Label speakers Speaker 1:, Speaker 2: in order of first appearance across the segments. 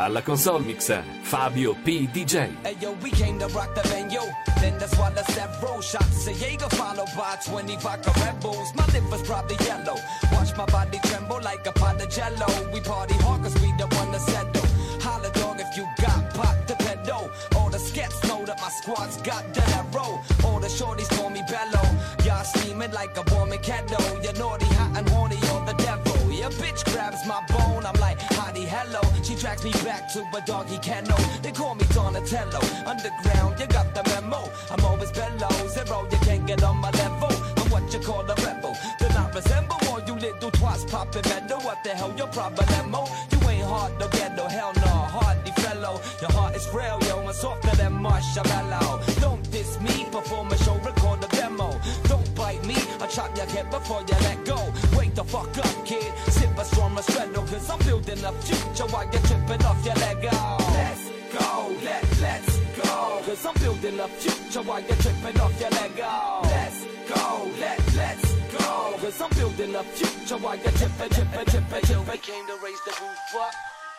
Speaker 1: Alla console mix Fabio P. DJ.
Speaker 2: Hey yo, we came to rock the venue. Then that's why the shots of Jaeger followed by 20 vodka. My liver's probably yellow. Watch my body tremble like a pot of jello. We party we the one settle. Holla dog if you got the. All the skets know that my squad's got that roll. All the shorties call me bellow. Y'all steaming like a kettle. You're naughty, hot and horny on the devil. Your bitch grabs my bone. I'm like, hottie, hello. Drags me back to a doggy kennel. They call me Donatello. Underground, you got the memo. I'm always below zero. You can't get on my level. I'm what you call a rebel. Do not resemble all you little twats popping metal. What the hell your problemo? You ain't hard to get no hell no. Hardy fellow. Your heart is frail, yo. And softer than marshmallow. Don't diss me. Perform a show, record a demo. I chop your head before you let go. Wake the fuck up, kid. Sip a strong Restrello. Cause I'm building a future while you're tripping off your Lego. Let's go. Let, let's go. Cause I'm building a future while you're tripping off your Lego. Let's go. Let, let's go. Cause I'm building a future while you're tripping, tripping, tripping, tripping.
Speaker 3: We came to raise the roof up.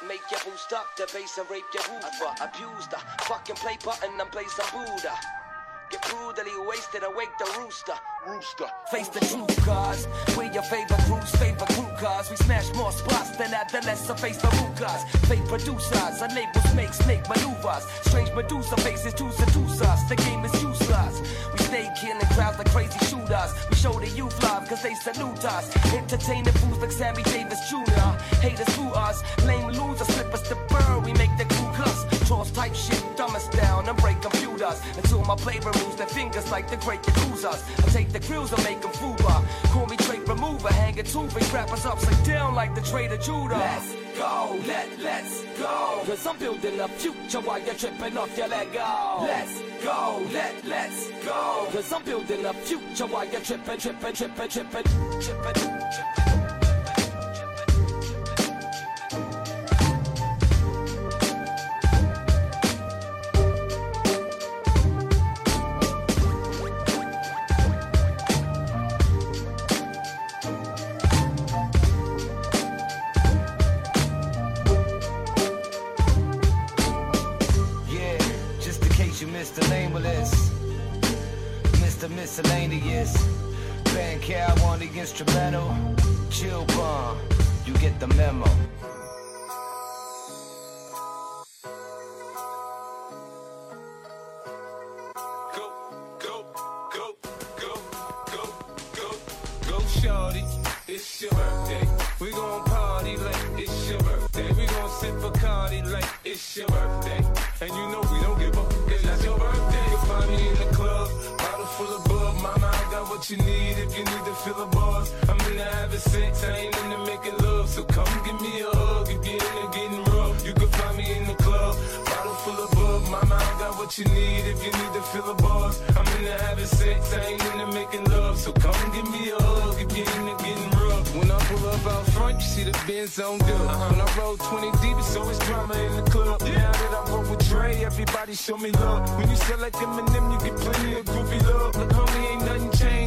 Speaker 3: Make your boost up the bass and rape your woofer. Abuse the fucking play button and play some Buddha. Get brutally wasted, awake the rooster. Rooster.
Speaker 2: Face the truth, cuz we your favorite crew's favorite crew, cuz we smash more spots than adolescent face the root, fake producers, our labels make snake maneuvers. Strange Medusa faces to seduce us. The game is useless. We stay killing crowds like crazy shooters. We show the youth love, cause they salute us. Entertaining fools like Sammy Davis Jr. Haters fool us, lame losers, slip us the bird. We make the crew cuss. Trolls type shit, dumb us down and break computers. Until my play removes their fingers like the great Yakuzas. I take the grills and make them fuba. Call me trait remover, hanging two big rappers upside down like the Trader Judah. Let's go, let, let's go. Cause I'm building a future while you're tripping off your Lego. Let's go, let, let's go. Cause I'm building a future while you're tripping, tripping, tripping, tripping, tripping, tripping.
Speaker 3: Instrumental. Chill bomb. You get the memo.
Speaker 4: go, go, go, go, go, go, go. It's your birthday. We gon' party like it's your birthday. We gon' sip like it's your birthday. And you know we don't give up, cause that's your birthday. You find me in the club, bottle full of bub. Mama, I got what you need fill a buzz. I'm into having sex, I ain't into making love. So come give me a hug if you're into getting rough. You can find me in the club, bottle full of bub. Mama, I got what you need if you need to fill a buzz. I'm into having sex, I ain't into making love. So come give me a hug if you're into getting rough. When I pull up out front, you see the Benz on good. When I roll 20 deep, it's always drama in the club. Now that I roll with Dre, everybody show me love. When you like Eminem, you get plenty of goofy love. Look,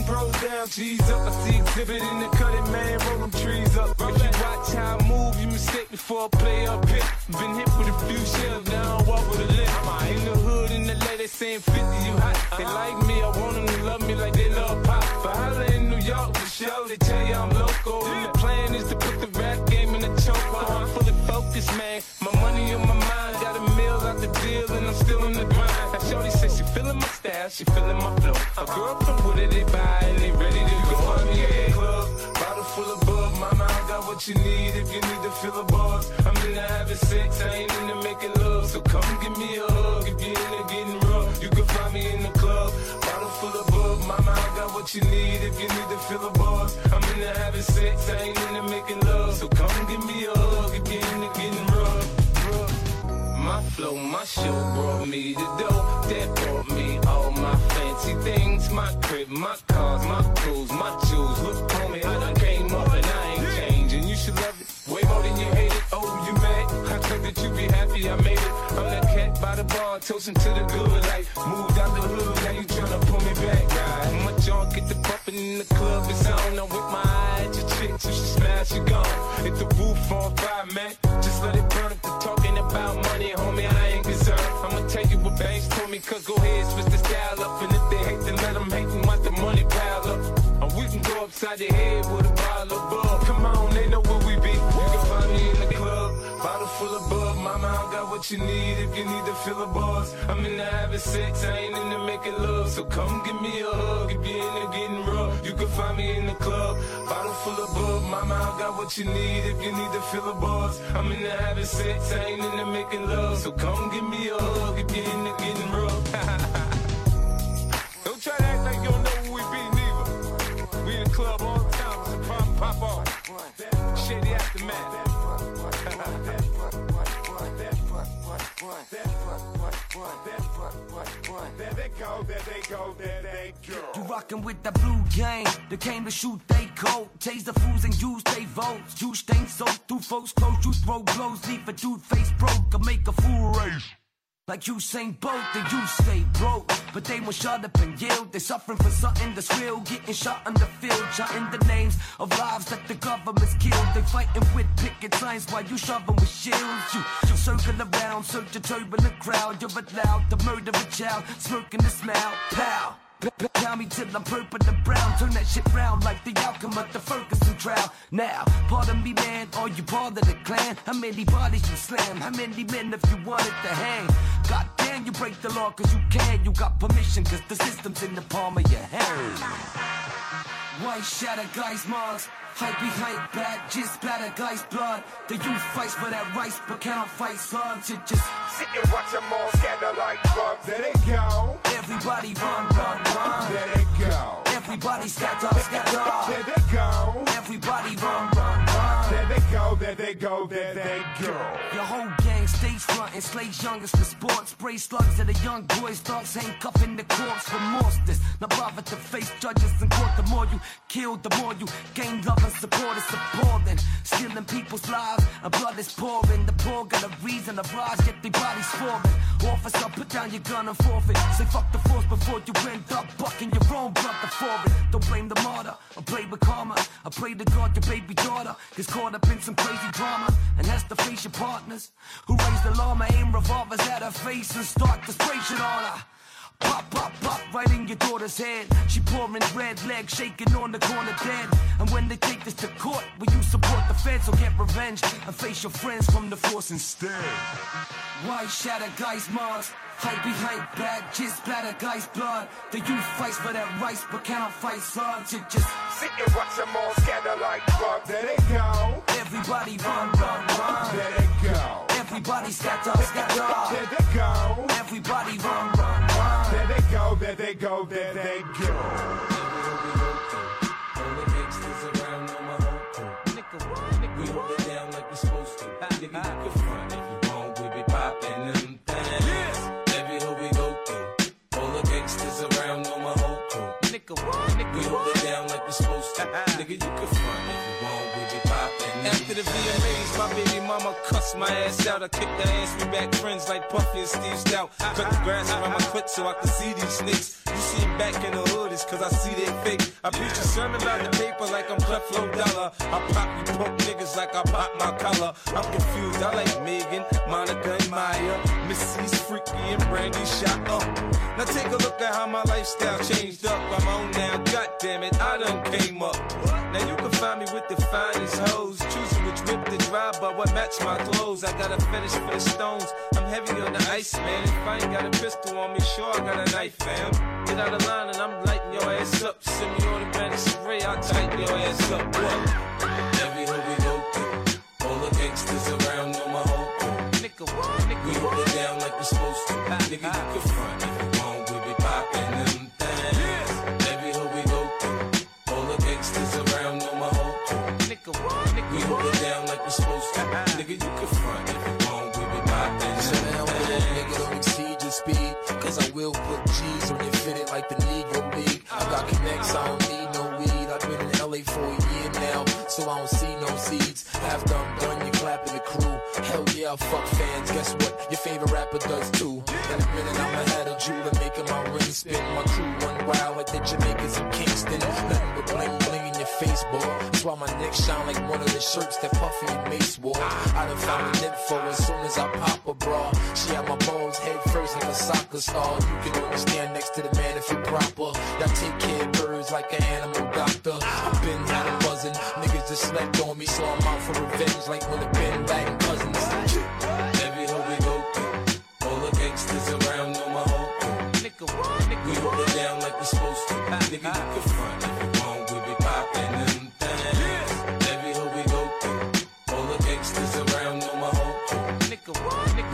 Speaker 4: Bros down, G's up. I see exhibit in the cutting, man. Roll them trees up. If you watch how I move, you mistake before I play up hit. Been hit with a few shells, now I walk with a limp. In the hood, in the lady saying 50, you hot. They like me, I want them to love me like they love pop. But holla in New York, for sure, they tell you I'm local. And the plan is to put the rap game in the choke. I'm fully focused, man. My money on my mind, style, she feeling my flow. A girl from Wooded, buy, and they ready to go. Find me in the club, bottle full of bub. Mama, I got what you need if you need to fill a buzz. I'm into having sex, I ain't into making love. So come give me a hug if you're into getting rough. You can find me in the club, bottle full of bub. Mama, I got what you need if you need to fill a buzz. I'm into having sex, I ain't into making love. So come give me a hug if you're into getting rough. rough. My flow, my show brought me the dough. That brought me things, my crib, my cars, my tools, my jewels. Look, me I done came up and I ain't changing. You should love it way more than you hate it. Oh, you mad? I pray that you be happy I made it. I'm that cat by the bar, toasting to the good life. Moved out the hood, now you tryna pull me back, guy. My jaw get the pumping in the club, it's on. I'm with my eye at your chick, so she smash, your gone. Hit the roof on fire, man. Just let it burn up. The talking about money, homie, I ain't concerned. I'ma take you what banks told me, cause go ahead,
Speaker 5: upside the head with a bottle of bug. Come on, they know where we be. You can find me in the club, bottle full of bug. Mama, I got what you need if you need to fill a buzz. I'm in the having sex, I ain't in the making love. So come give me a hug if you're in there getting rough. You can find me in the club, bottle full of bug. Mama, I got what you need if you need to fill a buzz. I'm in the having sex, I ain't in the making love. So come give me a hug if you're in there getting rough. club all the time, it's a problem, pop off. Shady aftermath.
Speaker 6: They go.
Speaker 2: You rockin' with the blue gang. They came to shoot they coat. Taste the fools and use they votes. You stain so through folks close. You throw blows. Leave a dude face broke. Or make a fool race. Like you Usain Bolt, then you stay broke. But they won't shut up and yield. They suffering for something that's real. Getting shot on the field. Shouting the names of lives that the government's killed. They fighting with picket signs while you shoving with shields. You, you around, search a turbulent crowd. You're allowed to murder a child. Smirking the smile. Pow! Pound me till I'm purple and brown. Turn that shit round like the outcome of the Ferguson trial. Now, pardon me, man, are you part of the clan? How many bodies you slam? How many men if you wanted to hang? God damn, you break the law cause you can. You got permission cause the system's in the palm of your hand. White shadow guys marks. Hype behind bad, just splatter guys blood. The youth fights for that rice, but cannot fight hard to just
Speaker 6: Sit and watch them all scatter like bugs. There they go,
Speaker 2: everybody run, run, run.
Speaker 6: there they go.
Speaker 2: Everybody scatter, scatter.
Speaker 6: There they go,
Speaker 2: Everybody run, run, run.
Speaker 6: there they go, there they go, there they go.
Speaker 2: Your whole gang stage slaves youngest for sports. Spray slugs at the young boys, thugs handcuffing the corpse monsters. Not bother to face judges in court. The more you kill, the more you gain love and support. It's appalling. Stealing people's lives and blood is pouring. The poor got a reason to rise, yet they bodies falling. Officer, put down your gun and forfeit. Say fuck the force before you end up bucking your own brother for it. Don't blame the martyr, or play with karma. I pray to God your baby daughter gets caught up in some crazy drama and has to face your partners who raise the llama, aim revolvers at her face and start to spray shit on her. Pop, pop, pop, right in your daughter's head. She pouring red, legs shaking on the corner dead. And when they take this to court, will you support the feds or get revenge and face your friends from the force instead? White shatter guys Mars, hype behind back, just splatter guys blood. The youth fights for that rice, but cannot fight hard to just
Speaker 6: Sit and watch them all scatter like bugs. There they go,
Speaker 2: everybody run, run, run.
Speaker 6: there they go.
Speaker 2: Everybody scatter, scatter.
Speaker 6: There they go,
Speaker 2: Everybody run, run, run.
Speaker 6: there they go, there they go, there they go.
Speaker 4: Out. I kicked her ass, we back friends like Puffy and Steve Stout. Cut the grass around my foot so I can see these snakes. You see 'em back in the hood, it's cause I see they fake. I preach a sermon about the paper like I'm Creflo Dollar. I pop you punk niggas like I pop my collar. I'm confused, I like Megan, Monica, and Maya. Missy's freaky and Brandy shot up. Now take a look at how my lifestyle changed up. I'm on now, god damn it, I done came up. Now you can find me with the which drive, but what match my clothes. I got a fetish for the stones. I'm heavy on the ice, man. If I ain't got a pistol on me, sure I got a knife, fam. Get out of line and I'm lighting your ass up. Send me automatic spray, I'll tighten your ass up. What?
Speaker 5: Every hood we go through. All the gangsters around know my whole crew.
Speaker 4: Nigga, what? Nigga,
Speaker 5: We hold it down like we're supposed to. Nigga, you can
Speaker 7: Hell fuck fans Guess what? Your favorite rapper does too In a minute I'ma have a jeweler making my ring spin My crew run wild like the Jamaicans in Kingston Nothing but bling bling in your Facebook. That's why my neck shine like one of the shirts that Puffy and Mace wore. I done found an info as soon as I pop a bra. She had my balls head first like a soccer star. You can only stand next to the man if you're proper. Y'all take care of birds like an animal doctor. I've been had a buzzing. Niggas just slept on me, so I'm out for revenge like when the Ben Laden
Speaker 4: Nigga, you can front if you want, we be poppin' them things. Every hoe we go through, all the gangsters around know my whole crew. Nigga,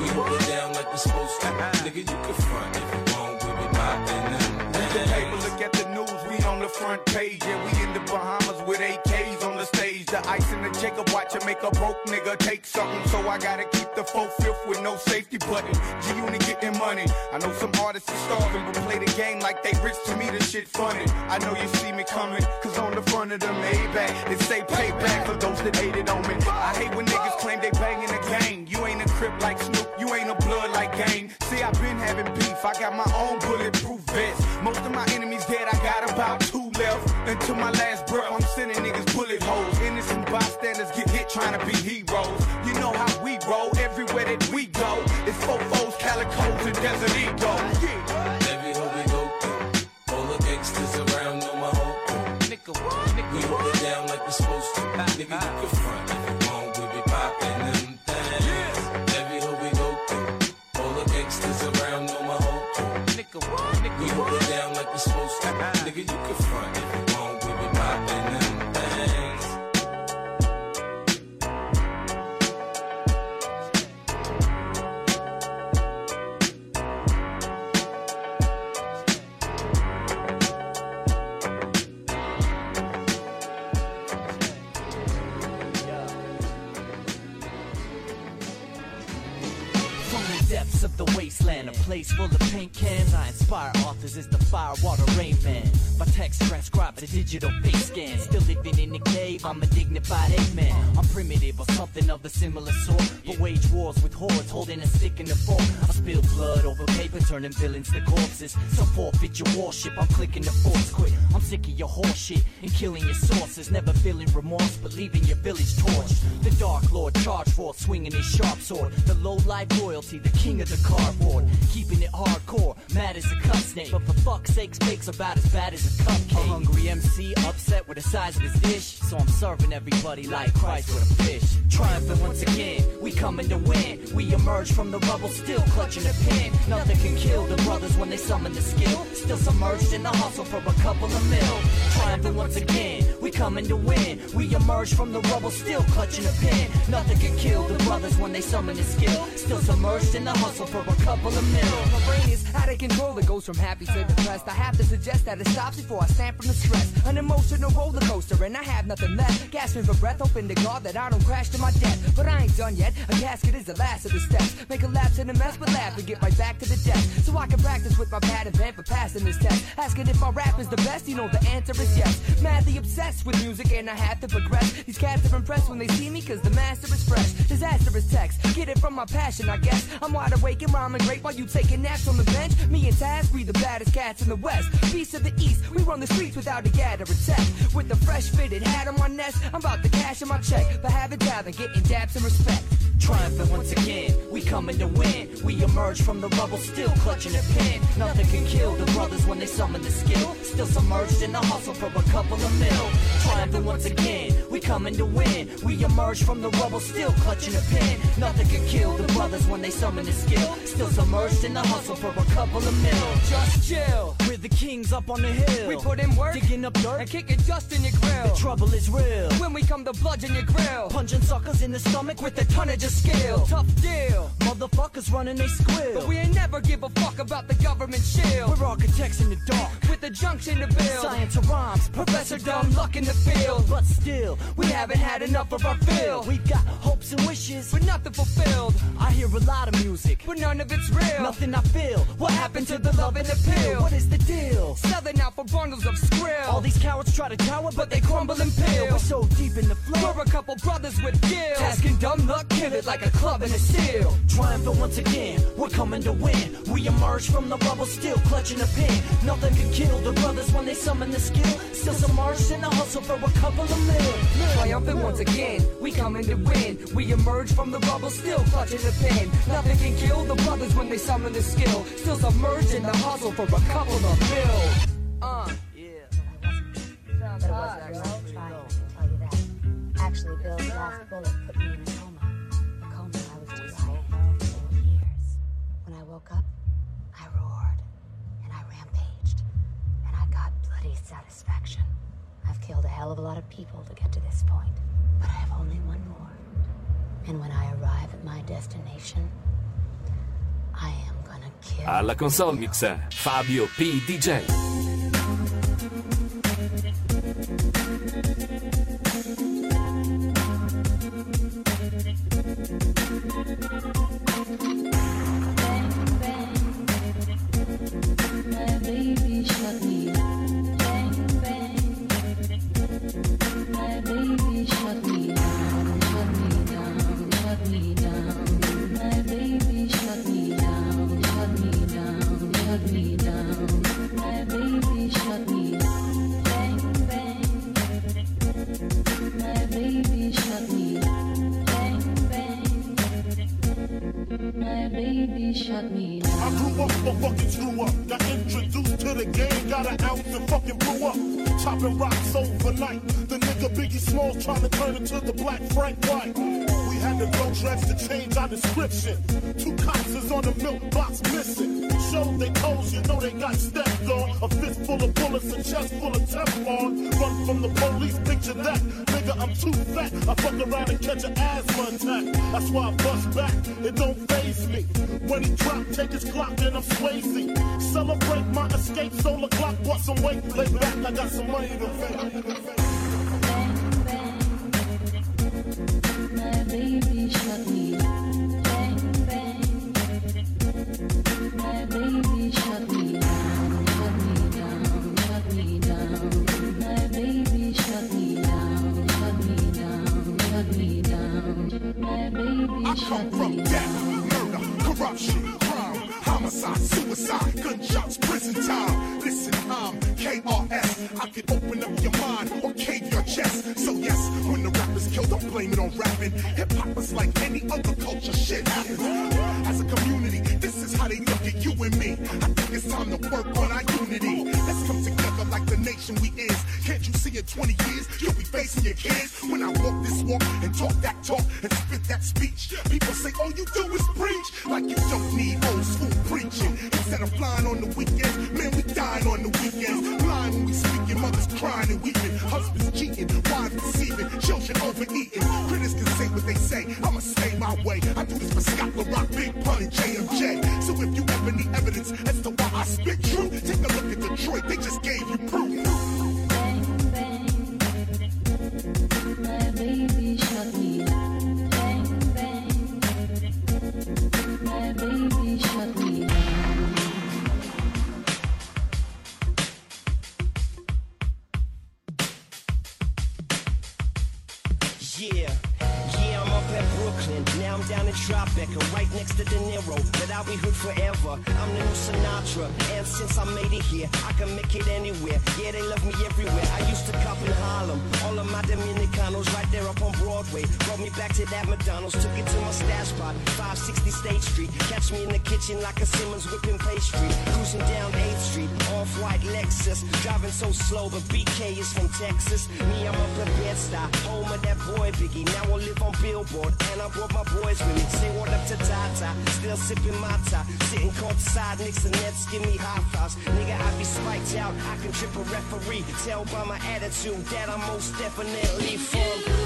Speaker 4: We hold it down like we supposed to. Nigga, you can front if you want, we be poppin' them
Speaker 6: Read the paper, look at the news, we on the front page. Yeah, we in the Bahamas with AKs on the stage. The ice in the Jacob watch it make a broke nigga take something. So I gotta keep the four fifth with no safety button. G Unit getting money. I know some artists are starving, but play the game like they rich to me. The shit funny. I know you see me coming, cause on the front of the Maybach, they say payback for those that hated on me. I hate when niggas claim they banging the gang. You ain't a crip like Snoop, you ain't a blood like Gang. See, i been having beef, I got my own bulletproof vest. Most of my enemies dead, I got about two left. Until my last breath, I'm sending niggas bullet holes. Innocent bystanders get hit trying to be heroes. You know how we roll, everywhere that we go. It's fofos, calicos, and desert egos.
Speaker 4: Every hoe we go through, all the gangsters around know my whole crew. We hold it down like we supposed to. Nigga, you can
Speaker 8: place full of paint cans, I inspire authors as the fire water rain man. My text transcribed to digital face scan. Still living in the cave, I'm a dignified ape man. I'm primitive or something of a similar sort, but wage wars with hordes holding a stick in the fork. I spill blood over paper, turning villains to corpses. So forfeit your warship, I'm clicking the force quit. I'm sick of your horseshit and killing your sources. Never feeling remorse, but leaving your village torched. The Dark Lord charged forth, swinging his sharp sword. The low life royalty, the king of the cardboard. Keeping it hardcore, mad as a cup snake. But for fuck's sake, fakes about as bad as a cupcake. A hungry MC upset with the size of his dish. So I'm serving everybody like Christ with a fish. Triumphant once again, we coming to win. We emerge from the rubble, still clutching a pin. Nothing can kill the brothers when they summon the skill. Still submerged in the hustle for a couple of mil. Triumphant once again, we coming to win. We emerge from the rubble, still clutching a pin. Nothing can kill the brothers when they summon the skill. Still submerged in the hustle for a couple of mil.
Speaker 9: My brain is out of control, it goes from happy to depressed. I have to suggest that it stops before I stand from the stress. An emotional roller coaster, and I have nothing left. Gasping for breath, hoping to God that I don't crash to my death. But I ain't done yet. A casket is the last of the steps. Make a lapse in the mess, but laugh and get right back to the desk. So I can practice with my pad and pen for passing this test. Asking if my rap is the best, you know the answer is yes. Madly obsessed with music, and I have to progress. These cats are impressed when they see me, cause the master is fresh. Disastrous text, get it from my passion, I guess. I'm wide awake and rhyming great while you taking naps on the bench. Me and Taz, we the baddest cats in the west. Beast of the east, we run the streets without a gather attack. With the fresh fitted hat on my nest, I'm about to cash in my check for having talent, getting dabs and respect.
Speaker 8: Triumphant once again, we coming to win. We emerge from the rubble, still clutching a pin. Nothing can kill the brothers when they summon the skill. Still submerged in the hustle for a couple of mil. Triumphant once again, we coming to win. We emerge from the rubble, still clutching a pin. Nothing can kill the brothers when they summon the skill. Still submerged in the hustle for a couple of mil.
Speaker 9: Just chill.
Speaker 8: We're the kings up on the hill.
Speaker 9: We put in work
Speaker 8: digging up dirt.
Speaker 9: and kick it just in your grill.
Speaker 8: The trouble is real.
Speaker 9: When we come to bludgeon your grill,
Speaker 8: Punching suckers in the stomach with a tonnage of skill.
Speaker 9: tough deal.
Speaker 8: Motherfuckers running they squill.
Speaker 9: But we ain't never give a fuck about the government shield.
Speaker 8: We're architects in the dark.
Speaker 9: With the junction to build.
Speaker 8: Science of rhymes,
Speaker 9: Professor Dumb Luck in the field.
Speaker 8: But still, we haven't had enough of our fill. We've got hopes and wishes,
Speaker 9: But nothing fulfilled.
Speaker 8: I hear a lot of music,
Speaker 9: But none of it's real.
Speaker 8: nothing I feel.
Speaker 9: What happened to the love and the pill?
Speaker 8: What is the
Speaker 2: steel. Selling out for bundles of skrill.
Speaker 8: All these cowards try to tower, but they crumble and peel. We're so deep in the flow.
Speaker 2: We're a couple brothers with gills. Asking dumb luck, kill it like a club in a steel.
Speaker 8: Triumphant once again, we're coming to win. We emerge from the rubble, still clutching a pin. Nothing can kill the brothers when they summon the skill. Still some submerged in the hustle for a couple of mil.
Speaker 2: Triumphant once again, we coming to win. We emerge from the rubble, still clutching the pin. Nothing can kill the brothers when they summon the skill. Still submerged in the hustle for a couple of mil. Uh, yeah.
Speaker 10: But it wasn't actually trying to tell you that. Actually, Bill's last bullet put me in a coma. A coma I was high for years. When I woke up, I roared and I rampaged. And I got bloody satisfaction. I've killed a hell of a lot of people to get to this point. But I have only one more. And when I arrive at my destination, I am gonna kill.
Speaker 11: Alla console mix Fabio P. DJ.
Speaker 12: Shut me mm-hmm. down.
Speaker 13: I grew up a fucking screw up. Got introduced to the game, got an ounce and fucking blew up. Chopping rocks overnight. The nigga Biggie Smalls trying to turn into the black Frank White. We had to go dress to change our description. Two cops is on the milk box missing. Show they toes, you know they got stepped on. A fist full of bullets, a chest full of Teflon. Run from the police, picture that. Nigga, I'm too fat. I fuck around and catch an asthma attack. That's why I bust back. It don't phase me. When he drop, take his clock and I'm Swayze. Celebrate my escape, solar clock, bought some weight. Lay back, I got some money to pay.
Speaker 12: My baby
Speaker 13: I come from death, murder, corruption, crime, homicide, suicide, gunshots, prison time. Listen, I'm KRS. I can open up your mind or cave your chest. So yes, when the rappers kill, don't blame it on rapping. Hip hop is like any other culture. Shit happens. As a community, this is how they look at you and me. I think it's time to work on our unity. Let's come together like the nation we is. Can't you see in 20 years you'll be facing your kids? When I walk this walk and talk that talk and spit that speech, people say all you do is preach. Like you don't need old school preaching. Instead of flying on the weekends, man, we dying on the weekends. Lying when we speaking, mothers crying and weeping, husbands cheating, wives deceiving, children overeating. Critics can say what they say, I'ma stay my way. I do this for Scott LaRock, Big Pun, and JMJ. So if you ever need evidence as to why I spit truth, take a look at Detroit, they just gave you proof.
Speaker 12: Bang, bang. Baby down
Speaker 14: right next to De Niro. But I'll be hood forever. I'm the new Sinatra. And since I made it here, I can make it anywhere. Yeah, they love me everywhere. I used to cop in Harlem. All of my Dominicanos right there up on Broadway. Brought me back to that McDonald's. Took it to my stash spot, 560 State Street. Catch me in the kitchen like a Simmons whipping pastry. Cruising down 8th Street, off-white Lexus. Driving so slow, but BK is from Texas. Me, I'm up at Bed-Stuy, home of that boy Biggie. Now I live on Billboard, and I brought my boys with me. Say what up to Tata, still sipping my tie. Sitting courtside, Knicks and Nets give me high fives. Nigga, I be spiked out, I can trip a referee. Tell by my attitude that I'm most definitely from.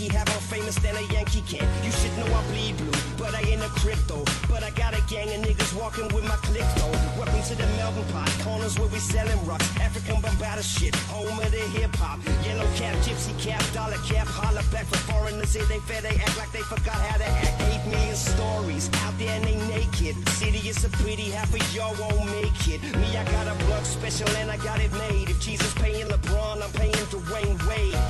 Speaker 14: Yankee have more famous than a Yankee can. You should know I bleed blue, but I ain't a crypto. But I got a gang of niggas walking with my click though. Welcome to the Melbourne pot, corners where we selling rocks. African Bombada shit, home of the hip hop. Yellow cap, gypsy cap, dollar cap, holla back for foreigners. Say they fair, they act like they forgot how to act. Eight million stories out there and they naked. City is a pretty, half of y'all won't make it. Me, I got a plug special and I got it made. If Jesus paying LeBron, I'm paying Dwayne Wade.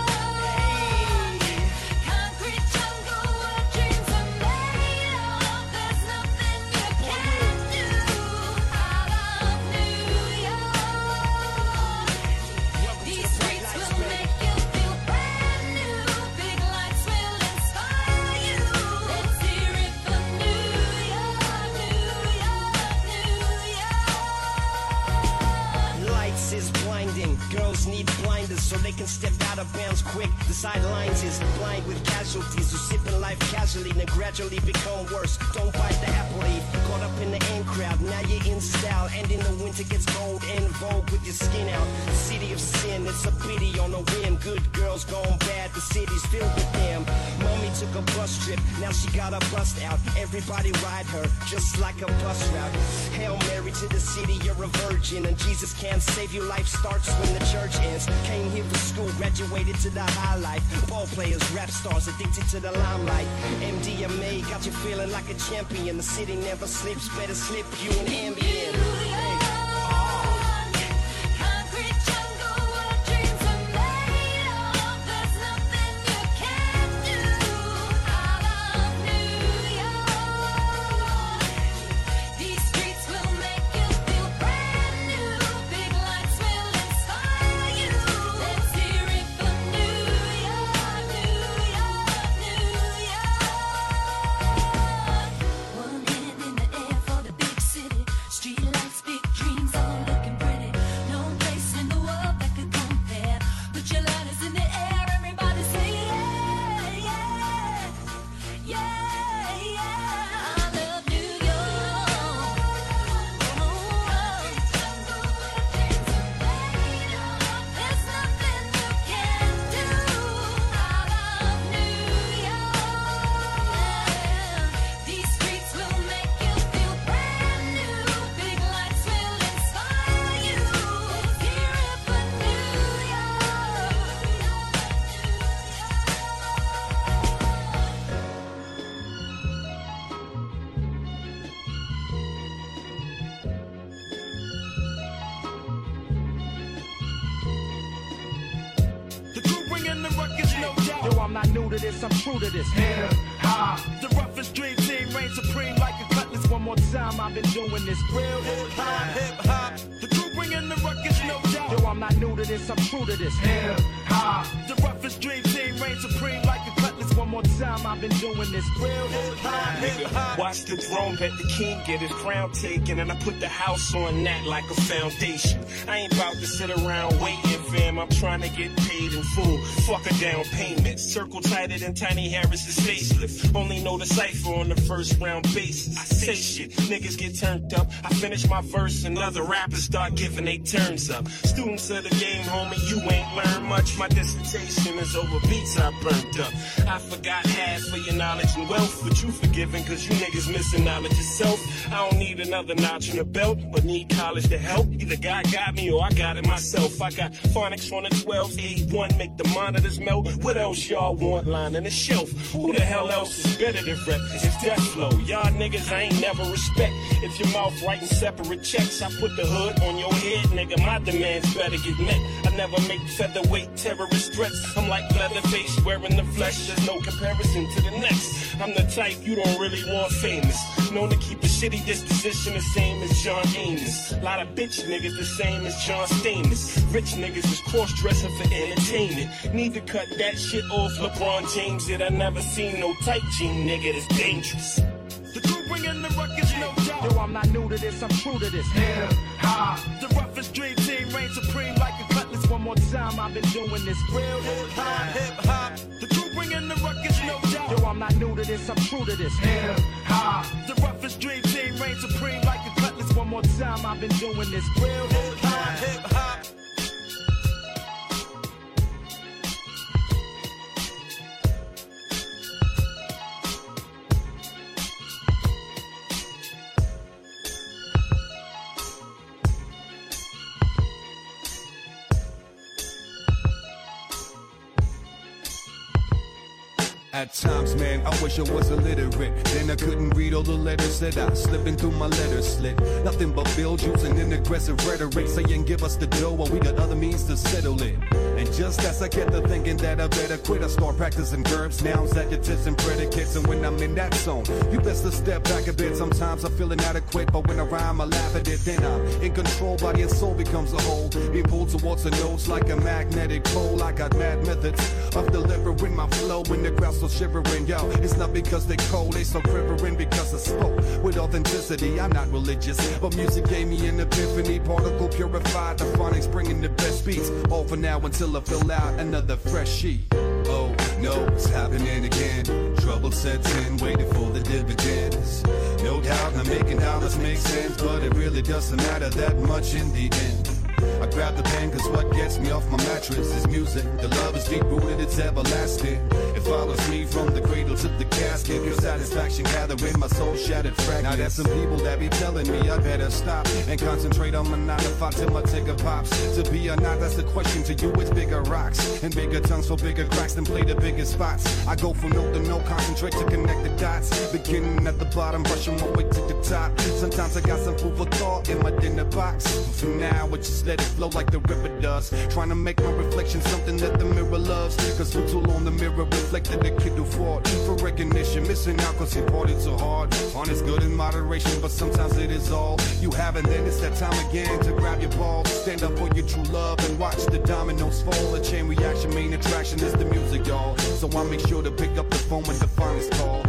Speaker 14: they can step out of bounds quick. The sidelines is blind with casualties who sip in life casually, then gradually become worse. Don't bite the apple. Caught up in the in crowd, now you're in style. And in the winter gets cold and vogue with your skin out. City of sin, it's a pity on a whim. Good girls gone bad, the city's filled with them. Mommy took a bus trip, now she got a bust out. Everybody ride her, just like a bus route. Hail Mary to the city, you're a virgin. And Jesus can't save you, life starts when the church ends. Came here for school, graduated to the high life. Ball players, rap stars, addicted to the limelight. MDMA got you feeling like a champion. The city never sleeps, better slip you an ambient.
Speaker 15: Get his crown taken, and I put the house on that like a foundation. I ain't about to sit around waiting, fam. I'm trying to get paid in full. Fuck a down payment. Circle tighter than Tiny Harris's facelift. Only know the cipher on the first round basis. Say shit, niggas get turned up. I finish my verse, and other rappers start giving they turns up. Students of the game, homie, you ain't learned much. My dissertation is over beats I burnt up. I forgot half of your knowledge and wealth, but you forgiven cause you niggas missing knowledge yourself. I don't need another notch in the belt, but need college to help. Either God got me or I got it myself. I got phonics on the 12s, A1 make the monitors melt. What else y'all want on the shelf? Who the hell else is better than rep? It's death flow. Y'all niggas I ain't never respect. If your mouth writing separate checks, I put the hood on your head, nigga. My demands better get met. I never make featherweight terrorist threats. I'm like Leatherface wearing the flesh. There's no comparison to the next. I'm the type you don't really want famous. Known to keep a shitty disposition the same as John Amos. Lot of bitch niggas the same as John Stamos. Rich niggas is cross dressing for entertainment. Need to cut that shit off. LeBron James it. I never seen no tight jean nigga that's dangerous.
Speaker 16: Bringing the ruckus, no doubt. Yo, I'm not new to this, I'm true to this. Hip hop. The roughest dream team reigns supreme like a cutlass. One more time, I've been doing this. Real hip hop, hip hop. The crew bringing the ruckus, no doubt. Yo, I'm not new to this, I'm true to this. Hip hop. The roughest dream team reigns supreme like a cutlass. One more time, I've been doing this. Real hip hop, hip hop.
Speaker 17: At times, man, I wish I was illiterate. Then I couldn't read all the letters that I slipping through my letter slit. Nothing but bill juice and an aggressive rhetoric saying give us the dough while we got other means to settle it. Just as I get to thinking that I better quit, I start practicing verbs, nouns, adjectives, and predicates. And when I'm in that zone, you best to step back a bit. Sometimes I'm feeling inadequate, but when I rhyme, I laugh at it. Then I'm in control, body and soul becomes a whole. Being pulled towards the notes like a magnetic pole. I got mad methods of delivering my flow when the crowd's still shivering. Yo, it's not because they cold, they so quivering because I spoke with authenticity. I'm not religious, but music gave me an epiphany. Particle purified, the phonics bringing the best beats. All for now until I fill out another fresh sheet. Oh no, it's happening again. Trouble sets in, waiting for the dividends. No doubt, I'm making dollars make sense, but it really doesn't matter that much in the end. I grab the pen cause what gets me off my mattress is music. The love is deep rooted, it's everlasting. Follows me from the cradle to the casket. Your satisfaction gathering my soul shattered fragments. Now there's some people that be telling me I better stop and concentrate on my nine to five till my ticker pops. To be or not, that's the question to you. It's bigger rocks and bigger tongues for bigger cracks than play the biggest spots. I go from note to note, concentrate to connect the dots. Beginning at the bottom, brushing my way to the top. Sometimes I got some food for thought in my dinner box. For now, I just let it flow like the river does. Trying to make my reflection something that the mirror loves. Cause too long the mirror reflected the kid who fought for recognition. Missing out cause he fought it so hard. Is good in moderation, but sometimes it is all you have. And then it's that time again to grab your ball. Stand up for your true love and watch the dominoes fall. A chain reaction, main attraction is the music, y'all. So I make sure to pick up the phone when the finest call.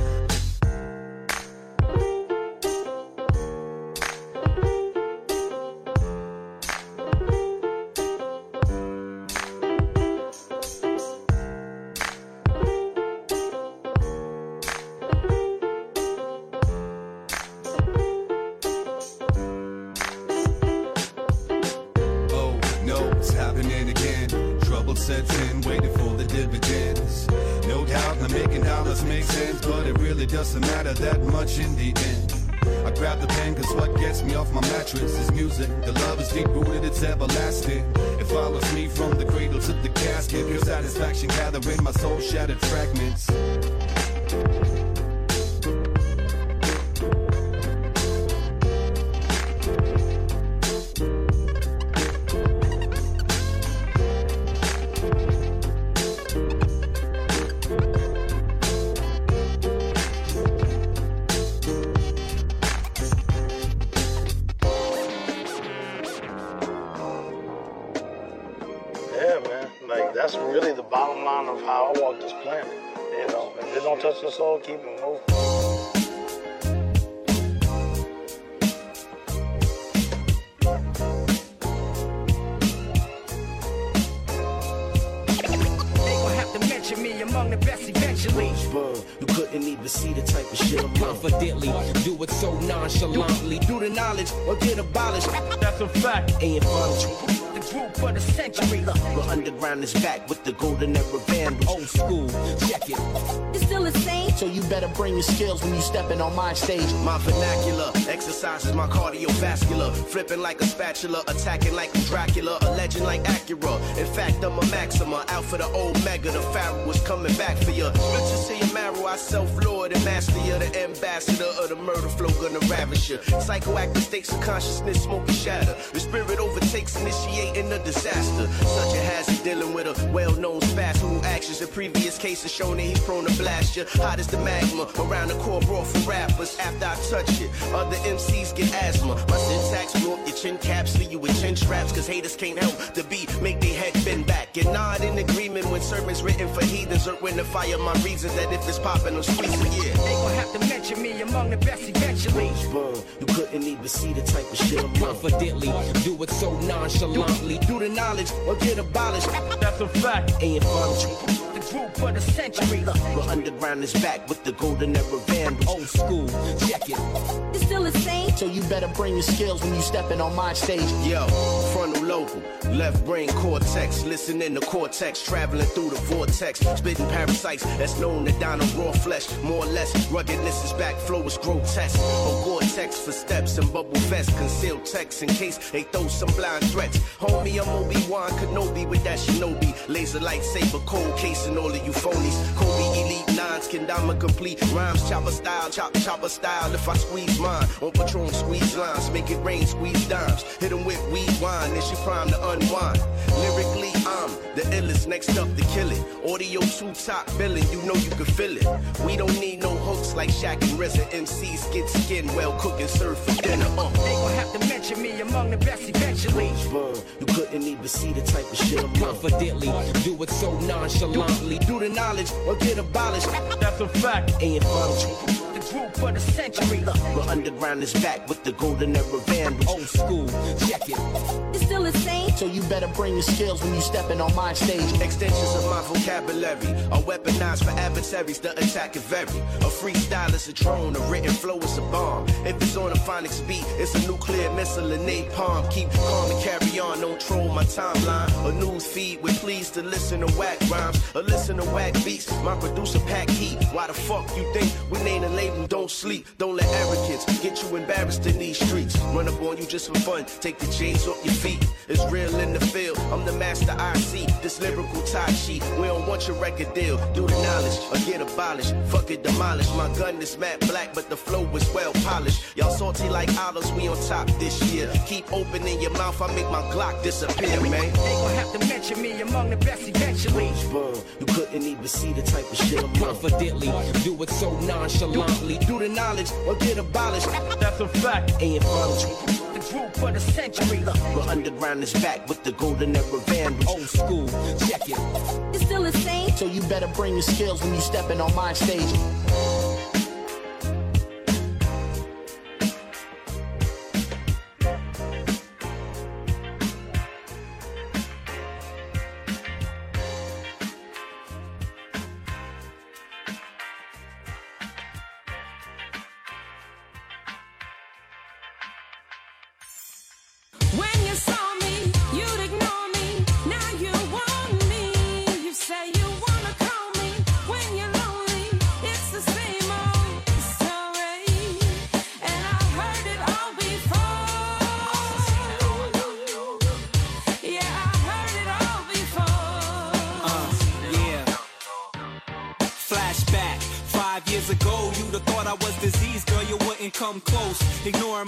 Speaker 18: Underground is back with the golden era vandals.
Speaker 19: Old school, check it.
Speaker 18: You still the same? So you better bring your skills when you stepping on my stage.
Speaker 20: My vernacular exercises my cardiovascular. Flipping like a spatula, attacking like I'm Dracula, a legend like Acura. In fact, I'm a Maxima, out for the Omega. The Pharaoh was coming back for ya. Riches to I self-lord and master of The ambassador of the murder flow, gonna ravish ya. Psychoactive states of consciousness, smoke shatter. The spirit overtakes, initiating a disaster. Such a hazard dealing with a well-known spaz who actions in previous cases shown that he's prone to blast ya. Hot as the magma around the core brawl for rappers. After I touch it, other MCs get asthma. My syntax will your chin caps, leave you with chin straps. Cause haters can't help the beat, make their head bend back. And nod in agreement when sermons written for heathens. Or when to fire my reasons that if it's popping, I'm squeezing, yeah.
Speaker 19: They gon' have to mention me among the best eventually.
Speaker 18: You couldn't even see the type of shit I'm
Speaker 19: Confidently, do it so nonchalantly. Do the knowledge or get abolished. That's a fact.
Speaker 18: Ain't fun.
Speaker 19: The
Speaker 2: group of the century.
Speaker 20: The underground is back with the golden era vandals.
Speaker 2: Old school, check it.
Speaker 21: It's still the same.
Speaker 18: So you better bring your skills when you stepping on my stage.
Speaker 20: Yo, frontal local, left brain cortex, listening to cortex, traveling through the vortex, spitting parasites that's known to dine on raw flesh. More or less, ruggedness is back, flow is grotesque. A Gore-Tex for steps and bubble vest, concealed text in case they throw some blind threats. Homie, I'm Obi-Wan Kenobi with that shinobi, laser lightsaber, cold case and all of you phonies. Kobe elite nines, can kendama complete rhymes, chopper style, chop chopper style. If I squeeze mine on Patron, squeeze lines, make it rain, squeeze dimes. Hit 'em with weed wine, then she prime to unwind. Lyrically, I'm the illest, next up to kill it. Audio two top billing, you know you can feel it. We don't need no hooks like Shaq and RZA. MCs get skin well, cook and serve for dinner. Uh.
Speaker 2: They gon' have to mention me among the best eventually.
Speaker 20: You couldn't even see the type of shit I'm on.
Speaker 2: Confidently, do it so nonchalantly.
Speaker 20: Do the knowledge or get abolished.
Speaker 2: That's a fact.
Speaker 20: And final.
Speaker 2: The group of the century.
Speaker 20: The underground is back with the golden era vandals.
Speaker 2: Old school, check it.
Speaker 21: It's still the same.
Speaker 18: So you better bring your skills when you stepping on my stage.
Speaker 20: Extensions of my vocabulary are weaponized for adversaries. The attack is very. A freestyle is a drone, a written flow is a bomb. If it's on a phonics beat, it's a nuclear missile and napalm. Keep calm and carry on, don't troll my timeline. A news feed with please to listen to whack rhymes, or listen to whack beats. My producer pack heat. Why the fuck you think we name and label? Don't sleep, don't let arrogance get you embarrassed in these streets. Run up on you just for fun, take the chains off your feet. It's real in the field, I'm the master I see. This lyrical tie sheet, we don't want your record deal. Do the knowledge or get abolished. Fuck it, demolish. My gun is matte black, but the flow is well polished. Y'all salty like olives, we on top this year. Keep opening your mouth, I make my Glock disappear, man.
Speaker 2: They gon' have to mention me among the best eventually.
Speaker 20: Boom, you couldn't even see the type of shit I'm on.
Speaker 2: Confidently, do it so nonchalantly.
Speaker 20: Do the knowledge or get abolished.
Speaker 2: That's a fact.
Speaker 20: And final.
Speaker 2: The group for the century.
Speaker 20: The underground is back with the golden era vandals.
Speaker 2: Old school, check it.
Speaker 21: It's still the same.
Speaker 18: So you better bring your skills when you stepping on my stage.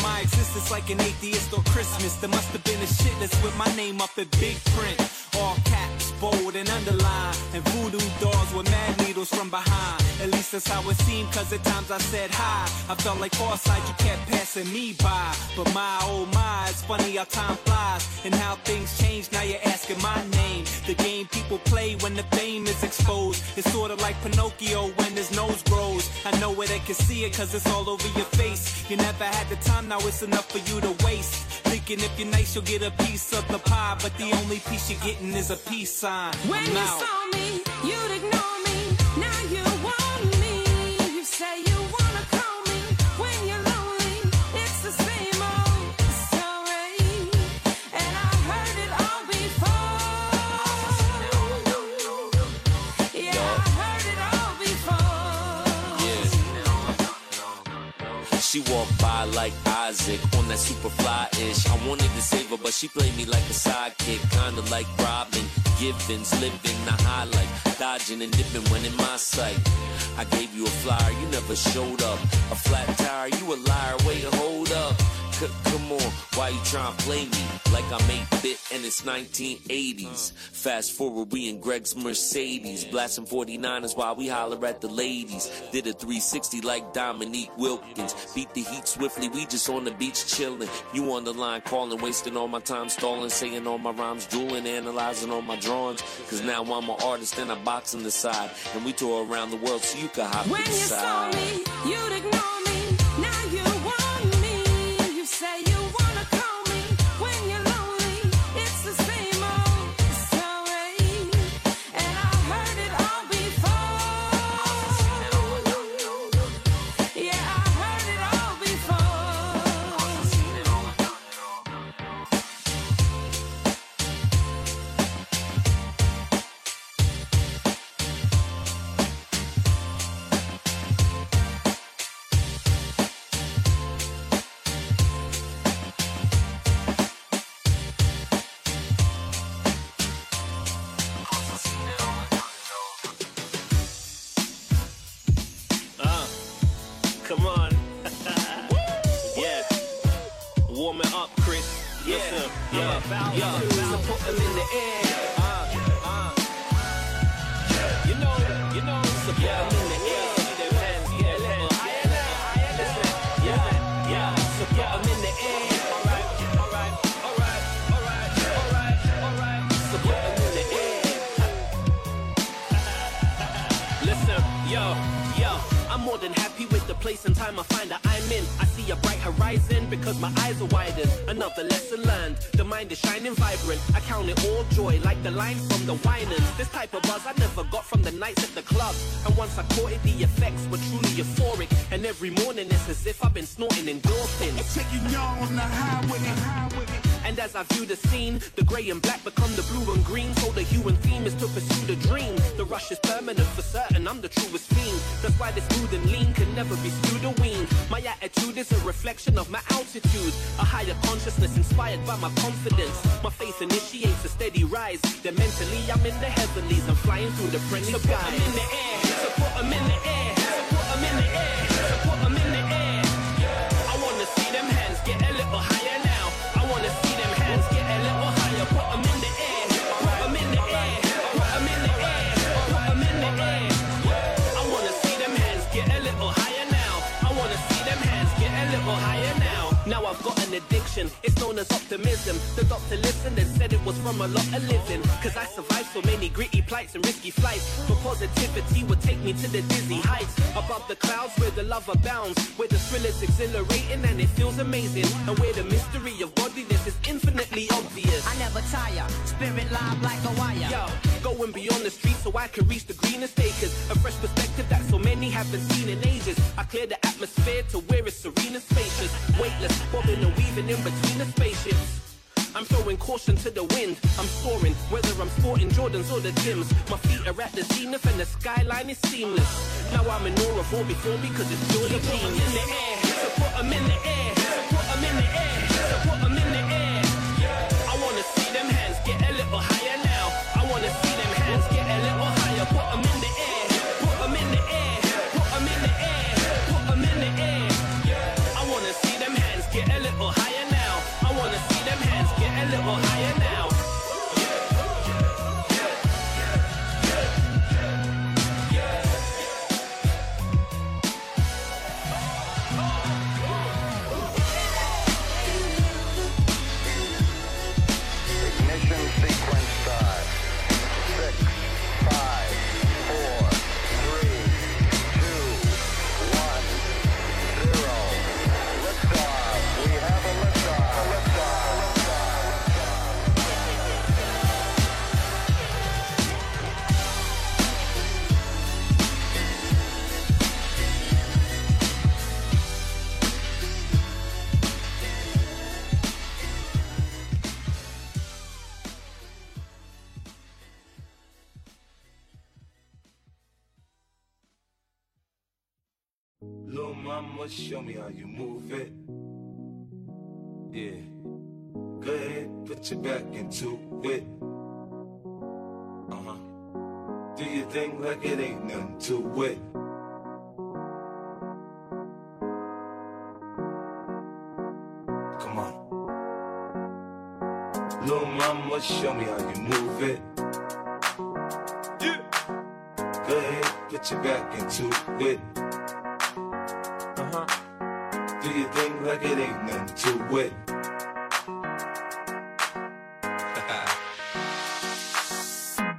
Speaker 19: My existence like an atheist or Christmas. There must have been a shit list with my name up in big print. All caps, bold and underlined. And voodoo dolls with mad from behind. At least that's how it seemed, cause at times I said hi. I felt like foresight, you kept passing me by. But my oh my, it's funny how time flies. And how things change, now you're asking my name. The game people play when the fame is exposed. It's sort of like Pinocchio when his nose grows. I know where they can see it, cause it's all over your face. You never had the time, now it's enough for you to waste. Thinking if you're nice, you'll get a piece of the pie. But the only piece you're getting is a peace sign.
Speaker 11: When you saw me, you'd ignore
Speaker 22: She walked by like Isaac on that super fly ish. I wanted to save her, but she played me like a sidekick, kinda like Robin Givens, living the high life, dodging and dipping when in my sight. I gave you a flyer, you never showed up. A flat tire, you a liar. Wait, hold up. C- come on, why you trying to play me like I'm 8 bit and it's 1980s? Fast forward, we in Greg's Mercedes, blasting 49ers while we holler at the ladies. Did a 360 like Dominique Wilkins, beat the heat swiftly. We just on the beach chilling. You on the line calling, wasting all my time stalling, saying all my rhymes, drooling, analyzing all my drawings. Cause now I'm an artist and I box on the side, and we tour around the world so you can hop
Speaker 11: When you saw me, you'd ignore
Speaker 23: place and time I find that I'm in. I see a bright horizon because my eyes are widened. Another lesson learned. The mind is shining vibrant. I count it all joy, like the line from the Winans. This type of buzz I never got from the nights at the club. And once I caught it, the effects were truly euphoric. And every morning it's as if I've been snorting endorphins.
Speaker 24: Taking y'all on the highway.
Speaker 23: And as I view the scene, the grey and black become the blue and green. So the hue and theme is to pursue the dream. The rush is permanent for certain, I'm the truest fiend. That's why this smooth and lean can never be skewed or weaned. My attitude is a reflection of my altitude. A higher consciousness inspired by my confidence. My faith initiates a steady rise. Then mentally I'm in the heavenlies. I'm flying through the friendly so skies. In the air, so put 'em in the air, it's known as optimism. The doctor listened and said it was from a lot of living. Cause I survived so many gritty plights and risky flights. But positivity would take me to the dizzy heights. Above the clouds where the love abounds. Where the thrill is exhilarating and it feels amazing. And where the mystery of godliness is infinitely obvious.
Speaker 25: I never tire, spirit live like a wire.
Speaker 23: Yo, going beyond the streets so I can reach the greenest acres. A fresh perspective that so many haven't seen in ages. I clear the atmosphere to where it's serene and spacious. Weightless, bobbing and weaving in between the spaceships. I'm throwing caution to the wind. I'm soaring, whether I'm sporting Jordans or the Tims. My feet are at the zenith and the skyline is seamless. Now I'm in awe of all before me, because it's purely genius. in the air, put 'em in the air, put 'em in the air, put 'em
Speaker 4: mama, show me how you move it. Yeah. Go ahead, put your back into it. Uh huh. Do your thing like it ain't nothing to it. Come on. Little mama, show me how you move it. Yeah. Go ahead, put your back into it. Do your thing like it ain't nothing to it.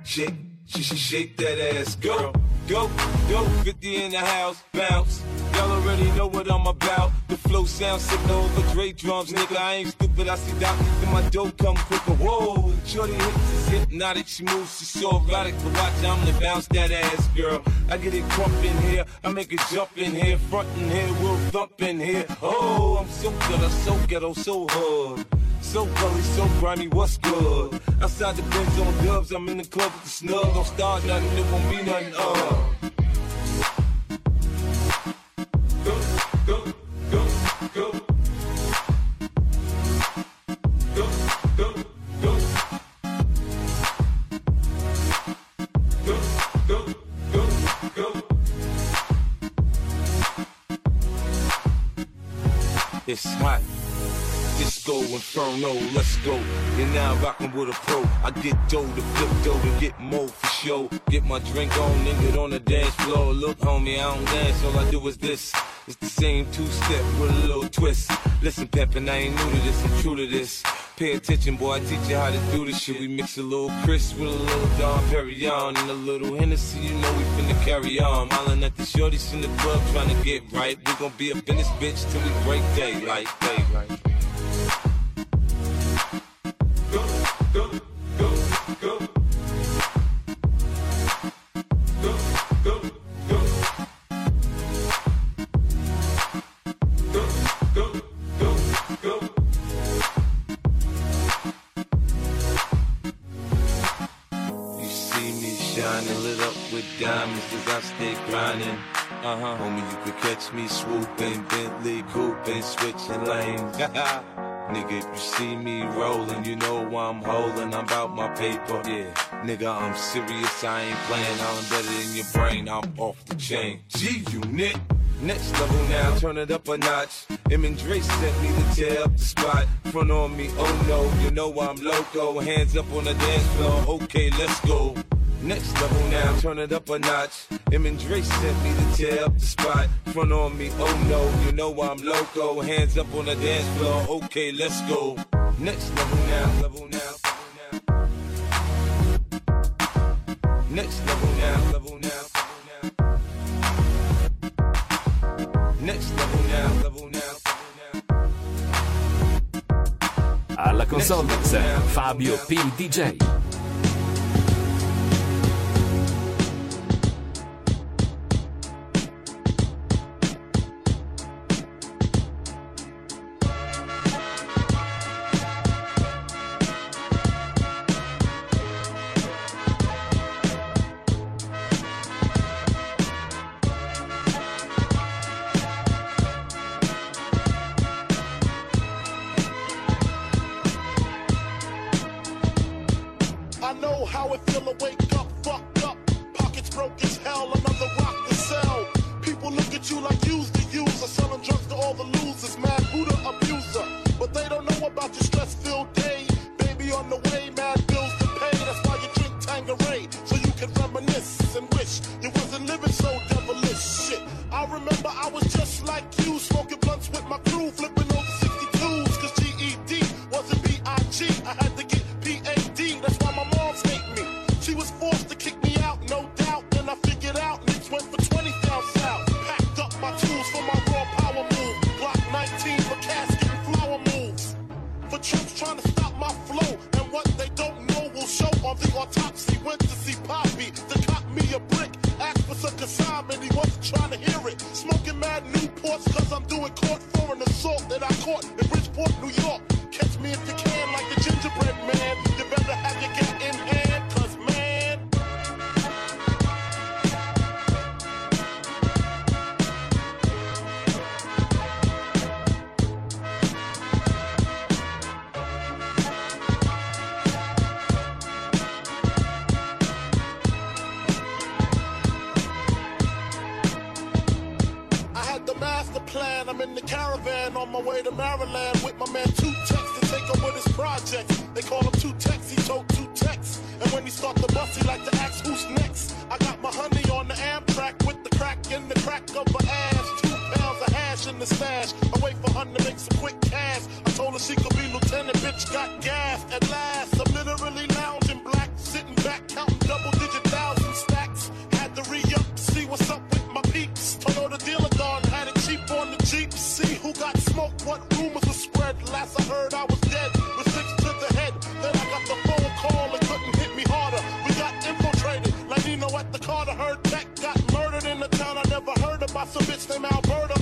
Speaker 4: shake, should shake that ass. Go, go, go. 50 in the house, bounce. Y'all already know what I'm about. The flow sounds sick over Dre drums, nigga. I ain't stupid. I see Doc and my dough come quicker. Whoa, shorty hips is hypnotic. She moves, she's so erotic. To watch, I'm gonna bounce that ass, girl. I get it crump in here. I make it jump in here, front in here, we'll thump in here. Oh, I'm so good, I'm so ghetto, so hood. So gully, so grimy, what's good? Outside the Benz on dubs, I'm in the club with the snug. Don't start nothing, it won't be nothing, uh. Inferno, let's go. You're now rocking with a pro. I get dough to flip dough to get more for show. Get my drink on, nigga on the dance floor. Look, homie, I don't dance, all I do is this. It's the same two step with a little twist. Listen, Peppin, I ain't new to this, I'm true to this. Pay attention, boy, I teach you how to do this shit. We mix a little Chris with a little Dom Perignon and a little Hennessy, you know we finna carry on. Hollin' at the shorties in the club trying to get right. We gon' be up in this bitch till we break day, daylight, daylight. Me shining, lit up with diamonds, because I stick grindin'. Uh-huh. Homie, you could catch me swooping, Bentley cooping, switching lanes. Nigga, if you see me rolling, you know why I'm holding. I'm about my paper. Yeah, nigga, I'm serious. I ain't playing. I'm better in your brain. I'm off the chain. G unit. Next level now, turn it up a notch. Em and Dre sent me to tear up the spot. Front on me, oh no, you know I'm loco. Hands up on the dance floor, okay, let's go. Next level now, turn it up a notch. Em and Dre sent me to tear up the spot. Front on me, oh no, you know I'm loco. Hands up on the dance floor, okay, let's go. Next level now, level now. Next level now, level now. Next level now, level now.
Speaker 12: Alla console mix Fabio P. DJ.
Speaker 26: Rumors were spread. Last I heard, I was dead, with six to the head. Then I got the phone call and couldn't hit me harder. We got infiltrated, like Nino at the Carter. Heard Tech got murdered in the town I never heard about. some bitch named Alberta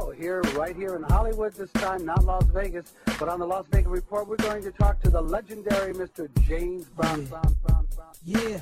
Speaker 27: show here, right here in Hollywood this time, not Las Vegas. But on the Las Vegas Report, we're going to talk to the legendary Mr. James Brown. Yeah. Brown, Brown, Brown.
Speaker 28: yeah.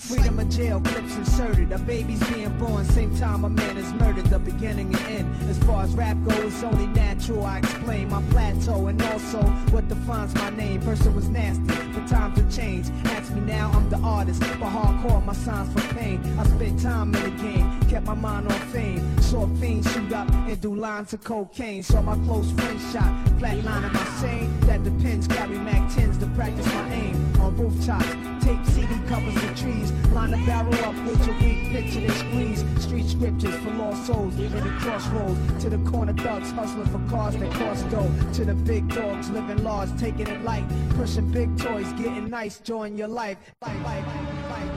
Speaker 28: Freedom of jail clips inserted. A baby's being born, same time a man is murdered. The beginning and end. As far as rap goes, it's only natural. I explain my plateau and also what defines my name. Person was nasty, but times have changed. Ask me now, I'm the artist, but hardcore, my signs for pain. I spent time in the game, kept my mind on fame. Saw fiends shoot up and do lines of cocaine. Saw my close friend shot, flatline of my sane. That depends, carry Mac 10s to practice my aim rooftops. Tape CD covers the trees. Line the barrel up with your weak picture and squeeze. Street scriptures for lost souls living at crossroads. To the corner thugs hustling for cars that cost dough. To the big dogs living large, taking it light. Pushing big toys, getting nice, join your life. life, life, life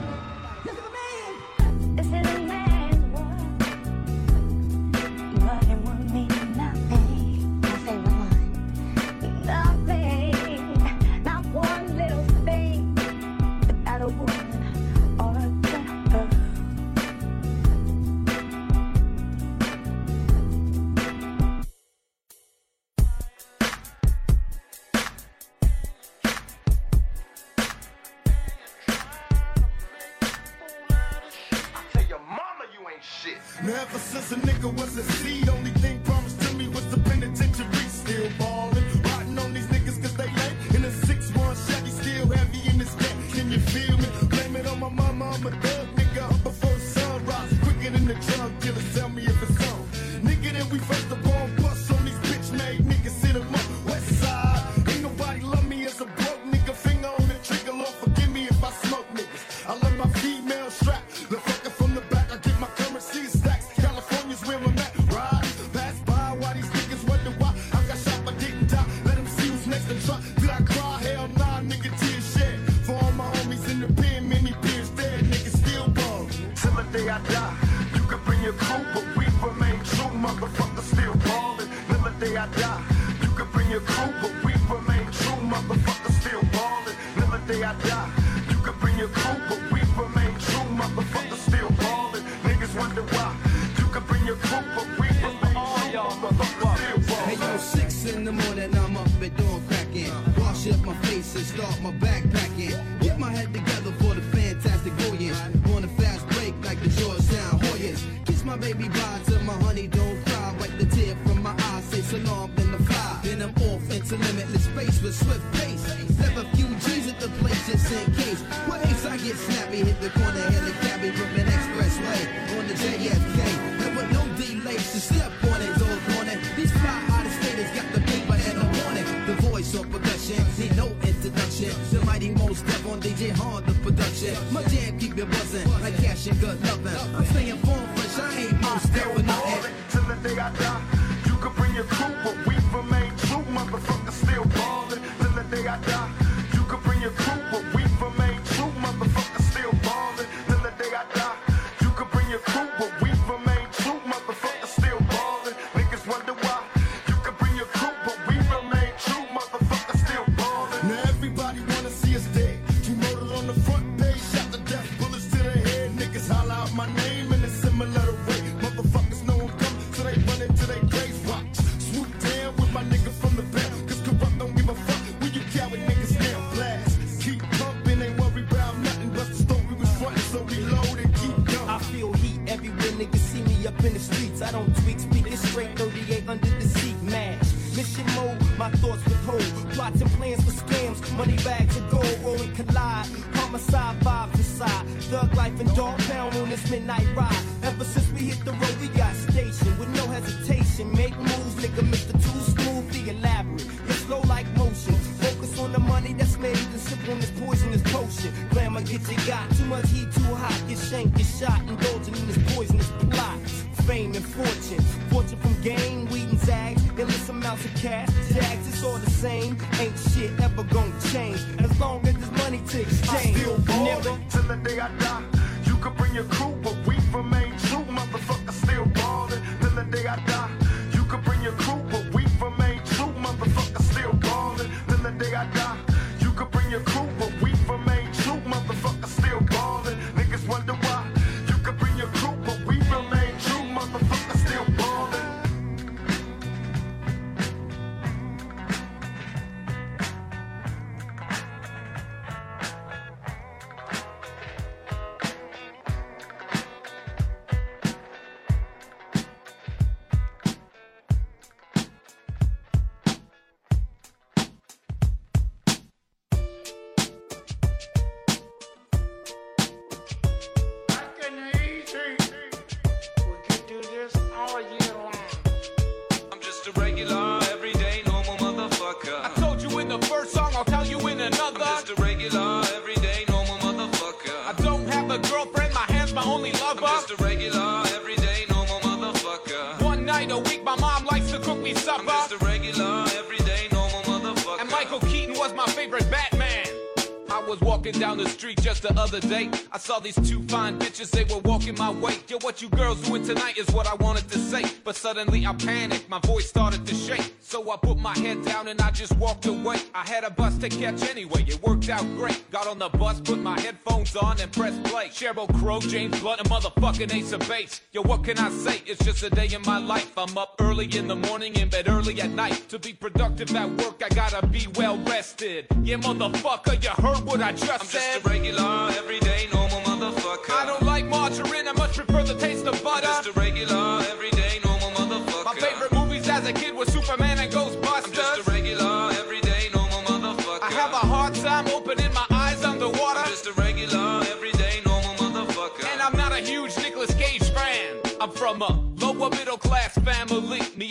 Speaker 29: street just the other day. I saw these two fine bitches, they were walking my way. Yo, what you girls doing tonight is what I wanted to say. But suddenly I panicked, my voice started to shake. So I put my head down and I just walked away. I had a bus to catch anyway, it worked out great. Got on the bus, put my headphones on and pressed play. Sheryl Crow, James Blunt, and motherfucking Ace of Base. Yo, what can I say? It's just a day in my life. I'm up early in the morning, in bed early at night. To be productive at work, I gotta be well rested. Yeah, motherfucker, you heard what I just
Speaker 4: I'm
Speaker 29: said.
Speaker 4: just a regular, everyday, normal motherfucker.
Speaker 29: I don't like margarine, I much prefer the taste of butter.
Speaker 4: Just a regular, everyday,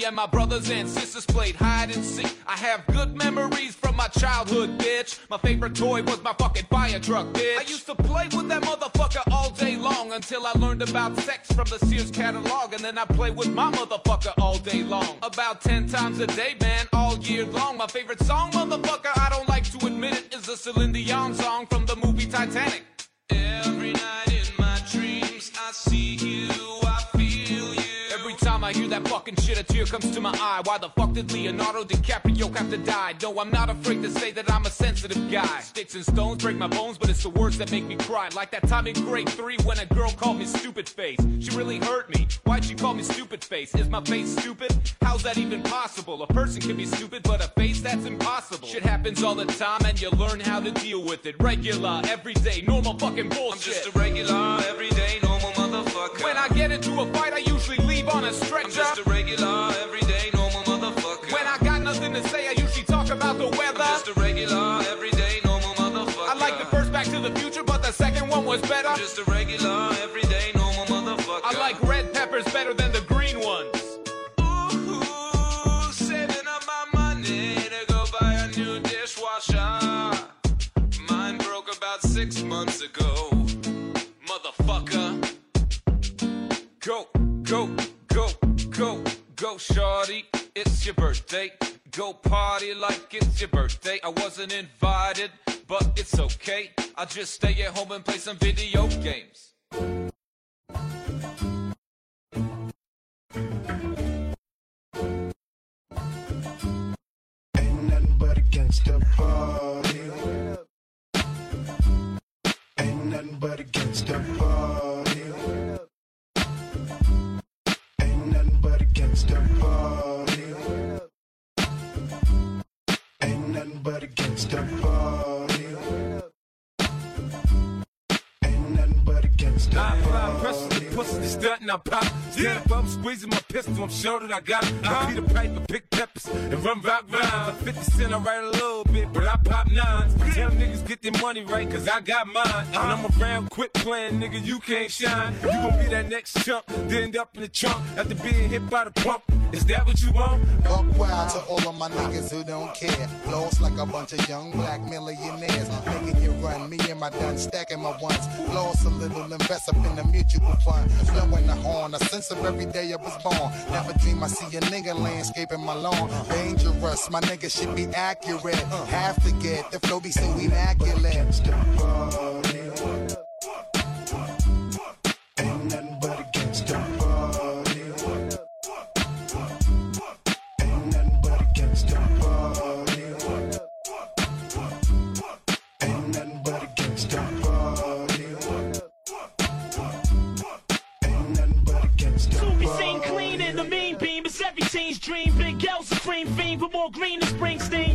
Speaker 29: and my brothers and sisters played hide and seek. I have good memories from my childhood, bitch. My favorite toy was my fucking fire truck, bitch. I used to play with that motherfucker all day long until I learned about sex from the Sears catalog. And then I play with my motherfucker all day long. About 10 times a day, man, all year long. My favorite song, motherfucker, I don't like to admit it, is a Celine Dion song from the movie Titanic.
Speaker 4: Every night in my dreams, I see you, I feel you.
Speaker 29: I hear that fucking shit, a tear comes to my eye. Why the fuck did Leonardo DiCaprio have to die? No, I'm not afraid to say that I'm a sensitive guy. Sticks and stones break my bones, but it's the words that make me cry. Like that time in grade three when a girl called me stupid face. She really hurt me. Why'd she call me stupid face? Is my face stupid? How's that even possible? A person can be stupid, but a face that's impossible. Shit happens all the time, and you learn how to deal with it. Regular, everyday, normal fucking bullshit.
Speaker 4: I'm just a regular, everyday, normal motherfucker.
Speaker 29: When I get into a fight, I usually leave on a
Speaker 4: I'm just a regular, everyday, normal motherfucker.
Speaker 29: When I got nothing to say, I usually talk about the weather.
Speaker 4: I'm just a regular, everyday, normal motherfucker.
Speaker 29: I like the first Back to the Future, but the second one was better.
Speaker 4: I'm just a regular, everyday, normal motherfucker.
Speaker 29: I like red peppers better than the green ones.
Speaker 4: Ooh, saving up my money to go buy a new dishwasher. Mine broke about six months ago.
Speaker 29: Motherfucker. Go, go, go, go, shorty. It's your birthday. Go party like it's your birthday. I wasn't invited, but it's okay. I'll just stay at home and play some video games.
Speaker 30: Ain't nothing but against the party. Ain't nothing but against the party. The party. Ain't nothing but against the party. Ain't nothing but against the party.
Speaker 4: Pussy, I pop. Stand up, I'm squeezing my pistol, I'm sure that I got it. I Peter Piper, pick peppers, and run rock rhymes. Like 50 cent, I write a little bit, but I pop nines. Tell niggas get their money right, cause I got mine. When I'm around, quit playing, nigga, you can't shine. You gon' be that next chump, then end up in the trunk after being hit by the pump. Is that what you want?
Speaker 31: Buck wild to all of my niggas who don't care. Lost like a bunch of young black millionaires. Making you run, me and my done stacking my ones. Lost a little, invest up in the mutual fund. Blowing the horn, a sense of every day I was born. Never dream I see a nigga landscaping my lawn. Dangerous, my nigga should be accurate. Have to get the flow be so immaculate.
Speaker 23: Supreme fiend with more green than Springsteen.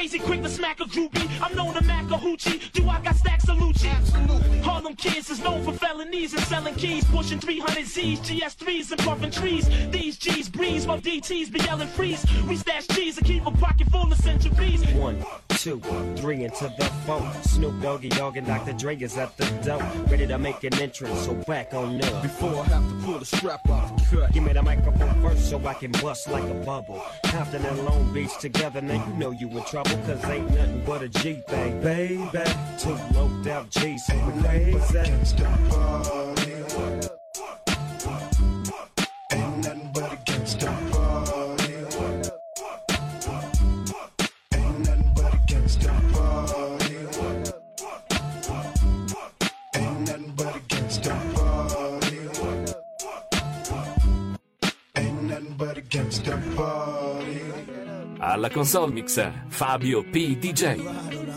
Speaker 23: You know I'm crazy quick to smack a groupie. I'm known to mac a hoochie. Do I got stacks of Lucci? Absolutely. Harlem kids is known for felonies and selling keys, pushing 300 Z's, GS3s and puffing trees. These G's breeze while DTs be yelling freeze. We stash cheese and keep a pocket full of centuries.
Speaker 32: One, two, three into the four. Snoop Doggy Dogg and Dr. Dre is at the door. Ready to make an entrance, so back on up.
Speaker 33: Before I have to pull the strap off the cut.
Speaker 32: Give me the microphone first so I can bust like a bubble. Compton and Long Beach together, now you know you in trouble, cause ain't nothing but a G thing, baby. Two low out G's, so we.
Speaker 28: Alla console mix Fabio P. DJ.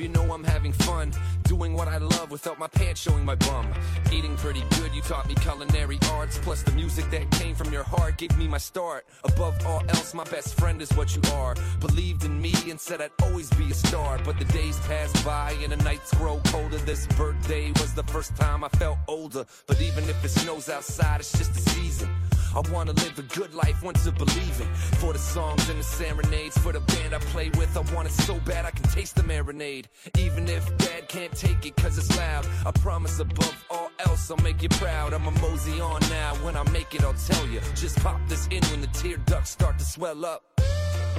Speaker 34: You
Speaker 33: know
Speaker 2: I'm having fun. Doing what I love without my pants showing my bum. Eating pretty good, you taught me culinary arts. Plus, the music that came from your heart gave me my start. Above all else, my best friend is what you are. Believed in me and said I'd always be a star. But the days passed by and the nights grow colder. This birthday was the first time I felt older. But even if it snows outside, it's just a season. I wanna live a good life, want to believe it. For the songs and the serenades, for the band I play with, I want it so bad I can taste the marinade. Even if dad can't take it cause it's loud, I promise above all else I'll make you proud. I'm a mosey on now, when I make it I'll tell you. Just pop this in when the tear ducts start to swell up.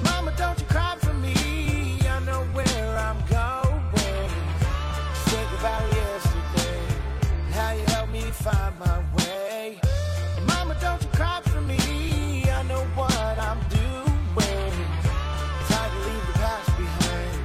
Speaker 33: Mama, don't you cry for me. I know where I'm going. Think about yesterday how you helped me find my way. Mama, don't you cry for me. I know what I'm doing. Hard to leave the past behind,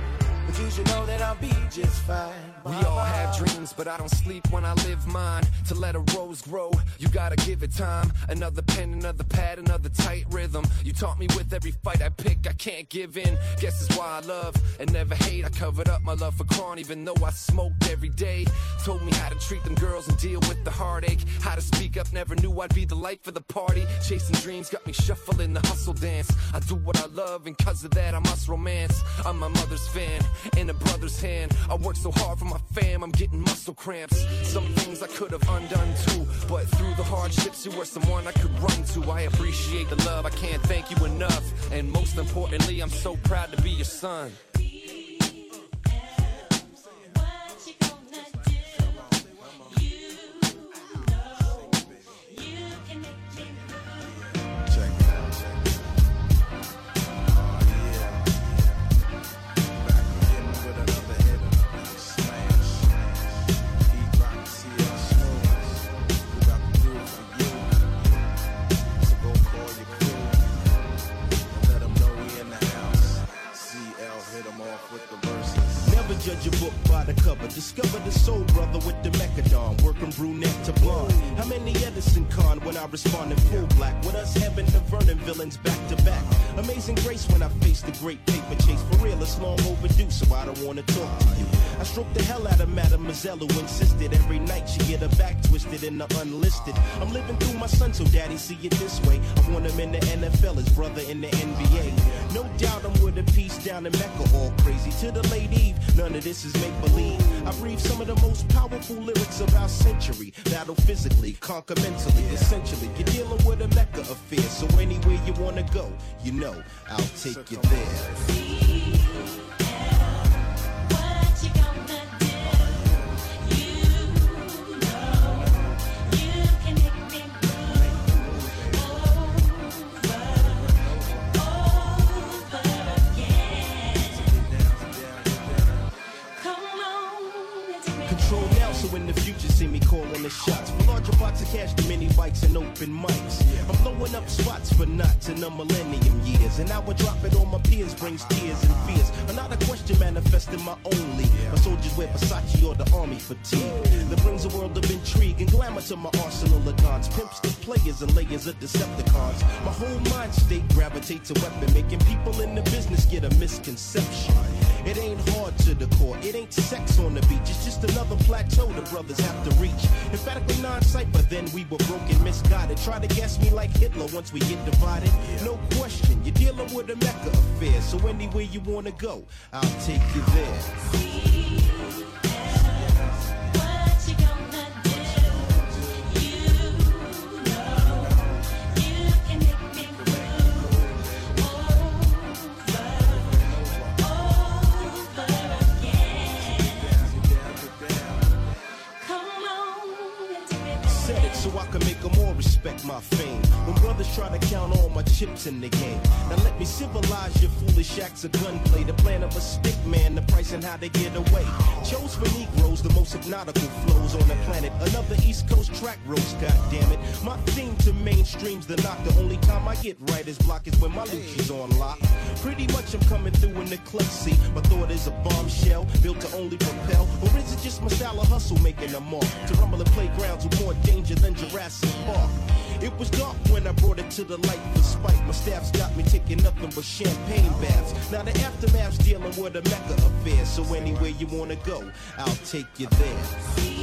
Speaker 33: but you should know that I'll be just fine.
Speaker 2: We all have dreams, but I don't sleep when I live mine. To let a rose grow, you gotta give it time. Another pen, another pad, another tight rhythm. You taught me with every fight I pick, I can't give in. Guess it's why I love and never hate. I covered up my love for Kron, even though I smoked every day. Told me how to treat them girls and deal with the heartache. How to speak up, never knew I'd be the life of the party. Chasing dreams got me shuffling the hustle dance. I do what I love, and cause of that, I must romance. I'm my mother's fan, in a brother's hand. I work so hard for my fam, I'm getting muscle cramps. Some things I could have undone too, but through the hardships, you were someone I could run to. I appreciate the love, I can't thank you enough. And most importantly, I'm so proud to be your son.
Speaker 20: Undercover. Discover the soul brother with the mechadon, working brunette to blonde. How many Edison con when I respond in full black? With us having the Vernon villains back to back. Amazing grace when I face the great paper chase. For real, it's long overdue, so I don't wanna talk to you. I stroke the hell out of Mademoiselle who insisted every night she get her back twisted in the unlisted. I'm living through my son, so daddy see it this way. I want him in the NFL, his brother in the NBA. No doubt I'm with a piece down in Mecca, all crazy. To the late Eve, none of this is make believe. I breathe some of the most powerful lyrics of our century. Battle physically, conquer mentally, essentially. You're dealing with a Mecca affair, so anywhere you wanna go, you know I'll take you there. The shots. For larger pots of cash, the mini bikes and open mics. I'm blowing up spots for knots in the millennium years. And I drop it on my peers, brings tears and fears. Another question manifesting my only. My soldiers wear Versace or the army fatigue. That brings a world of intrigue and glamour to my arsenal of guns. Pimps the players and layers of Decepticons. My whole mind state gravitates a weapon, making people in the business get a misconception. It ain't hard to the core, it ain't sex on the beach, it's just another plateau the brothers have to reach. Emphatically non-cypher, then we were broken, misguided. Try to guess me like Hitler once we get divided. No question, you're dealing with a Mecca affair, so anywhere you wanna go, I'll take you there. Respect my fame. When brothers try to count all my chips in the game. Now let me civilize your foolish acts of gunplay. The plan of a stick man, the price and how they get away. Chose for Negroes, the most hypnotical flows on the planet. Another East Coast track roast, goddammit. My theme to mainstream's the knock. The only time I get right writer's block is when my Lucci's on lock. Pretty much I'm coming through in the clutch seat. My thought is a bombshell built to only propel. Or is it just my style of hustle making a mark? To rumble in playgrounds with more danger than Jurassic Park. It was dark when I brought it to the light for spite. My staff's got me taking nothing but champagne baths. Now the aftermath's dealing with a Mecca affair. So anywhere you wanna go, I'll take you there.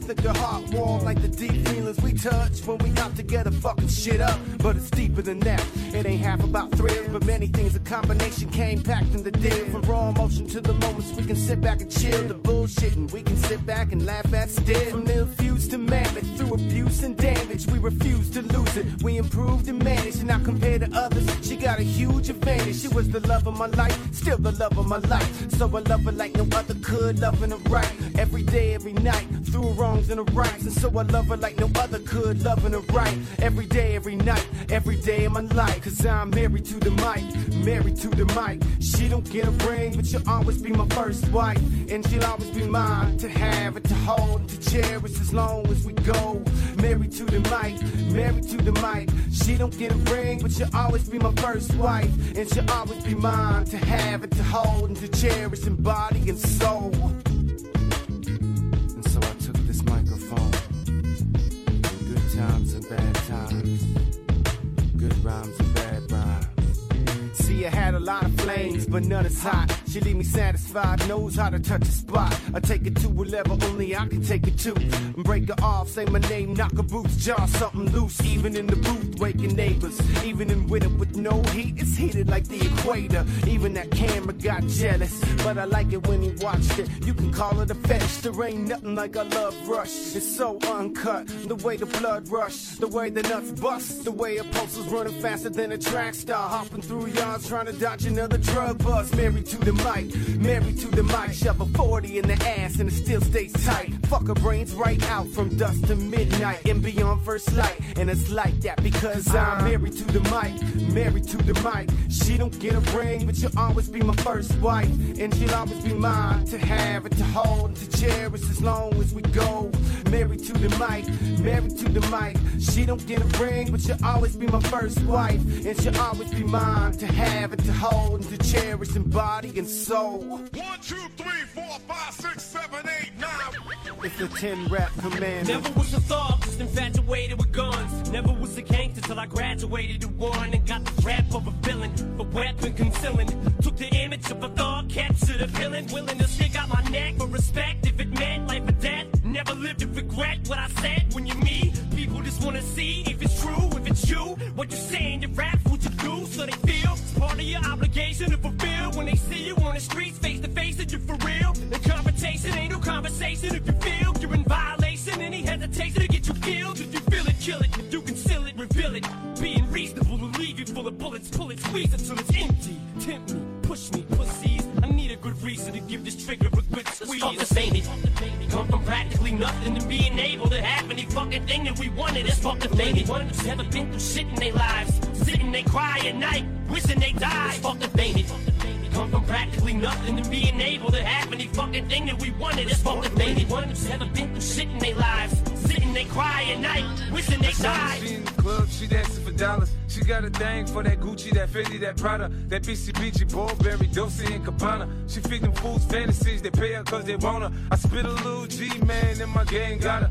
Speaker 33: Nothing can heart warm like the deep feelings we touch when we out together, fucking shit up. But it's deeper than that. It ain't half about thrill, but many things. A combination came packed in the deal. From raw emotion to the we can sit back and chill. The bullshitting we can sit back and laugh at still. From little feuds to mammoth, through abuse and damage, we refuse to lose it. We improved and managed, and now compared to others, she got got a huge advantage. She was the love of my life, still the love of my life. So I love her like no other could, loving her right. Every day, every night, through wrongs and the rights. And so I love her like no other could, loving her right. Every day, every night, every day of my life. Cause I'm married to the mic, married to the mic. She don't get a ring, but she'll always be my first wife. And she'll always be mine to have and to hold and to cherish as long as we go. Married to the mic, married to the mic. She don't get a ring, but she'll always be my first wife. And she'll always be mine to have and to hold and to cherish in body and soul. And so I took this microphone. Good times and bad times. Good rhymes and bad rhymes. See, I had a lot of flames, but none is hot. She leave me satisfied, knows how to touch a spot. I take it to a level only I can take it to. Break her off, say my name, knock her boots, jaw something loose. Even in the booth, waking neighbors. Even in winter with no heat, it's heated like the equator. Even that camera got jealous, but I like it when he watched it. You can call it a fetish, there ain't nothing like a love rush. It's so uncut, the way the blood rush, the way the nuts bust, the way a pulse is running faster than a track star, hopping through yards trying to dodge another drug bust. Married to the mic, married to the mic, shove a 40 in the ass and it still stays tight. Fuck her brains right out from dusk to midnight and beyond first light. And it's like that because I'm uh-huh. married to the mic, married to the mic. She don't get a ring, but she'll always be my first wife. And she'll always be mine to have and to hold and to cherish as long as we go. Married to the mic, married to the mic. She don't get a ring, but she'll always be my first wife. And she'll always be mine to have and to hold and to cherish in body and soul.
Speaker 35: One, two, three, four, five, six, seven, eight, nine.
Speaker 33: It's the 10 rap command.
Speaker 23: Never was a thug, just infatuated with guns. Never was a gangster till I graduated to one and got the rap of a villain, the weapon concealing. Took the image of a thug, captured a villain, willing to stick out my neck for respect if it meant life or death. Never lived to regret what I said when you're me. People just wanna see if it's true, if it's you. What you saying, your raps, what you do, so they feel it's part of your obligation to fulfill. When they see you on the streets, face to face, that you're for real. The confrontation ain't no conversation if you feel you're in violation. Any hesitation to get you killed. If you feel it, kill it. If you conceal it, reveal it. Being reasonable to leave you full of bullets, pull it, squeeze it till it's empty. Tempt me, push me, pussies. I need a good reason to give this trigger a squeeze. Fuck the faded. Come from practically nothing to being able to have any fucking thing that we wanted. It's fuck the faded. One who's never been through shit in their lives. Sitting they cry at night, wishing they died. Fuck the faded. Come from practically nothing to being able to have any fucking thing that we wanted. It's fuck the faded. One who's never been through shit in their lives. Sitting they cry at night, wishing they died.
Speaker 4: She in the club, she dancing for dollars. She got a thing for that Gucci, that Fendi, that Prada, that BCBG, Burberry, Dolce and Gabbana. She feed them fools fantasies, they pay her cause they want her. I spit a little G, man, and my gang got her.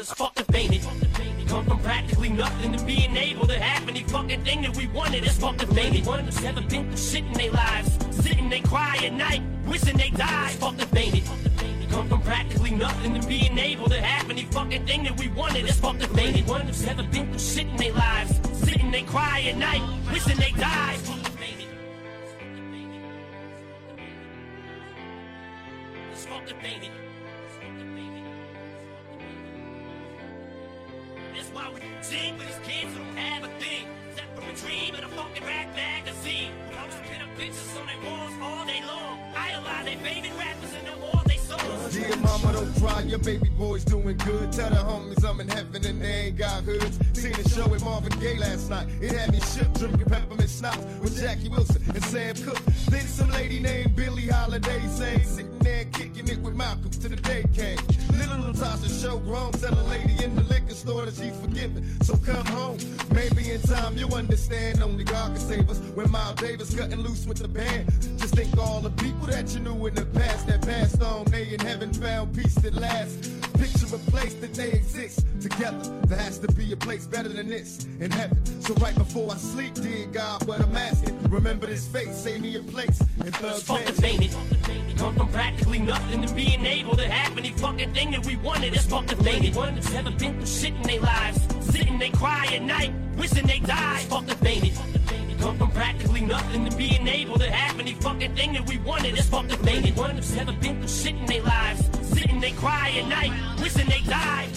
Speaker 23: Let's fucking fade it. Come from practically nothing to being able to have any fucking thing that we wanted. It's fucking faded. One of who's never been through shit in their lives. Sitting they cry at night, wishing they died. Fucking faded. Come from practically nothing to being able to have any fucking thing that we wanted. It's fucking faded. One of who's never been through shit in their lives. Sitting they cry at night, wishing they died. It's fucking faded. That's why we sing for these kids who don't have a thing. Except for a dream and a fucking rap magazine. I'll just pin up pictures on their walls all day long. Idolize their favorite rappers and the war they songs.
Speaker 28: Dear mama, don't cry, your baby boy's doing good. Tell the homies I'm in heaven and they ain't got hoods. Seen a show with Marvin Gaye last night. It had me shook, drinking peppermint schnapps with Jackie Wilson and Sam Cooke. Then some lady named Billie Holiday sang, sitting there kicking it with Malcolm till the day came. Little Latasha show grown, tell a lady in the liquor store that she's forgiven. So come home, maybe in time you'll understand. Only God can save us. When Miles Davis cutting loose with the band, just think all the people that you knew in the past that passed on. They in heaven found peace that lasts. Picture a place that they exist together. There has to be a place better than this in heaven. So right before I sleep, dear God, what I'm asking, Remember this face, save me a place in third
Speaker 11: It's fucking faded. Come from practically nothing to being able to have any fucking thing that we wanted. It's fucking faded. One that's ever been through shit in their lives. Sitting they cry at night, wishing they died. Fuck the faded. Come from practically nothing to being able to have any fucking thing that we wanted. It's fucking faded. One that's ever been through shit in their lives. Sitting they cry at night, wishing they died.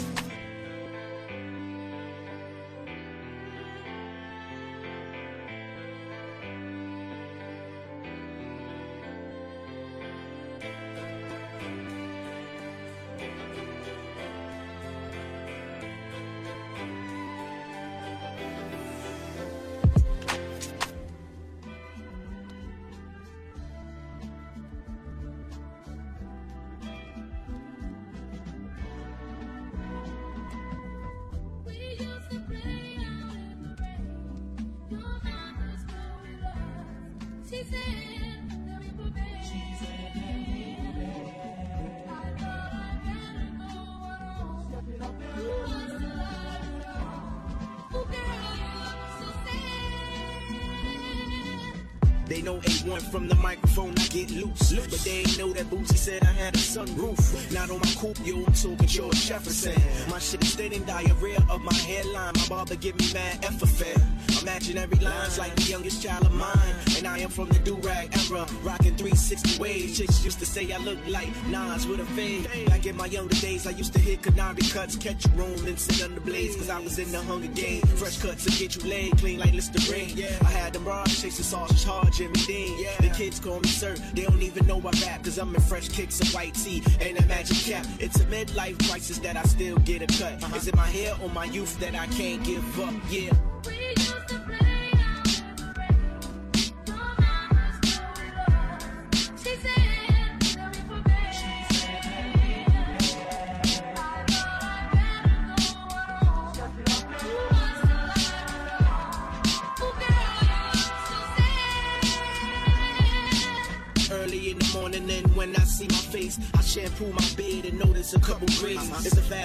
Speaker 20: They know A1 from the microphone, I get loose. But they ain't know that Bootsy said I had a sunroof. Not on my coupe, yo, I'm talking George Jefferson. My shit is thinning diarrhea of my hairline. My barber give me mad effervescent. Imagine every line's like the youngest child of mine. And I am from the do-rag era, rocking 360 waves. Chicks used to say I look like Nas with a fade. Like in my younger days, I used to hit Canary cuts, catch a room, then sit under blaze. Cause I was in the hunger game. Fresh cuts to get you laid, clean like Listerine. I had bras chasing sausage hard, Jimmy Dean. The kids call me sir, they don't even know I rap. Cause I'm in fresh kicks and white tee and a magic cap. It's a midlife crisis that I still get a cut. Uh-huh. Is it my hair or my youth that I can't give up? Yeah.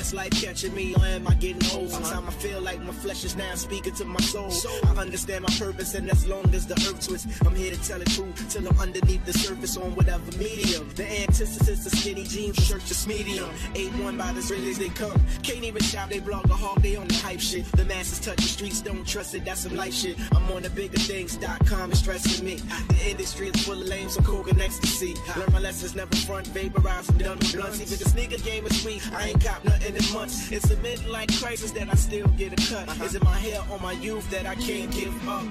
Speaker 20: It's life catching me, or am I getting old? Sometimes I feel like my flesh is now speaking to my soul. I understand my purpose, and as long as the earth twists, I'm here to tell the truth till I'm underneath the surface on whatever medium. The antithesis of skinny jeans, shirt just medium. A1 by the as they come. Can't even shop, they blog a hog, they on the hype shit. The masses touch the streets, don't trust it, that's some life shit. I'm on the bigger things.com, it's stressing me. The industry is full of lames, so coke and ecstasy. Learn my lessons, never front, vaporize, I'm done with blunts. Even the sneaker game is sweet, I ain't cop nothing in months. It's a midlife crisis that I still get a cut. Is it my hair or my youth that I can't give up?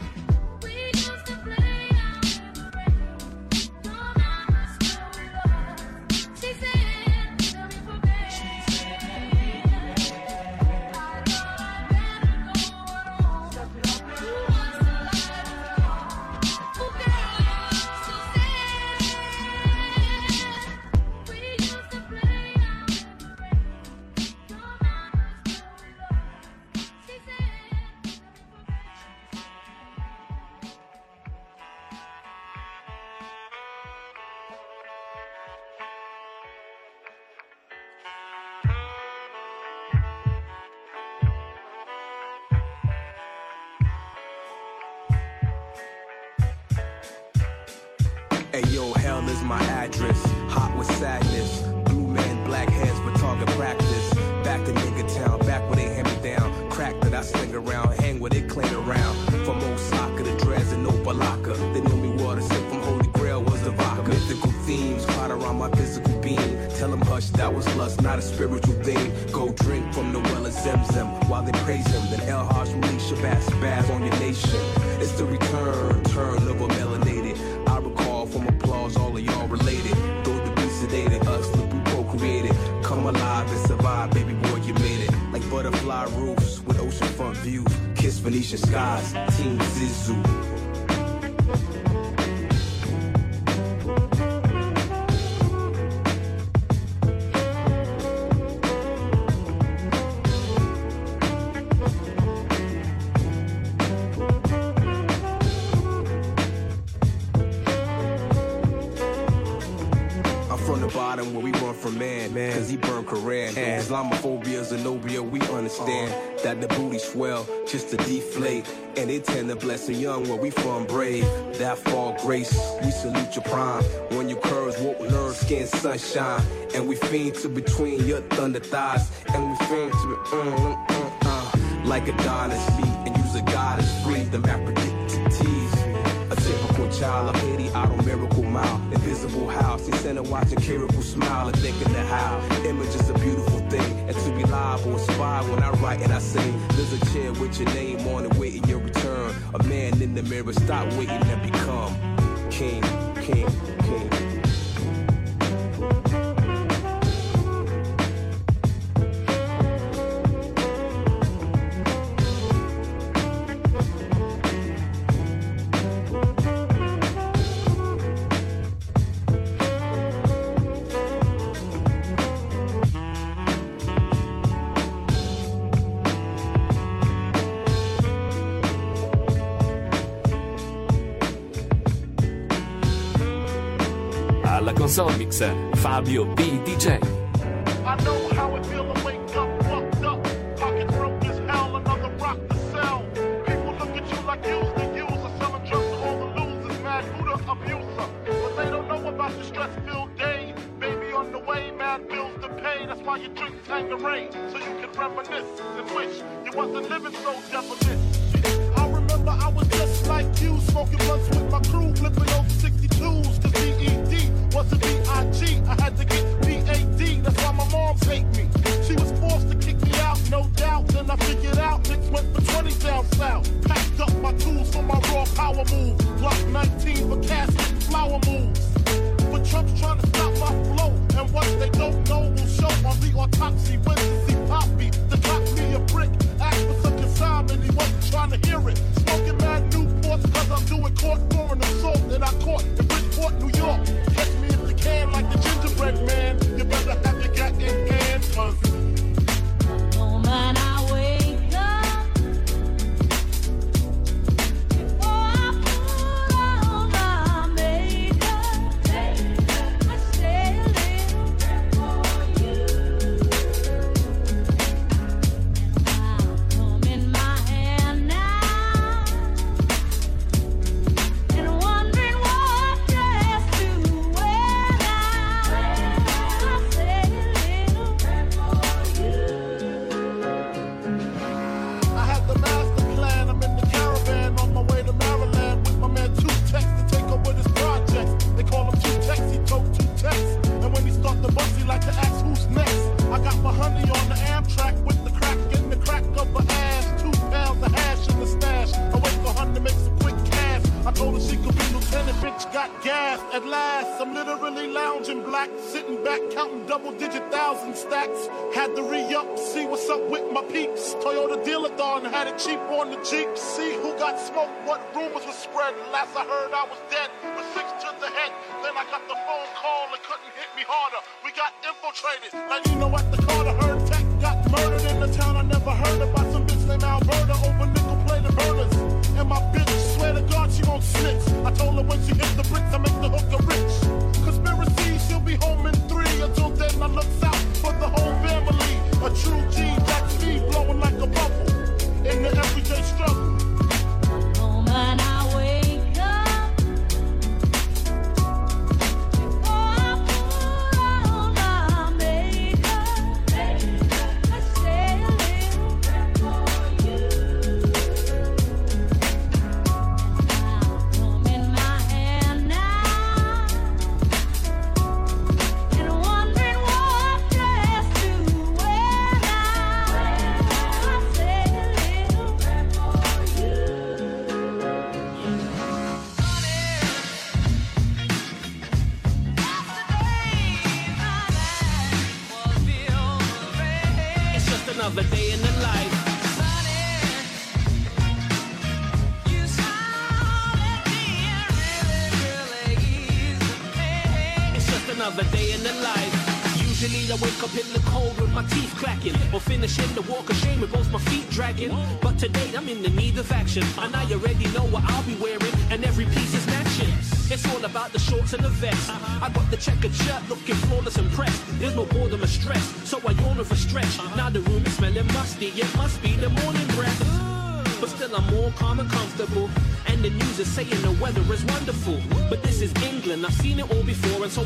Speaker 36: Just to deflate. And they tend to bless the young where we from brave. That fall grace, we salute your prime. When your curves woke nerves, skin sunshine. And we fiend to between your thunder thighs. And we fiend to be, mm, mm, mm, uh, like Adonis. And use a goddess free, the tease. A typical child of Haiti, auto miracle mile. Invisible house, in center watching Kirikou smile and thinking the how. Images a beautiful. And to be live or inspired when I write and I sing. There's a chair with your name on it, waiting your return. A man in the mirror, stop waiting and become king, king,
Speaker 12: way, mad bills to pay. That's why you drink Tanqueray, so you can reminisce and wish you wasn't living so devilish. I remember I was just like you, smoking blunts with my crew, flipping over 62s. Cause BED wasn't B-I-G. I had to get B-A-D. That's why my moms hate me. She was forced to kick me out, no doubt. Then I figured out niggas went for 20 down south. Packed up my tools for my raw power move. Block 19 for casket flower moves. But Trump's trying to stop my flow. And what they don't know will show on the autopsy. When to see Poppy to drop me a brick. Ask for some consignment, he wasn't trying to hear it. Smoking mad Newports cause I'm doing court for an assault that I caught in Bridgeport, New York. Can like the gingerbread man. You better have your gat in hand cause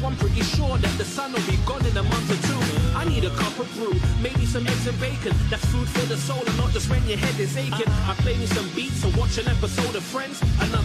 Speaker 12: I'm
Speaker 23: pretty sure that the sun will be gone in a month or two. I need a cup of brew, maybe some eggs and bacon. That's food for the soul and not just when your head is aching. I play me some beats and watch an episode of Friends. Another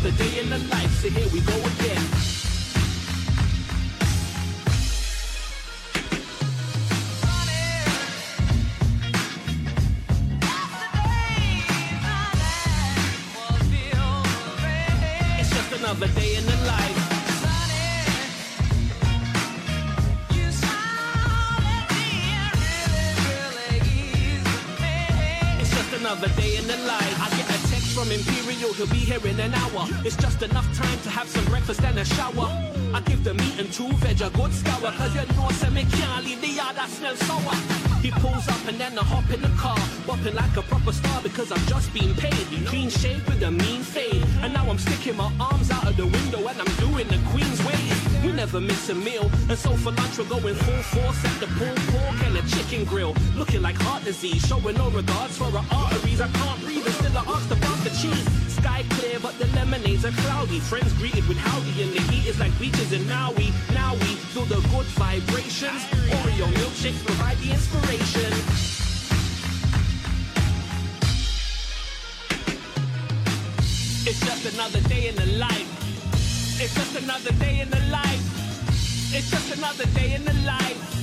Speaker 23: the life.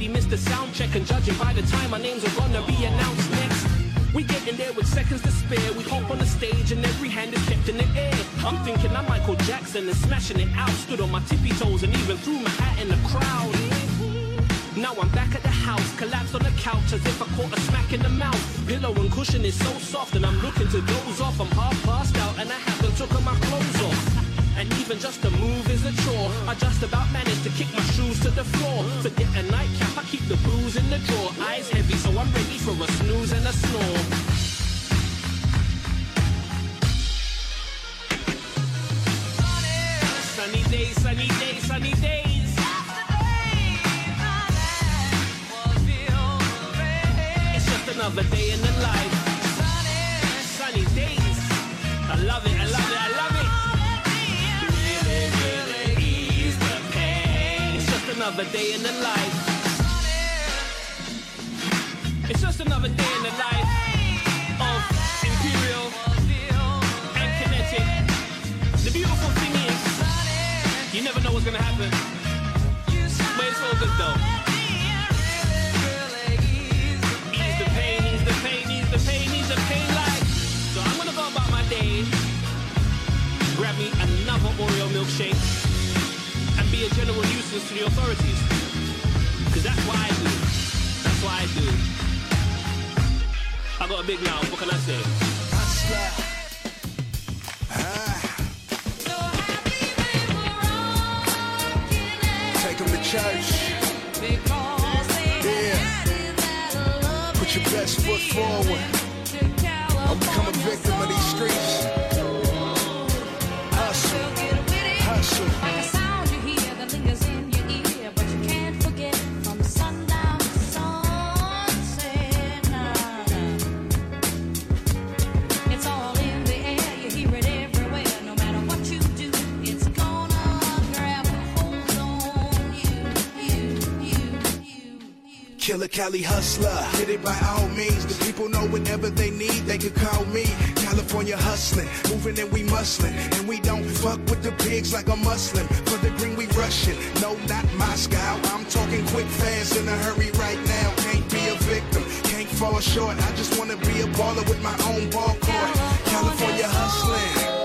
Speaker 23: Already missed the sound check, and judging by the time our names are gonna be announced next. We get in there with seconds to spare. We hop on the stage and every hand is kept in the air. I'm thinking I'm Michael Jackson and smashing it out. Stood on my tippy toes and even threw my hat in the crowd. Now I'm back at the house, collapsed on the couch as if I caught a smack in the mouth. Pillow and cushion is so soft, and I'm looking to doze off. I'm half passed out, and I haven't took my clothes off. And even just to move is a chore. I just about managed to kick my shoes to the floor. Forget a nightcap, I keep the booze in the drawer. Eyes heavy, so I'm ready for a snooze and a snore. Sunny days, sunny days, sunny days. Another day in the life. It's just another day in the life of Imperial and Kinetic. The beautiful thing is, you never know what's gonna happen. But it's all good though. Ease the pain, ease the pain, ease the pain, ease the pain like. So I'm gonna go about my day, grab me another Oreo milkshake, general to the authorities. Cause that's what I do. That's what I do. I got a big mouth, what can I say?
Speaker 37: Church. Yeah. Put your best foot forward. Become a victim of these streets. Hustle. Hustle. Cali hustler, get it by all means. The people know whenever they need, they could call me. California hustling, moving and we muscling. And we don't fuck with the pigs like a Muslim. For the green we rushing, no not Moscow. I'm talking quick, fast, in a hurry right now. Can't be a victim, can't fall short. I just wanna be a baller with my own ball court. California hustling.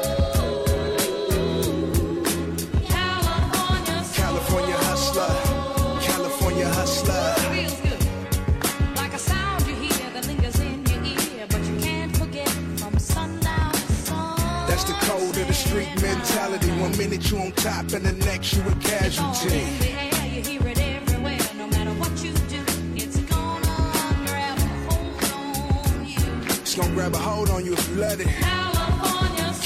Speaker 37: Minute you on top, and the next you a casualty.
Speaker 11: the air, you hear it everywhere. No matter what you do, it's gonna grab a hold on you.
Speaker 37: It's gonna grab a hold on you if you let it.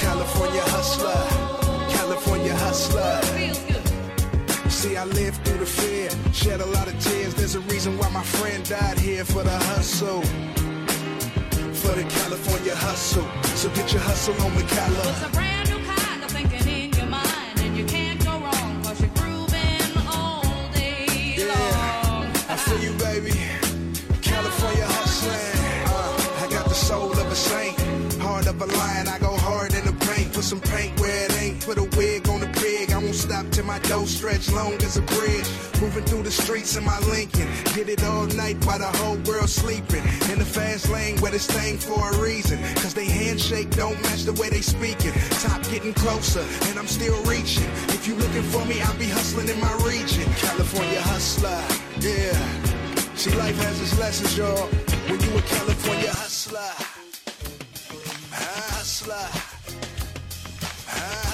Speaker 37: California hustler, California hustler.
Speaker 11: Feels good.
Speaker 37: See, I lived through the fear, shed a lot of tears. There's a reason why my friend died here for the hustle. For the California hustle. So get your hustle on the
Speaker 11: It's of
Speaker 37: a lion. I go hard in the paint. Put some paint where it ain't. Put a wig on the pig. I won't stop till my dough stretch long as a bridge. Moving through the streets in my Lincoln. Get it all night while the whole world sleeping. In the fast lane where this thing for a reason. Cause they handshake don't match the way they speaking. Top getting closer and I'm still reaching. If you looking for me, I'll be hustling in my region. California hustler. Yeah. See, life has its lessons, y'all. When you a California hustler, hustler,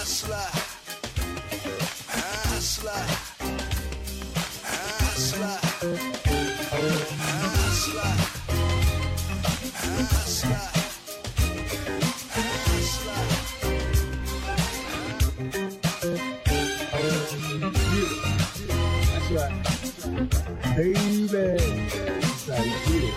Speaker 37: hustler, hustler, hustler, hustler, hustler.
Speaker 12: Baby. It.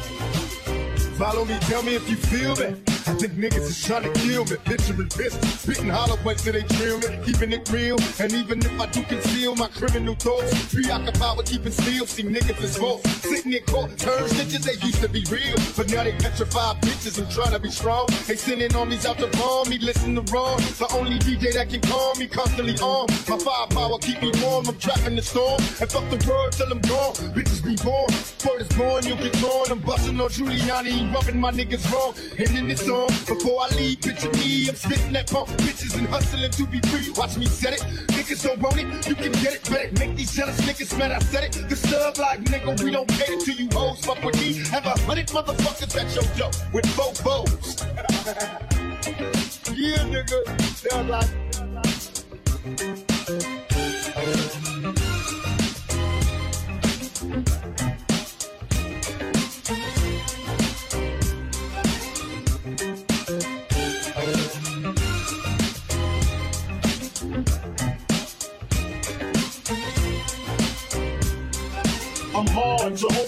Speaker 28: Follow me, tell me if you feel me. I think niggas is trying to kill me. Picturing pistols, spitting hollow points till they drill me. Keeping it real, and even if I do conceal my criminal thoughts, preoccupied with keeping still. See niggas is false. Sitting in court, turn snitches, they used to be real. But now they petrified bitches and trying to be strong. They sending armies out to bomb me, listen to wrong. The only DJ that can calm me, constantly on. My firepower keep me warm, I'm trapping the storm. And fuck the world till I'm gone. Bitches be born. Word is born, you'll get torn. I'm busting on Giuliani, rubbing my niggas wrong. And in this before I leave, picture me, I'm spitting that pump bitches and hustling to be free. Watch me set it. Niggas don't want it, you can get it. Better make these jealous niggas mad, I said it. The sub like nigga, we don't cater to you hoes. Fuck with me, have a hundred motherfuckers at your door with both bows. yeah, nigga. Sound like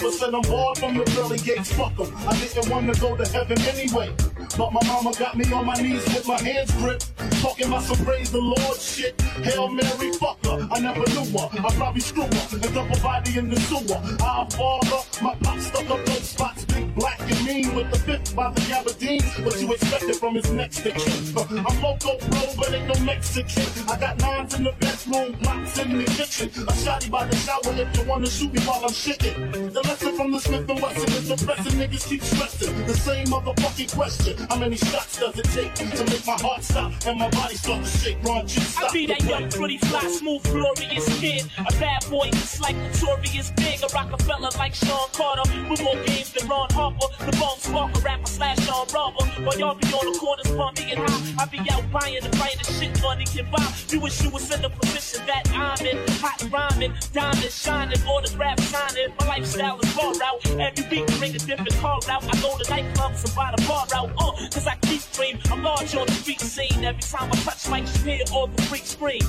Speaker 12: Jehovah said I'm hard from the pearly gates. Fuck 'em. I didn't want to go to heaven anyway. But my mama got me on my knees with my hands gripped. Talking about some praise the Lord shit. Hail Mary, fuck her. I never knew her. I probably screw her and her body in the sewer. Our father, my pop stuck up those spots. Big black and mean with the fifth by the gabardine. What you expected from his next to kin. Uh, I'm loco, bro, but ain't no Mexican. I got nines in the bedroom, blocks in the kitchen. A shotty by the shower if you wanna shoot me while I'm shitting. The lesson from the Smith and Wesson is suppressing niggas keep stressing. The same motherfucking question. How many shots does it take to make my heart stop and my body start to shake? Ron G, stop.
Speaker 38: I be that young, pretty, fly, smooth, glorious kid. A bad boy, just like Notorious Big. A Rockefeller like Sean Carter. With more games than Ron Harper. The bone sparker, rapper slash Sean Robber. While y'all be on the corners, bumping and high. I be out buying the brightest shit money can buy. You wish you was in the position that I'm in. Hot rhyming, diamond shining, autograph signing. My lifestyle is far out. Every week bring a different car out. I go to nightclubs and buy the bar out. Uh, cause I keep dream. I'm large on the street scene. Every time I touch mic, you hear all the freaks scream.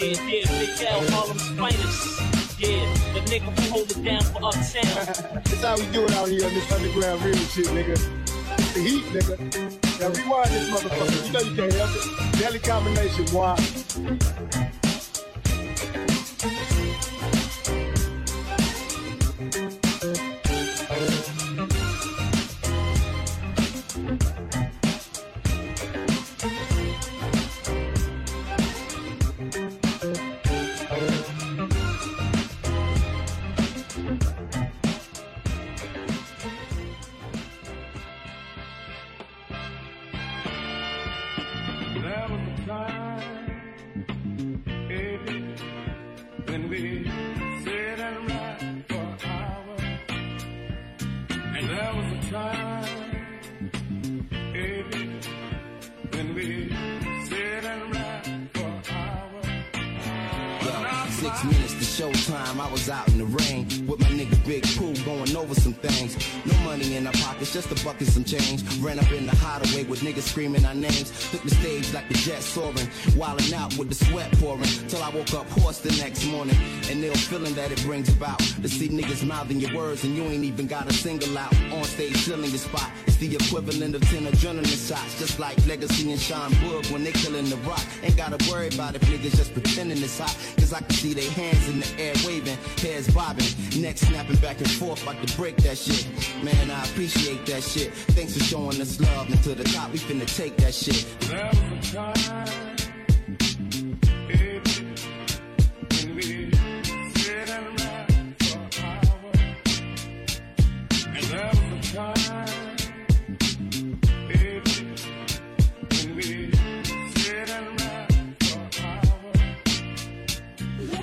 Speaker 38: Yeah, yeah, Big L, finest. Yeah, the nigga hold it down for uptown.
Speaker 12: That's how we do it out here on this underground real shit, nigga. It's the heat, nigga. Now rewind this motherfucker. You know you can't help it. Deadly combination, why?
Speaker 14: Just a bucket, some change. Ran up in the with niggas screaming our names. Took the stage like the jet soaring, wilding out with the sweat pouring. Till I woke up hoarse the next morning, and ill feeling that it brings about. To see niggas mouthing your words and you ain't even got a single out. On stage filling your spot, it's the equivalent of 10 adrenaline shots. Just like Legacy and Sean Boog when they killing the rock. Ain't gotta worry about if niggas just pretending it's hot. Cause I can see their hands in the air waving, heads bobbing, necks snapping back and forth like to break that shit. Man, I appreciate that shit. Thanks for showing us love. And to the top, we finna take that shit.
Speaker 39: There was a time, baby, when we sit and ride for hours. And there was a time, baby, when we sit and ride for hours.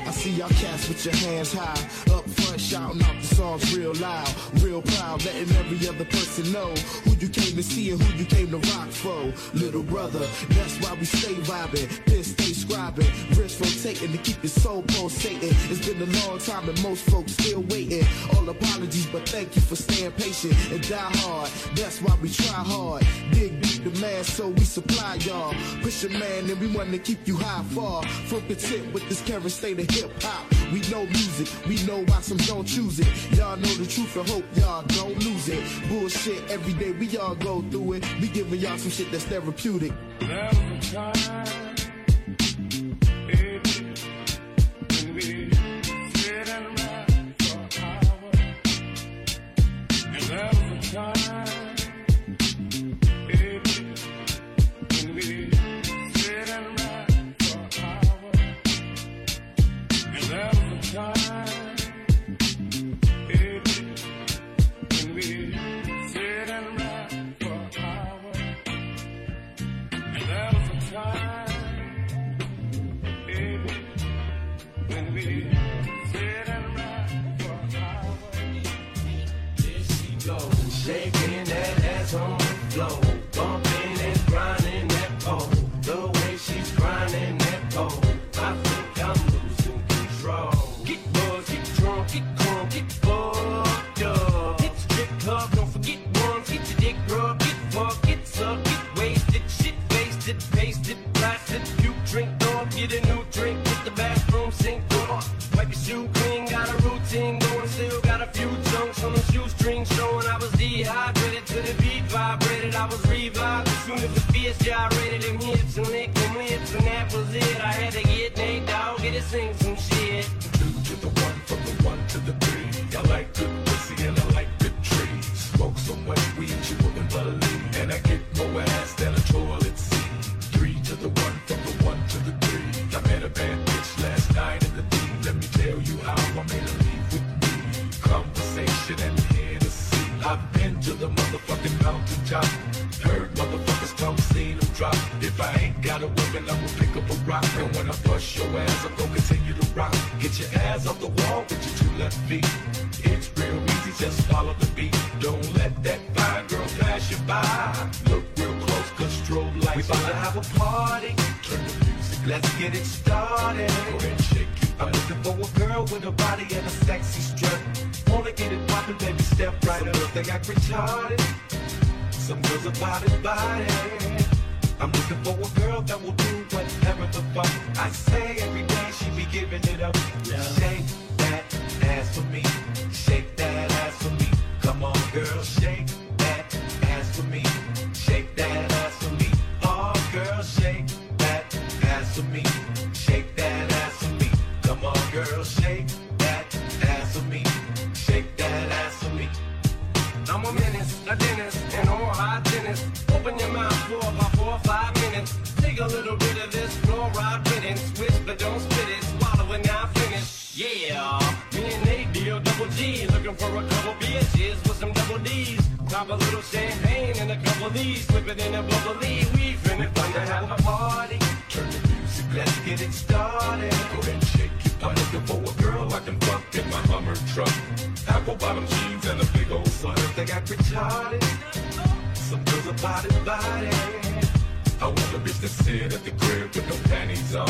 Speaker 40: I see y'all cats with your hands high, up front shouting out songs real loud, real proud, letting every other person know who you came to see and who you came to rock for. Little brother, that's why we stay vibing, pen stay scribing, wrist rotating to keep your soul pulsating. It's been a long time and most folks still waiting. All apologies, but thank you for staying patient and die hard. That's why we try hard. Dig deep the man, so we supply y'all. Push a man and we want to keep you high far. From content with this current state of hip hop. We know music, we know why some don't choose it. Y'all know the truth and hope y'all don't lose it. Bullshit every day, we all go through it. We giving y'all some shit that's therapeutic.
Speaker 39: There was a time,
Speaker 41: drink up, get a new drink, hit the bathroom sink door. Wipe your shoe clean, got a routine going, still got a few chunks on the shoestrings showing. I was dehydrated to the beat vibrated, I was revived as soon as the fierce gyrated them hips and licked them lips, and that was it. I had to get Nate Dogg, get to sing
Speaker 42: mountaintop. Heard motherfuckers talk, seen them drop. If I ain't got a weapon, I will pick up a rock. And when I bust your ass, I'm gonna continue to rock. Get your ass off the wall with your two left feet. It's real easy, just follow the beat. Don't let that fine girl pass you by. Look real close, cause strobe lights. We about to have a party. Turn the music, let's get it started. Go ahead, shake it. I'm looking for a girl with a body and a sexy strut. Wanna get it poppin', baby, step right up. They got retarded. Some girls are body body. I'm looking for a girl that will do whatever the fuck I say every day. She be giving it up. Shake that ass for me. Shake that ass for me. Come on, girl, shake that ass for me. Shake that
Speaker 41: Take a little bit of this fluoride riddance. Switch, but don't spit it. Swallow it now, finish. Yeah, me and Nate D-O double G. Looking for a couple bitches with some double D's. Pop a little champagne and a couple of these. Slip it in a bubbly. We finna fun to have a party.
Speaker 42: Turn the music, let's get it started. Go ahead shake it. I'm looking for a girl I can fuck in my Hummer truck. Apple bottom jeans and a big old slut. They got retarded. Some girls are body body. I want a bitch to sit at the crib with no panties on.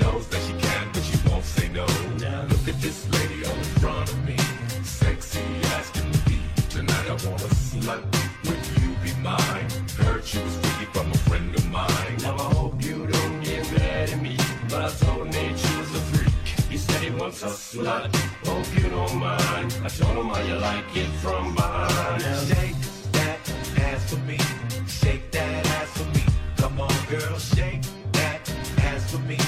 Speaker 42: Knows that she can, but she won't say no.
Speaker 43: Now Look at this lady all in front of me. Sexy ass can be. Tonight I want a slut. Would you be mine?
Speaker 44: Heard she was freaky from a friend of mine. Now I hope
Speaker 45: you don't get mad at me.
Speaker 42: But I told Nate she was a freak. He said he wants a slut. Hope you don't mind. I told him how you like it from behind. Now shake that ass for me. Shake that ass for me. Come on, girl, shake that ass for me.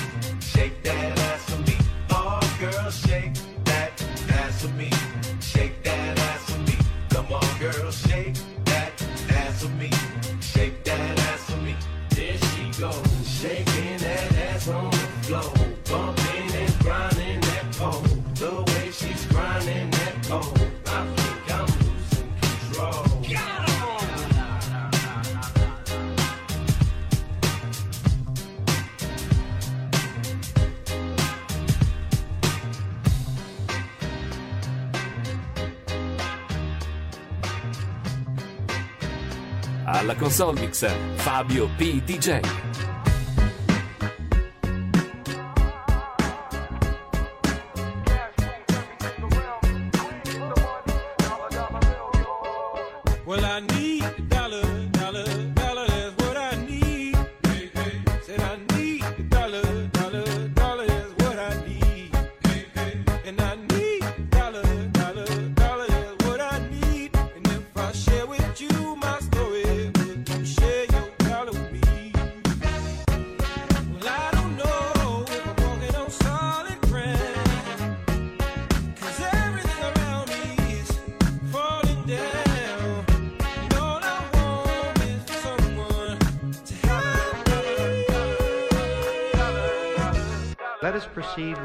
Speaker 42: alla console mix
Speaker 1: Fabio P. DJ.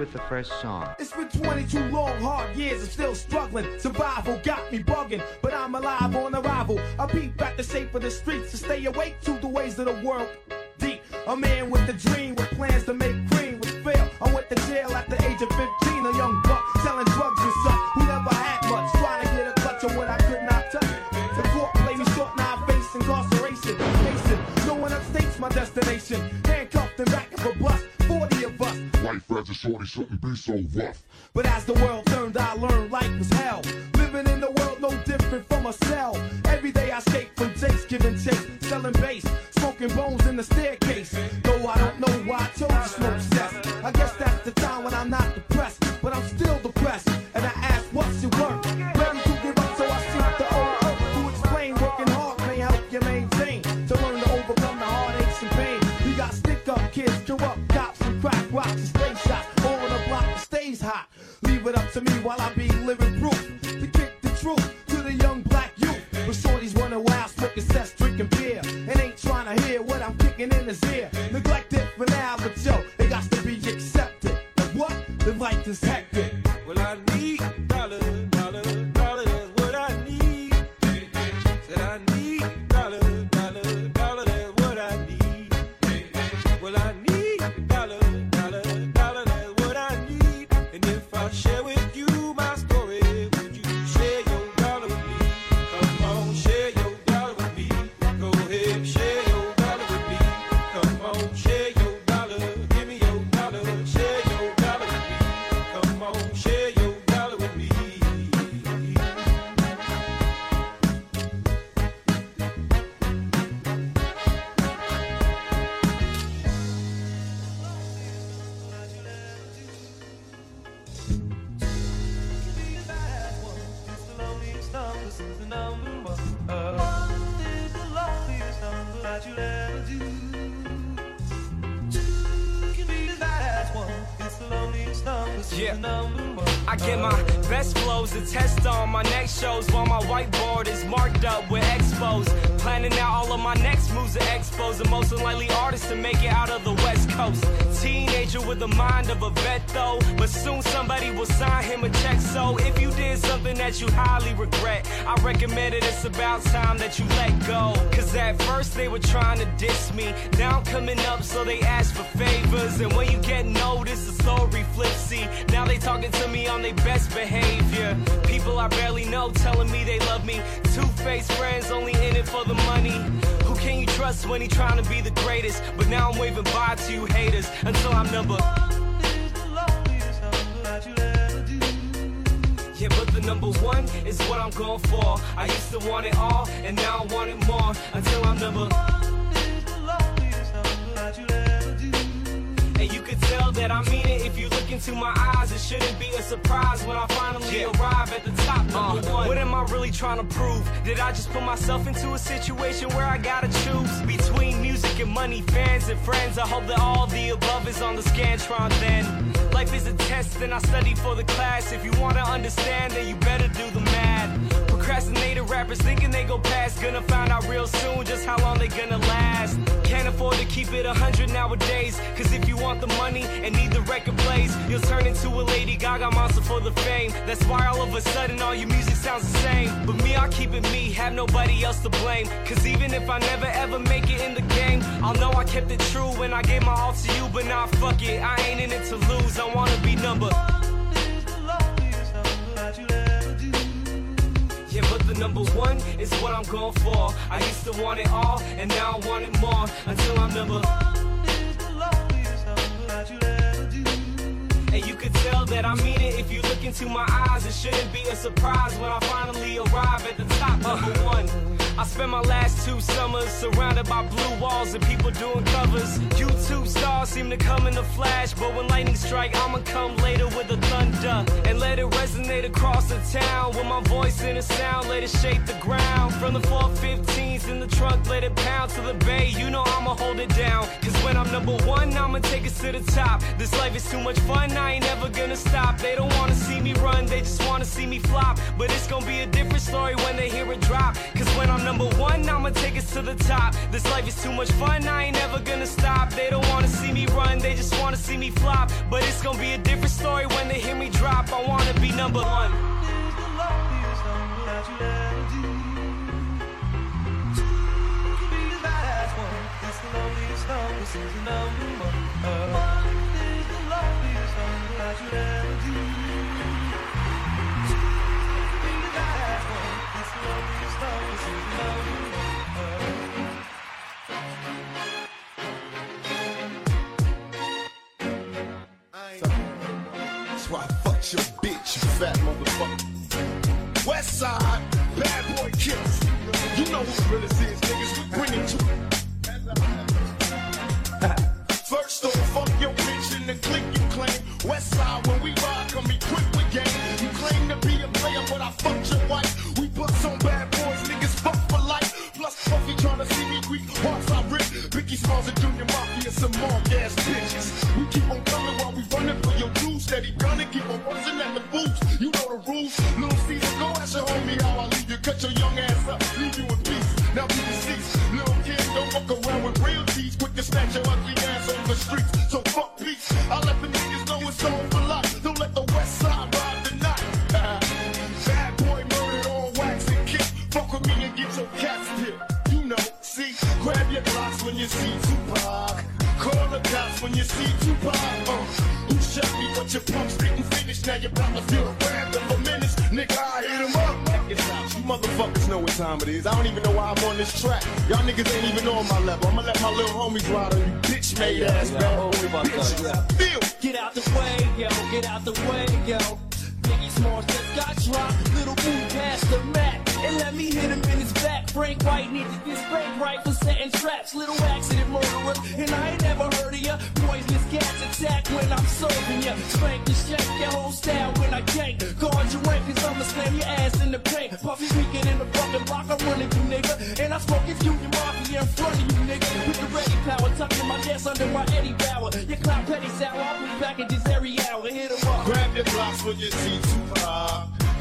Speaker 1: with the first song.
Speaker 33: It's been 22 long, hard years and still struggling. Survival got me bugging, but I'm alive on arrival. I peep at the shape of the streets to stay awake to the ways of the world. Deep, a man with a dream, with plans to make cream, with fail. I went to jail at the age of 15, a young buck spread a
Speaker 46: shorty shouldn't be so rough.
Speaker 33: But as the world turned, I learned life was hell. Living in the world no different from a cell. Every day I escape from Jake's giving chase, selling bass, smoking bones in the staircase to me while I be living.
Speaker 47: Frank White needed this break right for setting traps. Little accident murderers, and I ain't never heard of ya. Poisonous gas attack when I'm serving ya. Spank and shake your whole style when I gank. Guard your rank, cause I'ma slam your ass in the paint. Puffy speaking in the fucking block, I'm running you, nigga. And I smoke if you, and mafia in front of you, nigga. With the ready power, tucking my ass under my Eddie Bauer. Your clown petty sour, I'll be back every hour. Hit em up.
Speaker 28: Grab your blocks when you see two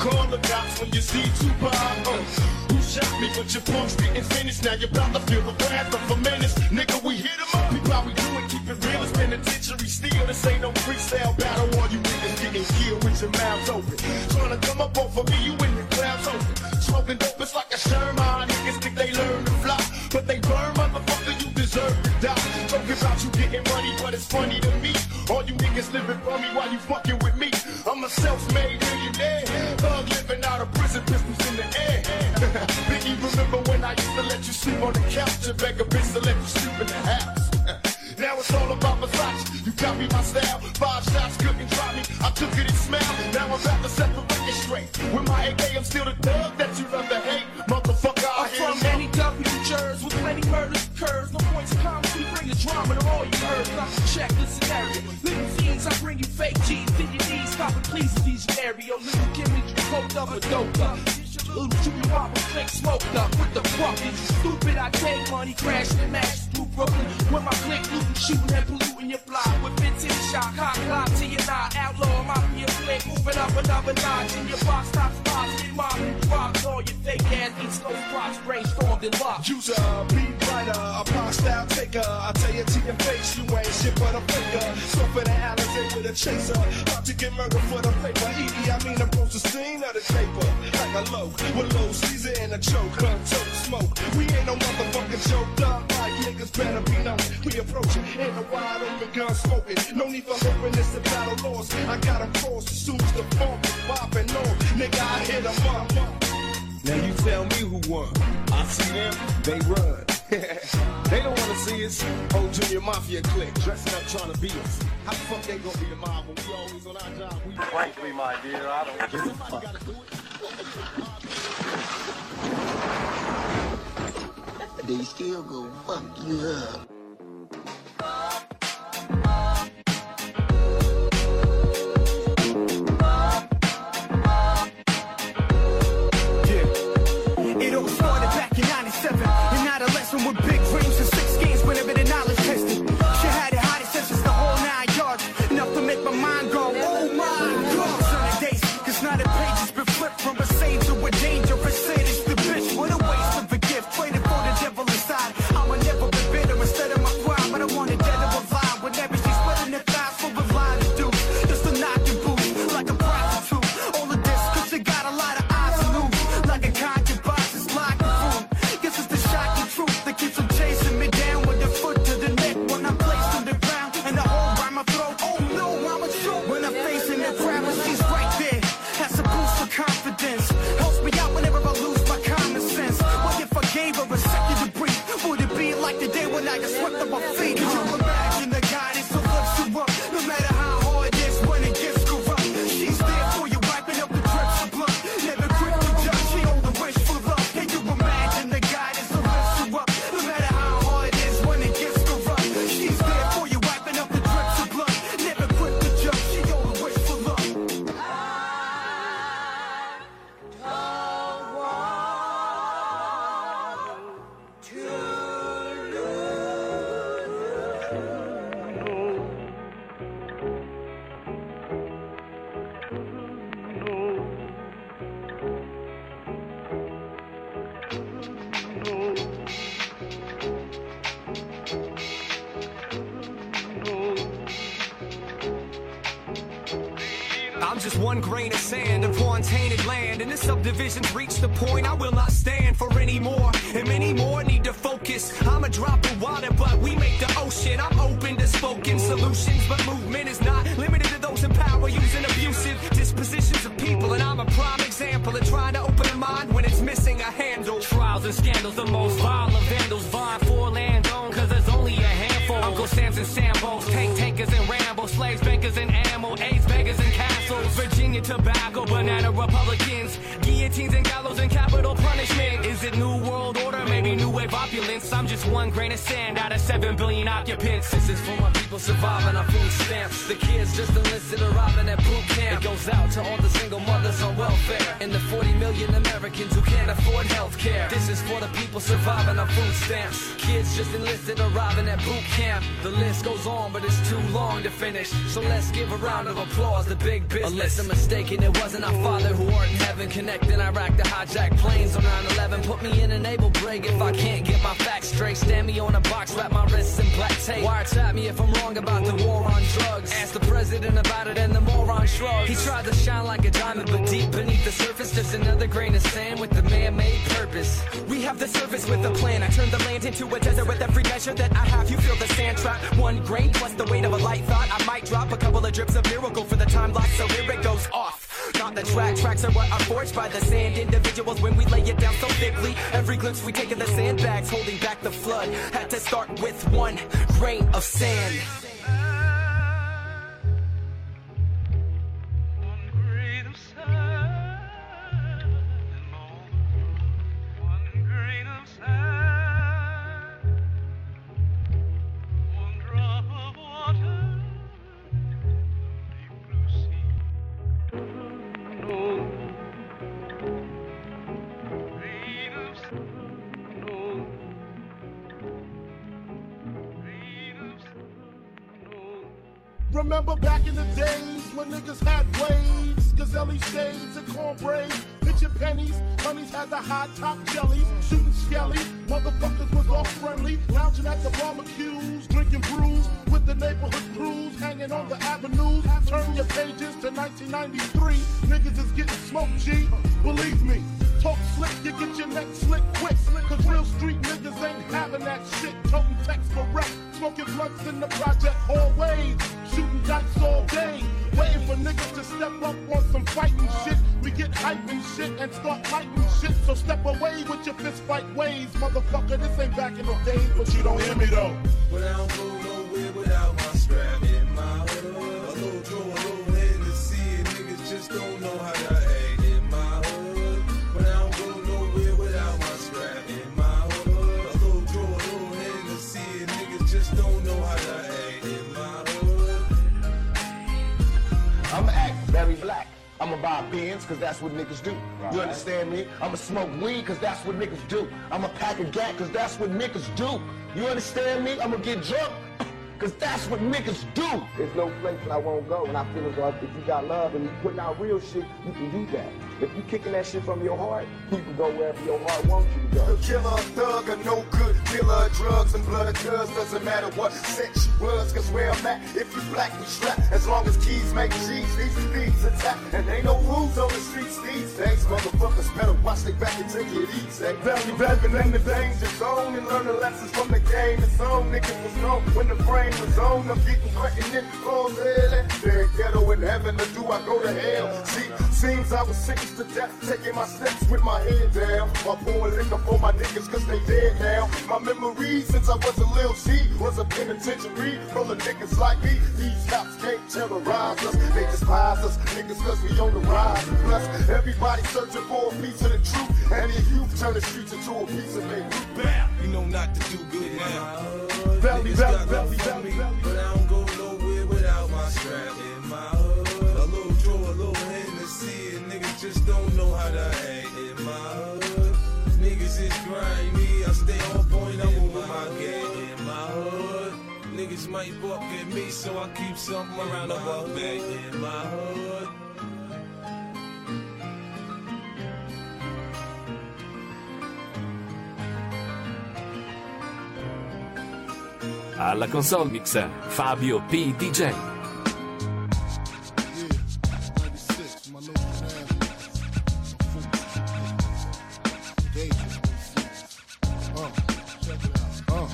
Speaker 28: Call the cops when you see Tupac. Uh, who shot me? But your punch getting finished. finish. Now you're about to feel the wrath of a menace. Nigga, we hit him up. We probably do it. Keep it real. It's penitentiary steel. This ain't no freestyle battle. All you niggas getting killed with your mouths open. Trying to come up off of me. You in the clouds open. Smoking dope. It's like a Sherman. Niggas think they learn to fly. But they burn, motherfucker. You deserve to die. Talking about you getting money. But it's funny to me. All you niggas living for me while you fucking with me. I'm a self-made and pistols in the air. Biggie, remember when I used to let you sleep on the couch and beg a bitch to let you sleep in the house? now it's all about Versace. You got me my style. Five shots couldn't drop me. I took it in smiled. Now I'm about to set the record straight. With my AK, I'm still the thug that you love to hate. Motherfucker, I
Speaker 47: I'm from any W jurors with plenty murders occurs. No points of comedy, we bring the drama to all you heard. Not the check the scenario. Little scenes, I
Speaker 48: bring you fake G's. Then your knees, stop and please, these area. Little gimmicks coked up or doped up. Little Junior Papa Flake smoked up. What the fuck you stupid? I take money, crashing and matches through Brooklyn. With my click, looting, shooting and polluting your block. With 15 shot, cock clock to your knot. Outlaw, mafia click, moving up another notch. In your box, top spots, get mobbed and rocks. All your fake ass East Coast props brainstormed and locked.
Speaker 49: Use a beat writer, a pop style taker. I tell you to your face, you ain't shit but a faker. For the Alizé with a chaser, about to get murdered for the paper. Edie, I mean, approach the scene of the caper. Like a low, with low Caesar and a choke, cut, choke, smoke. We ain't no motherfucking joke, dog. Like niggas better be known. We approaching in a wide open gun smoking. No need for hoping it's a battle lost. I got 'em crossed as soon as the funk is popping off. Nigga, I hit 'em up.
Speaker 28: Now you tell me who won. I see them, they run. they don't wanna see us. Old Junior Mafia clique dressing up trying to beat us. How the fuck they gonna be the mob when we always on our job? We
Speaker 50: Frankly, my dear, I don't give a fuck.
Speaker 51: They still go fuck you up.
Speaker 33: It all started back in 97. An adolescent with big dreams
Speaker 2: business. Unless Wiretap me if I'm wrong about the war on drugs. Ask the president about it and the moron shrugs. He tried to shine like a diamond, but deep beneath the surface, just another grain of sand with the man-made purpose.
Speaker 52: We have the service with a plan. I turn the land into a desert with every measure that I have. You feel the sand trap. One grain plus the weight of a light thought. I might drop a couple of drips of miracle for the time lost. So here it goes off. The track. Tracks are what are forged by the sand. Individuals when we lay it down so thickly. Every glimpse we take of the sandbags holding back the flood. Had to start with one grain of sand.
Speaker 53: Cause that's what niggas do. I'ma pack a gat, cause that's what niggas do. You understand me? I'ma get drunk, cause that's what niggas do. There's no place that I won't go, and I feel as though if you got love and you putting out real shit, you can do that. If you kicking that shit from your heart, you can go wherever your heart wants you to go.
Speaker 28: Killer, thug, or no good dealer, drugs and blood of cuz doesn't matter what sex you was, cause where I'm at, if you black, we strap. As long as keys make G's, these thieves attack. And ain't no rules on the streets these days. Motherfuckers better watch they back and take it easy. Value, value, in the danger zone and learn the lessons from the game. It's on, niggas was known when the brain was on. I'm getting cutting in clothes, They're ghetto in heaven, or do I go to hell? See, seems I was to death, taking my steps with my head down. My pouring liquor for my niggas, cause they dead now. My memories since I was a little C was a penitentiary full of niggas like me. These cops can't terrorize us, they despise us. Niggas cause we on the rise. Plus, everybody searching for a piece of the truth. And the youth turn the streets into a piece of their
Speaker 4: Bam! You know not to do good now.
Speaker 28: Valley,
Speaker 4: Niggas
Speaker 28: valley,
Speaker 4: got
Speaker 28: valley, valley, valley.
Speaker 4: but I don't go nowhere without my strap Niggas might buck at me, so I keep something around the buck back in my hood.
Speaker 1: Alla console mix Fabio P. DJ.
Speaker 12: 96, my little Uh. Uh,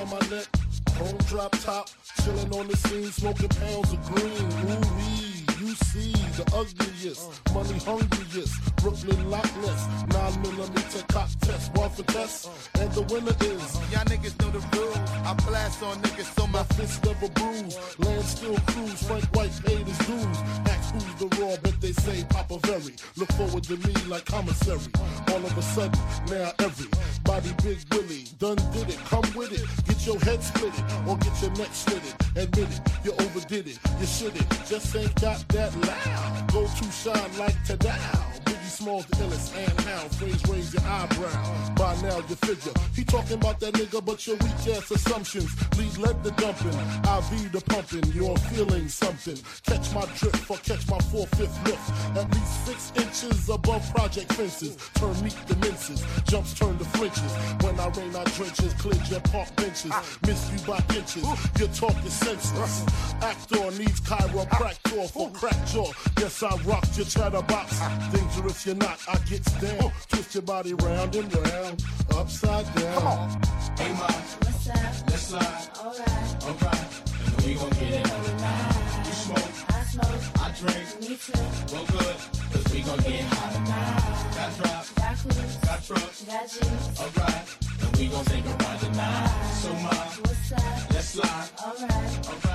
Speaker 12: on my neck, chrome drop top, chilling on the scene, smoking pounds of green. Ooh wee, you see the ugliest, money hungriest, Brooklyn Loch Ness, nine millimeter cock test, one for test, and the winner is.
Speaker 54: Y'all niggas know the rules. I blast on niggas so my
Speaker 12: fist never bruised, land still cruise, Frank White paid his dues. Ask who's the raw, but they say Papa Very. Look forward to me like commissary. All of a sudden, now everybody Big Willie done did it. Come with it, get your head split it, or get your neck slit it. Admit it, you overdid it, you should it. just ain't got that loud. Go to shine like Tadao. Biggie Smalls the illest and how phrase raise your eyebrow. By now you figure he talking about that nigga, but your weak ass assumptions lead lead the dumping. IV the pumping, you're feeling something. Catch my drift or catch my four fifth lift. At least six inches above project fences. Turn meat to minces, jumps turn to flinches. When I rain, I drenches, cleared your park benches. Miss you by inches, your talk is senseless. Actor needs chiropractor for crack jaw. Yes, I rock your chatterbox. Dangerous you're not, I gets down. Twist your body round and round, upside down. Come on.
Speaker 4: Hey, ma. What's up? Let's slide. Alright. Alright. And we gon' get it on tonight. You smoke. I smoke. I drink. Me too. Well, good. Cause we gon' get hot tonight. Got drop. Got cruise. Got trucks. Got G's. Alright. And we gon' take a ride tonight. So, ma. What's up? Let's slide. Alright. Alright. And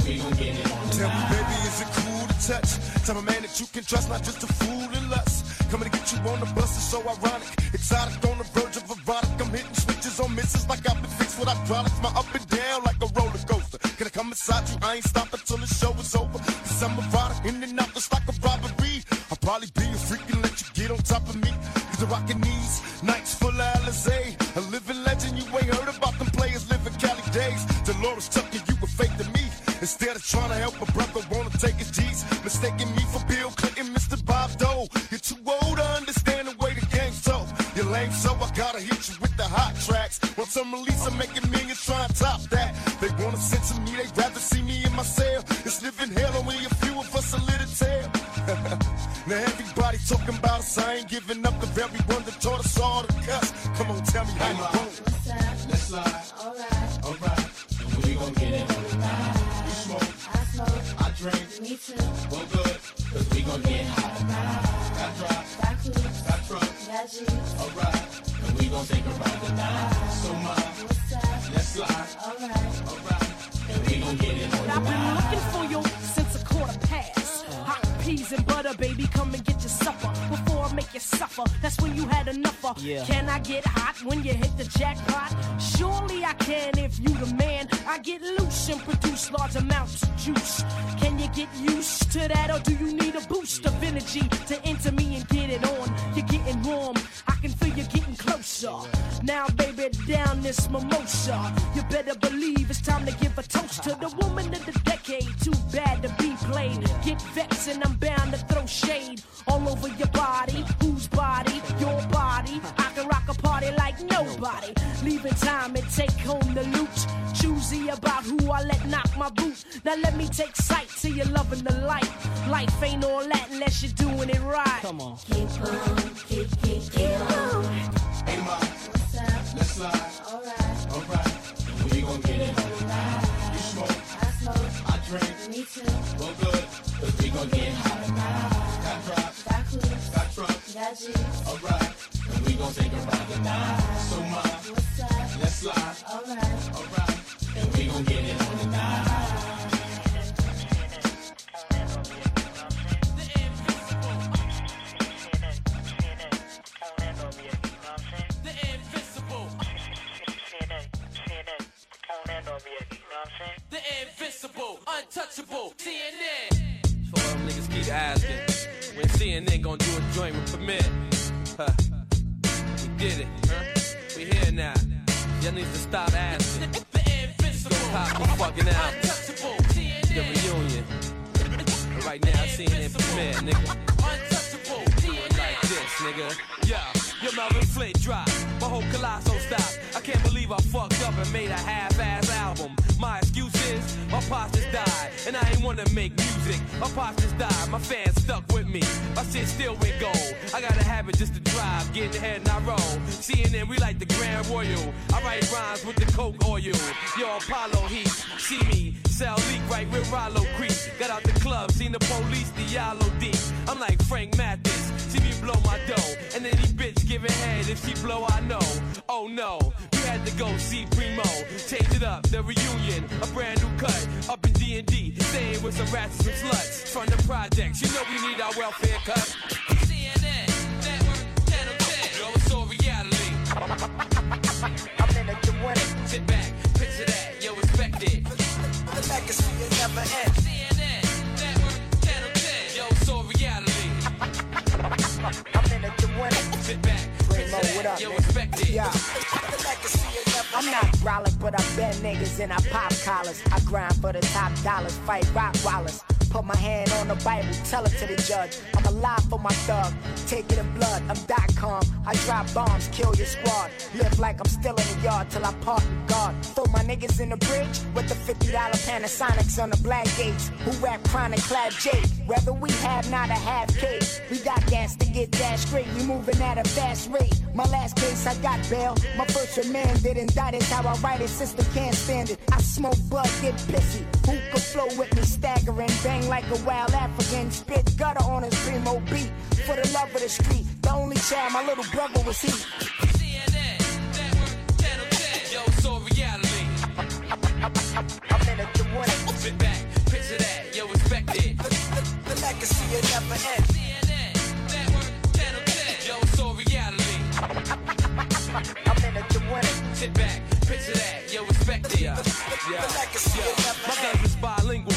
Speaker 28: Tell me, baby, is it cool to touch? Tell me, man, that you can trust, not just a fool and lust. Coming to get you on the bus is so ironic. Exotic on the verge of erotic. I'm hitting switches on misses like I've been fixed with hydraulics. My up and down like a roller coaster. Can I come inside you? I ain't stopping till the show is over. Cause I'm erotic, in and out just like a robbery. I'll probably be a freak and let you get on top of me. Cause the rockin' knees, nights full of Alizé. A living legend, you ain't heard about them players living Cali days. Delores Tucker, you were fake to me. Instead of trying to help a brother, wanna take his G's, mistaking me for Bill Clinton, Mr. Bob Dole. You're too old to understand the way the game's told. You're lame, so I gotta hit you with the hot tracks. Once I'm released, I'm making millions trying to top that. They wanna censor me, they'd rather see me in my cell. It's living hell, only a few of us a little tale. now everybody talking about us, I ain't giving up the very one that taught us all to cuss. Come on, tell me how you want.
Speaker 55: Let's slide. Alright. Alright. And we gon' get it smoke. I drink. Me too. Well good. Cause we gon' get tonight. Got drops. Got. Got. Alright. And we gon' take a ride tonight. So? Let's slide. Alright. Alright. And we gon' get it
Speaker 38: I've been looking for you since a quarter past. Hot peas and butter, baby, come and get your supper before make you suffer. That's when you had enough of.
Speaker 56: Yeah.
Speaker 38: Can I get hot when you hit the jackpot? Surely I can if you the man. I get loose and produce large amounts of juice. Can you get used to that, or do you need a boost of energy to enter me and get it on? You're getting warm. I can feel you getting closer. Now, baby, down this mimosa. You better believe it's time to give a toast to the woman of the decade. Too bad to be played. Get vexed and I'm bound to throw shade all over your body. Whose body? Your body. I can rock a party like nobody. Leaving time and take home the loot. Choosy about who I let knock my boot. Now let me take sight to you loving the light. Life ain't all that unless you're doing it right. Come on. Keep on, keep, keep, keep on.
Speaker 55: Hey mom. What's up? Let's slide. Alright. Alright. We gon' get it tonight. You smoke. I smoke. I drink. Me too. Well good. Cause we gon' get high tonight. Got trucks. Alright. And we gon' take a ride tonight. So mom. What's up? Let's slide. Alright. Alright. And we gon' get it on tonight.
Speaker 57: The invincible, untouchable, CNN.
Speaker 36: So them niggas keep asking when CNN gonna do a joint with permit. Huh. We did it, huh? We here now. Y'all need to stop asking. Go pop the fucking out. The reunion. And right now, CNN permit, nigga. Do it like this, nigga. Yeah, your Melvin Flynt drop. My whole colossal stop. I can't believe I fucked up and made a half-ass album. My excuse is my pops died, and I ain't wanna make music. My pops died, my fans stuck with me. My shit still went gold. I got a habit just to drive, get ahead and I roll. CNN, we like the Grand Royal. I write rhymes with the Coke oil. Yo, Apollo Heat, see me, sell leak right with Rollo Creek. Got out the club, seen the police, the yellow deep. I'm like Frank Mathis, see me blow my dough, and any bitch giving head if she blow, I know. Oh no, we had to go see Primo, change it up, the reunion, a brand new cut, up in D and D, staying with some rats and some sluts from the projects. You know we need our welfare cut. CNN, network, channel 10. Yo, it's all reality. I'm in it to win it. Sit back, picture that, yo, respect it. The legacy will never end. CNN, network, channel 10. Yo, it's all reality. I'm in it to win it. Sit back, yo, respect it.
Speaker 25: Yeah. I'm not brolic, but I bet niggas and I pop collars. I grind for the top dollars, fight rock wallers. Put my hand on the Bible, tell it to the judge. I'm alive for my thug, take it in blood. I'm dot com, I drop bombs, kill your squad. Live like I'm still in the yard till I part with God. Throw my niggas in the bridge with the $50 Panasonics on the black gates. Who rap chronic clap Jake? Whether we have not a half cake, we got gas to get that straight. We moving at a fast rate. My last case, I got bail. My first remanded, indicted. How I write it, Sister can't stand it. I smoke bud, get pissy. Who could flow with me, staggering, bang like a wild African. Spit gutter on his primo beat. For the love of the street, the only child my little brother was he.
Speaker 57: Yo, it's all reality.
Speaker 25: I'm in it to win it.
Speaker 57: Sit back, picture that, yo, respect it.
Speaker 25: The legacy will never end.
Speaker 57: Yo, it's all reality.
Speaker 25: I'm in it to win it.
Speaker 57: Sit back, picture that, yo, respect it. Yeah, yeah. My guns is bilingual.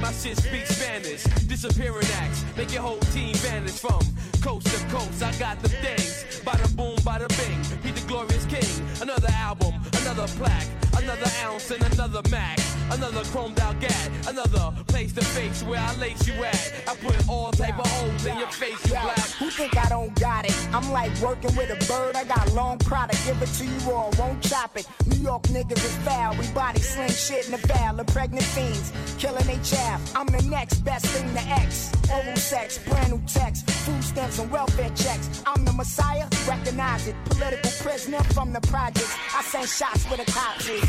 Speaker 57: My shit speaks Spanish. Disappearing acts, make your whole team vanish from coast to coast. I got the things. Bada boom, bada bing. Be the glorious king. Another album, another plaque.
Speaker 36: Another ounce and another mag. Another chromed out gag. Another place to face where I lace you at. I put all type of holes in your face, you black.
Speaker 25: Who think I don't got it? I'm like working with a bird. I got long product. Give it to you all, won't chop it. New York niggas is foul. We body sling shit in the foul of pregnant fiends. Killing they child. I'm the next best thing to X. Oral sex, brand new text, food stamps and welfare checks. I'm the messiah, recognize it. Political prisoner from the projects. I send shots where the cops is.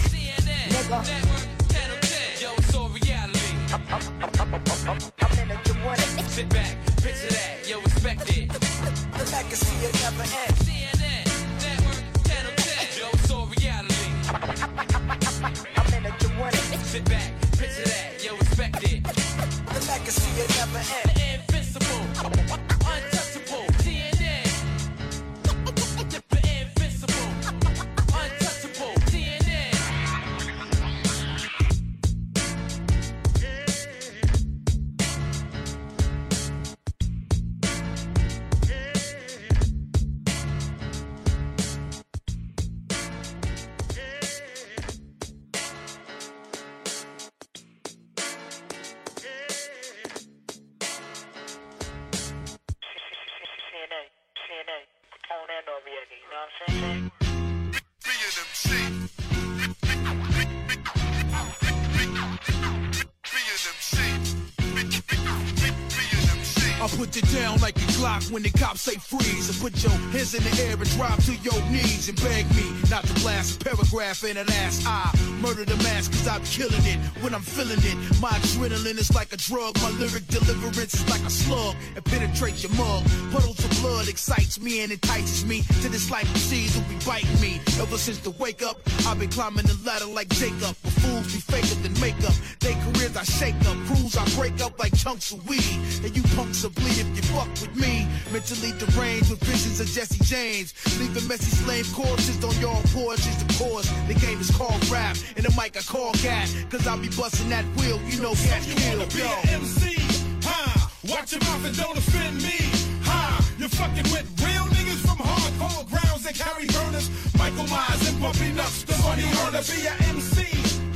Speaker 25: Nigga.
Speaker 36: Yo, it's all reality.
Speaker 25: I'm in a dramatic.
Speaker 36: Sit back, picture that, yo, respect it.
Speaker 25: The legacy will never end.
Speaker 36: CNN, network, channel 10. Yo, it's all reality.
Speaker 25: I'm in a dramatic.
Speaker 36: Sit back, picture that, yo, respect it.
Speaker 25: The legacy will never end.
Speaker 36: Invincible,
Speaker 58: put your hands in the air and drop to your knees and beg me not to blast a paragraph in an ass. I murder the mass cause I'm killing it when I'm feeling it. My adrenaline is like a drug. My lyric deliverance is like a slug. It penetrates your mug. Puddles of blood excites me and entices me to this life disease will be biting me. Ever since the wake up, I've been climbing the ladder like Jacob. But fools be faker than makeup. They careers I shake up. Crews I break up like chunks of weed. And you punks will bleed if you fuck with me. Mentally deranged with visions of Jesse James. Leaving messy slave corpses on your porches. The course, the game is called rap. And the mic I call cat. Cause I'll be busting that wheel. You know cat
Speaker 13: You
Speaker 58: kill.
Speaker 13: be an MC? Ha! Watch your mouth and don't offend me. Ha! You're fucking with real niggas from hardcore grounds that carry burners. Michael Myers and Bumpy Nuts, the money earner. Be an MC?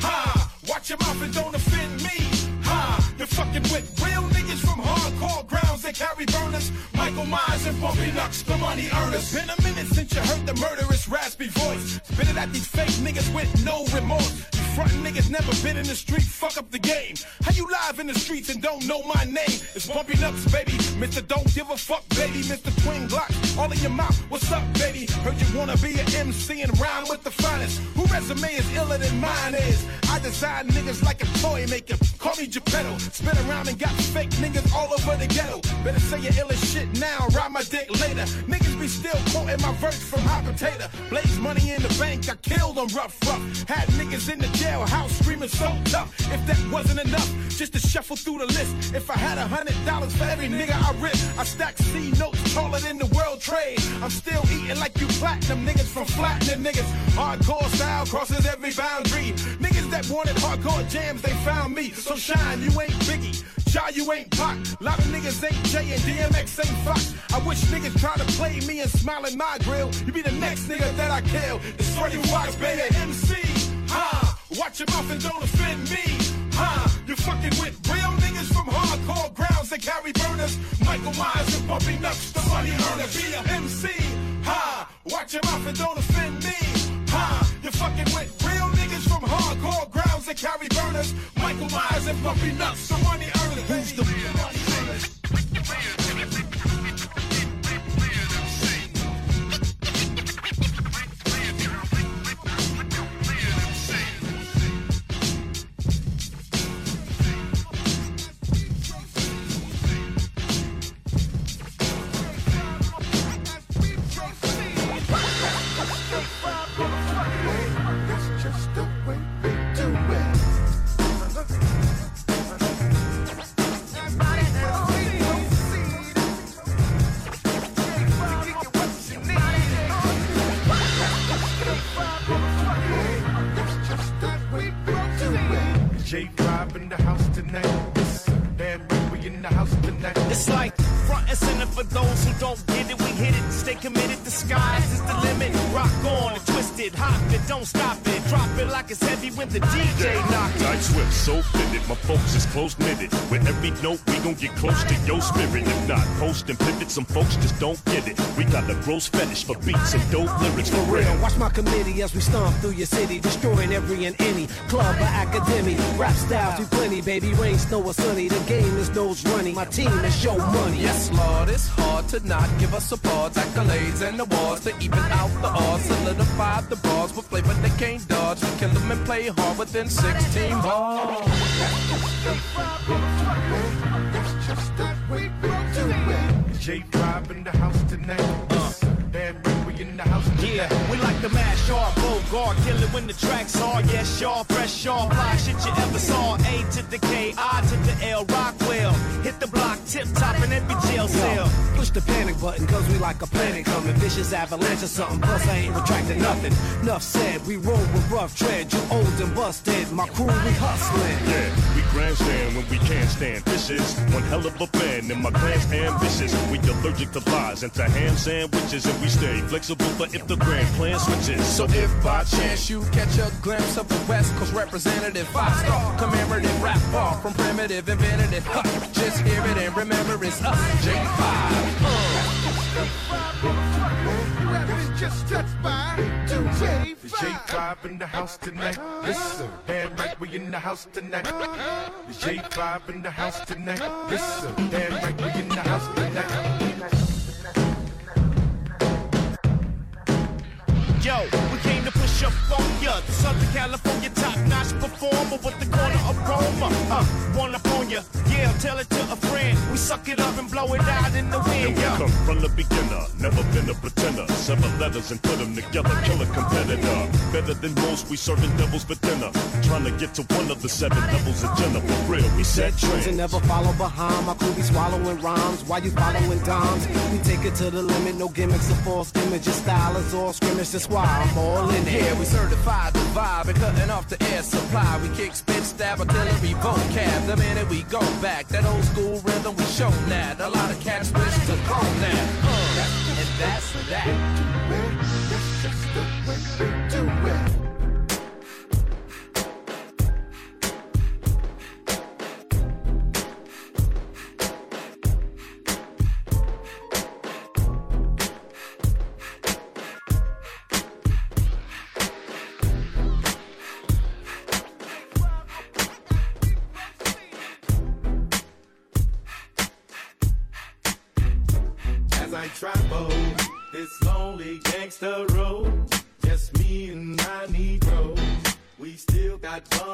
Speaker 13: Ha! Watch your mouth and don't offend me. Ha! You're fucking with real niggas from hardcore grounds that carry burners. Michael Myers and Bumpy Nuts, the money earners. Been a minute since you heard the murderous raspy voice. Spit it at these fake niggas with no remorse. Frontin' niggas never been in the street, fuck up the game. How you live in the streets and don't know my name? It's Bumpy Nuts, baby. Mr. Don't Give a Fuck, baby. Mr. Twin Glock, all in your mouth. What's up, baby? Heard you wanna be an MC and rhyme with the finest. Who resume is iller than mine is? I design niggas like a toy maker. Call me Geppetto. Spin around and got fake niggas all over the ghetto. Better say your ill as shit now, ride my dick later. Niggas be still quoting my verse from Hot Potato. Blaze money in the bank, I killed them rough, rough. Had niggas in the jailhouse screaming so tough. If that wasn't enough, just to shuffle through the list. If I had a hundred dollars for every nigga I ripped, I stack C notes taller than the world trade. I'm still eating like you platinum niggas from flattening niggas. Hardcore style crosses every boundary. Niggas that wanted hardcore jams, they found me. So shine, you ain't Biggie. Shy, you ain't Pac. Lot of niggas ain't Jay and DMX ain't Foxxx. I wish niggas try to play me and smile in my grill. You be the next nigga that I kill. It's Freddie Foxxx, baby. MC, ha. Watch your mouth and don't offend me. Ha. You're fucking with real niggas from hardcore grounds that carry burners. Michael Myers and Bumpy Nuts, the money earner. Be a MC, ha. Watch your mouth and don't offend me. Ha. You're fucking with real niggas from hardcore grounds that carry burners. Michael Myers and Bumpy Nuts, the money earner. Who's the money earner?
Speaker 59: J5 the house tonight
Speaker 60: the house.
Speaker 33: It's like front and center for those who don't get it. We hit it, stay committed. The sky is the limit. Rock on and twist it, hop it, don't stop it. Drop it like it's heavy when the DJ knocks.
Speaker 61: Tight swipes, so fitted. My folks is close knitted. With every note, we gon' get close to your spirit. If not, post and pivot. Some folks just don't get it. We got the gross fetish for beats and dope lyrics for real.
Speaker 62: Watch my committee as we stomp through your city, destroying every and any club or academy. Rap styles, we plenty, baby. Rain, snow, or sunny. The game is those 20. My team is your money.
Speaker 36: Yes, Lord, it's hard to not give us applause, accolades, and awards to even out the odds. Solidify the bars with flavor they can't dodge. We kill them and play hard within 16 balls.
Speaker 60: J5 in the house tonight. Uh. Bad we in the house tonight.
Speaker 33: Yeah, we like the mash Bogart, kill it when the tracks are. Yes, y'all, fresh y'all, fly shit you ever saw. A to the K, I to the L, Rockwell. Hit the block, tip top in every jail cell.
Speaker 62: Push the panic button, cause we like a planet coming. Vicious avalanche or something, plus I ain't retracting nothing. Enough said, we roll with rough tread. You old and busted, my crew, we hustling.
Speaker 61: Yeah, we grandstand when we can't stand. This is one hell of a band, and my clan's ambitious. We allergic to lies and to ham sandwiches, and we stay flexible for if the grand plan switches.
Speaker 36: So if by chance you catch a glimpse of the West Coast representative, five star commemorative rap bar from primitive, invented it. Huh, just hear it and remember it's us, J5.
Speaker 60: Just touched by two J5. J5 in the house tonight. Listen, bad right, we in the house tonight. The J5 in the house tonight. Listen, bad right, we in the house tonight.
Speaker 33: Yo, we came to up on ya. Southern California top notch performer with the corner aroma. Uh, one up on ya. Yeah, tell it to a friend. We suck it up and blow it out in the
Speaker 61: And
Speaker 33: wind.
Speaker 61: we come from the beginner, never been a pretender. Seven letters and put them together, kill a competitor. Better than most, we serving devils for dinner. Trying to get to one of the seven levels of Jenna. For real, we set
Speaker 62: Trends
Speaker 61: trends.
Speaker 62: and never follow behind. My crew be swallowing rhymes while you following dimes. We take it to the limit, no gimmicks or false images. Style is all scrimmage, that's why I'm all in
Speaker 36: Yeah, we certified the vibe and cutting off the air supply. We kick, spit, stab, artillery, vocab. The minute we go back, that old school rhythm we show that. A lot of cats wish to clone that. Uh, and that's that.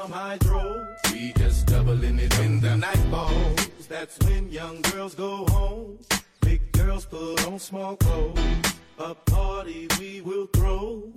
Speaker 42: Hydro. We just doubling it in the night balls. That's when young girls go home. Big girls put on small clothes. A party we will throw.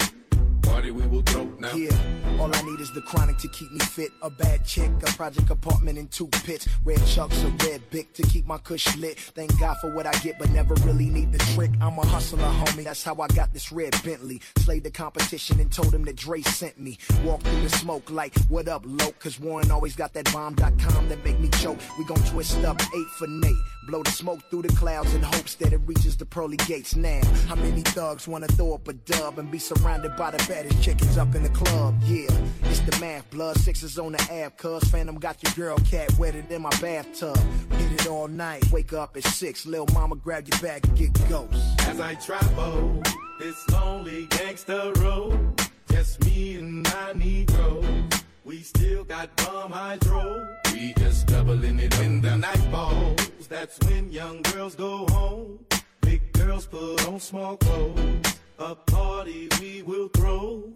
Speaker 36: Party we will throw now.
Speaker 4: Yeah, all I need is the chronic to keep me fit. A bad chick, a project apartment in two pits. Red chucks, a red bic to keep my cush lit. Thank God for what I get, but never really need the trick. I'm a hustler, homie. That's how I got this red Bentley. Slayed the competition and told him that Dre sent me. Walked through the smoke like, what up, loc? Cause Warren always got that bomb.com that make me choke. We gon' twist up eight for Nate. Blow the smoke through the clouds in hopes that it reaches the pearly gates now. How many thugs wanna throw up a dub and be surrounded by the baddest chickens up in the club? Yeah, it's the math. Blood sixes on the app, cuz Phantom got your girl cat wetted in my bathtub. Hit it all night, wake up at six. Lil' mama grab your bag and get ghost.
Speaker 42: As I travel this lonely gangster road, just me and my Negro. We still got bomb hydro. We just doubling it in the night balls. That's when young girls go home. Big girls put on small clothes. A party we will throw.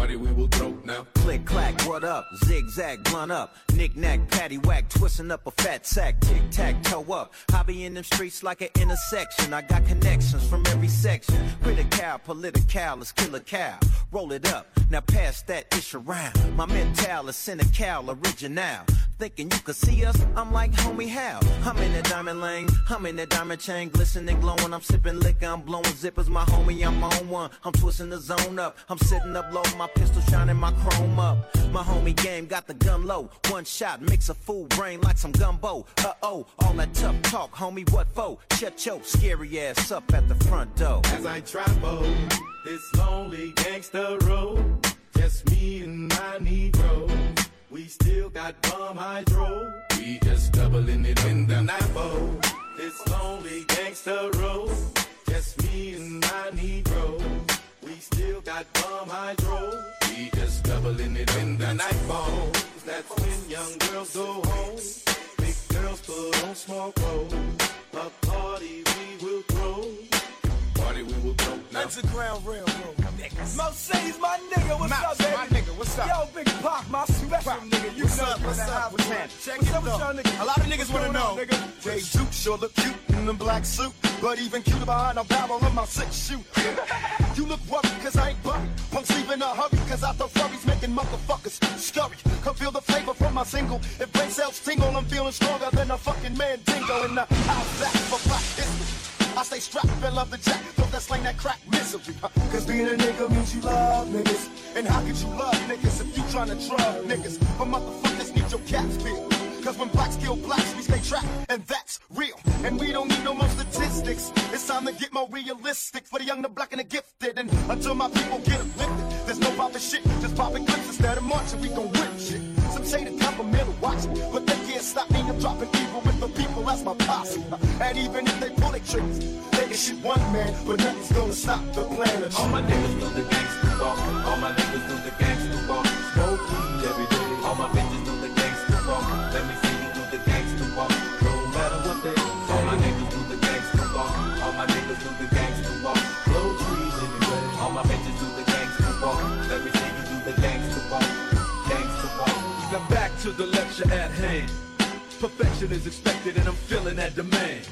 Speaker 36: Party we will now.
Speaker 63: Click clack, what up? Zigzag, blunt up. Knick knack, patty whack, twisting up a fat sack. Tic tac, toe up. Be in them streets like an intersection. I got connections from every section. Critical, political, let's kill a cow. Roll it up, now pass that ish around. My mental is cynical, original. thinking you could see us. I'm like, homie, how? I'm in that diamond lane, I'm in that diamond chain, glistening, glowing. I'm sipping liquor, I'm blowing zippers. My homie, I'm on one. I'm twisting the zone up. I'm sitting up low, my pistol shining, my chrome up. My homie game got the gun low. One shot, makes a fool brain like some gumbo. Uh oh, all that tough talk, homie, what for? Shut your scary ass up at the front door.
Speaker 64: As I travel this lonely gangster road, just me and my Negro. We still got bomb hydro. We just doubling it in the Napo. This lonely gangster road, just me and my Negro. Still got hydro. Just doubling it in the night nightfall. That's when young girls go home. Big girls put on small clothes. A party we will throw. Now.
Speaker 33: Underground Railroad. Niggas. C's my nigga, what's
Speaker 64: Mouse,
Speaker 33: up, baby?
Speaker 64: my nigga, what's up?
Speaker 33: Yo, Big Pop, my special nigga. You
Speaker 64: What's
Speaker 33: know
Speaker 64: up, what's up, what's up? Check
Speaker 33: What's
Speaker 64: it
Speaker 33: up with y'all niggas?
Speaker 64: A lot of niggas wanna know.
Speaker 33: nigga?
Speaker 28: Jay Duke sure look cute in the black suit, but even cuter behind the barrel of my six shoot. you look worried cause I ain't buried. Punks in a hurry cause I throw furries making motherfuckers scurry. Come feel the flavor from my single. If brain cells tingle, I'm feeling stronger than a fucking Mandingo in the house back for black history. I stay strapped and love the jack, though that slang that crack misery. huh? Cause being a nigga means you love niggas. And how could you love niggas if you tryna drug niggas? But motherfuckers need your caps peeled. Cause when blacks kill blacks, we stay trapped, and that's real. And we don't need no more statistics. It's time to get more realistic for the young, the black, and the gifted. And until my people get uplifted, there's no popping shit, just popping clips instead of marching. We gon' whip shit. Some say the compliment of watching, but they can't stop me. I'm dropping evil with the people, that's my posse. And even if they pull their triggers, they can shoot one man, but nothing's gonna stop the plan of
Speaker 64: All my niggas do the gangsta walk. All my niggas do the gangsta walk. Smoke weed every day. All my bitches do the gangsta walk. Let me see you do the gangsta walk. No matter what they say. All my niggas do the gangsta walk. All my niggas do the gangsta walk. Blow trees anyway. All my bitches do the gangsta walk. Let me see you do the gangsta walk. Gangsta walk.
Speaker 36: Now back to the lecture at hand. Perfection is expected and I'm feeling that demand.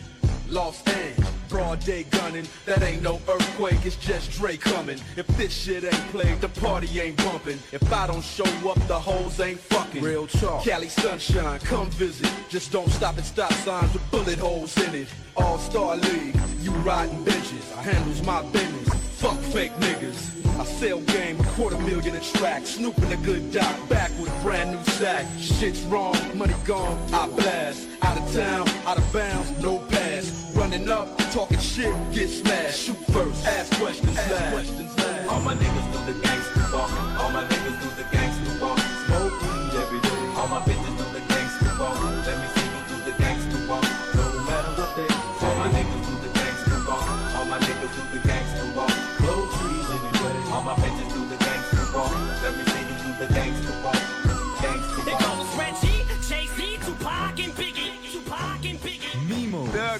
Speaker 36: Lost and broad day gunning, that ain't no earthquake, it's just Dre coming. If this shit ain't played, the party ain't bumping. If I don't show up, the hoes ain't fucking. Real talk. Cali sunshine, come visit. Just don't stop at stop signs with bullet holes in it. All Star League, you riding benches. I handles my business. Fuck fake niggas. I sell game, quarter million a track. Snooping a good dot, back with a brand new sack. Shit's wrong, money gone, I blast. Out of town, out of bounds, no pass. Running up, talking shit, get smashed. Shoot first, ask questions last.
Speaker 64: All my niggas do the gangsta walk. All my niggas do the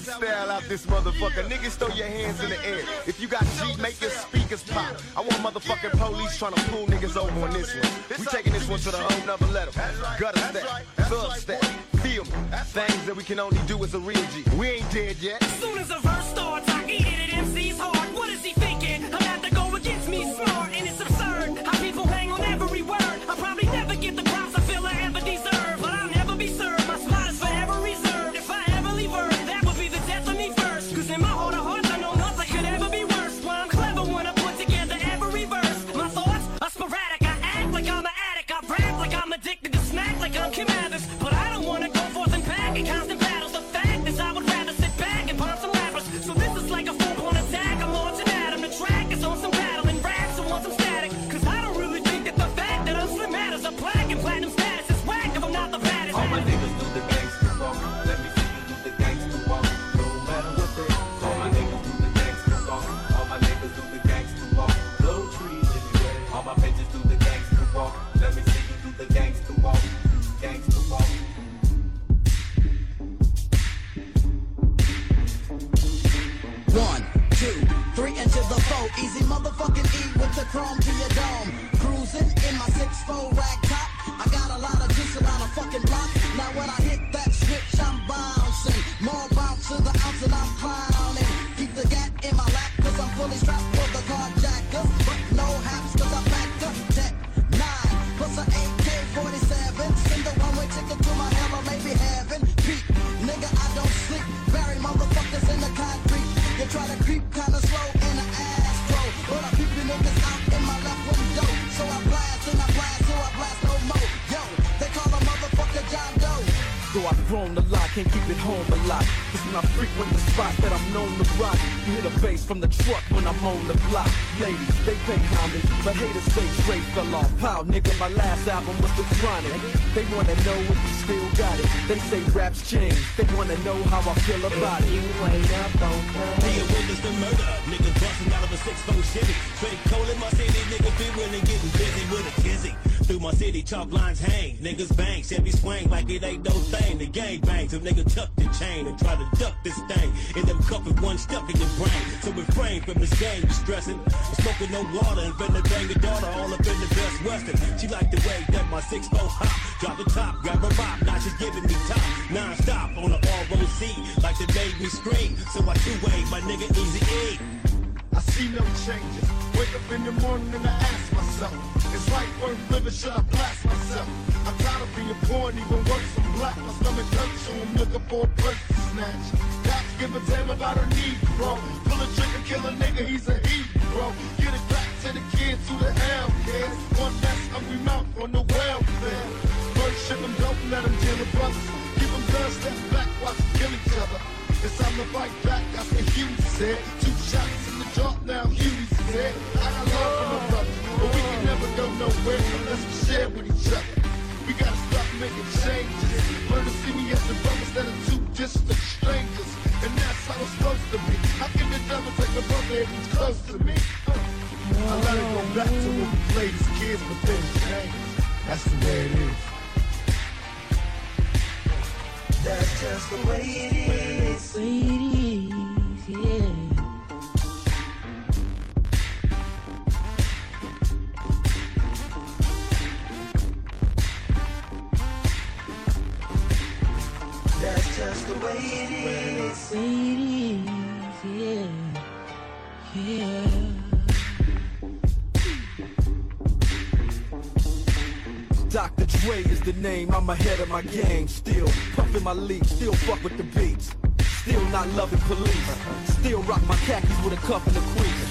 Speaker 65: style out this motherfucker. Niggas throw your hands in the air. If you got G, make your speakers pop. I want motherfucking police trying to pull niggas over on this one. We taking this one to the whole nother level. Gutter step, thug step, feel me. Things that we can only do as a real G. We ain't dead yet.
Speaker 66: As soon as a verse starts, I eat it at MC's heart. What is he thinking? I'm about to go against me smart, and it's absurd how people hang on every word. I'll probably never get the
Speaker 42: chrome to dome. Cruising in my six four rag top. I got a lot of juice around a fucking block. Now when I
Speaker 36: can't keep it home a lot. Cause when I frequent the spots that I'm known to rock, you hear the bass from the truck when I'm on the block. Ladies, they pay homage, but haters say Dre fell off. Pow, nigga, my last album was the chronic. They wanna know if you still got it. They say raps change. They wanna know how I feel about it. You ain't up on
Speaker 20: Be a witness to murder. Niggas busting out of a 6-4 Chevy. Straight cold in my city, nigga be willing getting busy with a kizzy. Through my city, chalk lines hang. Niggas bang, Chevy swing like it ain't no thing. The gang bangs, if nigga tuck the chain and try to duck this thing. In them cuff with one stuck in your brain. So refrain from this game, you stressing. Smoking no water and finna bang your daughter all up in the best western. She like the way that my 6 hop. Drop the top, grab her mop, now she's giving me top. Non-stop on the ROC, like they made me scream. So I two-way my nigga Easy E.
Speaker 28: I see no changes. Wake up in the morning and I ask myself, life worth living? Should I blast myself? Tired of being poor and even worse, I'm black. My stomach hurts, so I'm looking for a purse to snatch. Cops give a damn about a need, bro. Pull a trigger, kill a nigga, he's a heat, bro. Get it back to the kids who the hell cares. One less hungry mouth on the welfare. First ship them, don't let them deal with brothers. Give them guns, step back, watch them kill each other. It's time to fight back, that's what Huey said. Two shots in the jaw, now Huey's said. I got love for my brothers, but we can never go nowhere unless we share with each other. We gotta stop making changes. Learn to see me as the brothers that are two distant strangers. And that's how it's supposed to be. How can the devil take a brother if he's close to me? Uh, I let it go back to when we played as kids, but things changed. That's the way it is.
Speaker 67: That's just the way it is.
Speaker 68: Way it is, yeah.
Speaker 67: Just the way it is.
Speaker 68: Way it is, yeah. Yeah.
Speaker 36: Dr. Dre is the name, I'm ahead of my game. Still puffin' my leaf, still fuck with the beats. Still not loving police. Still rock my khakis with a cuff and a crease.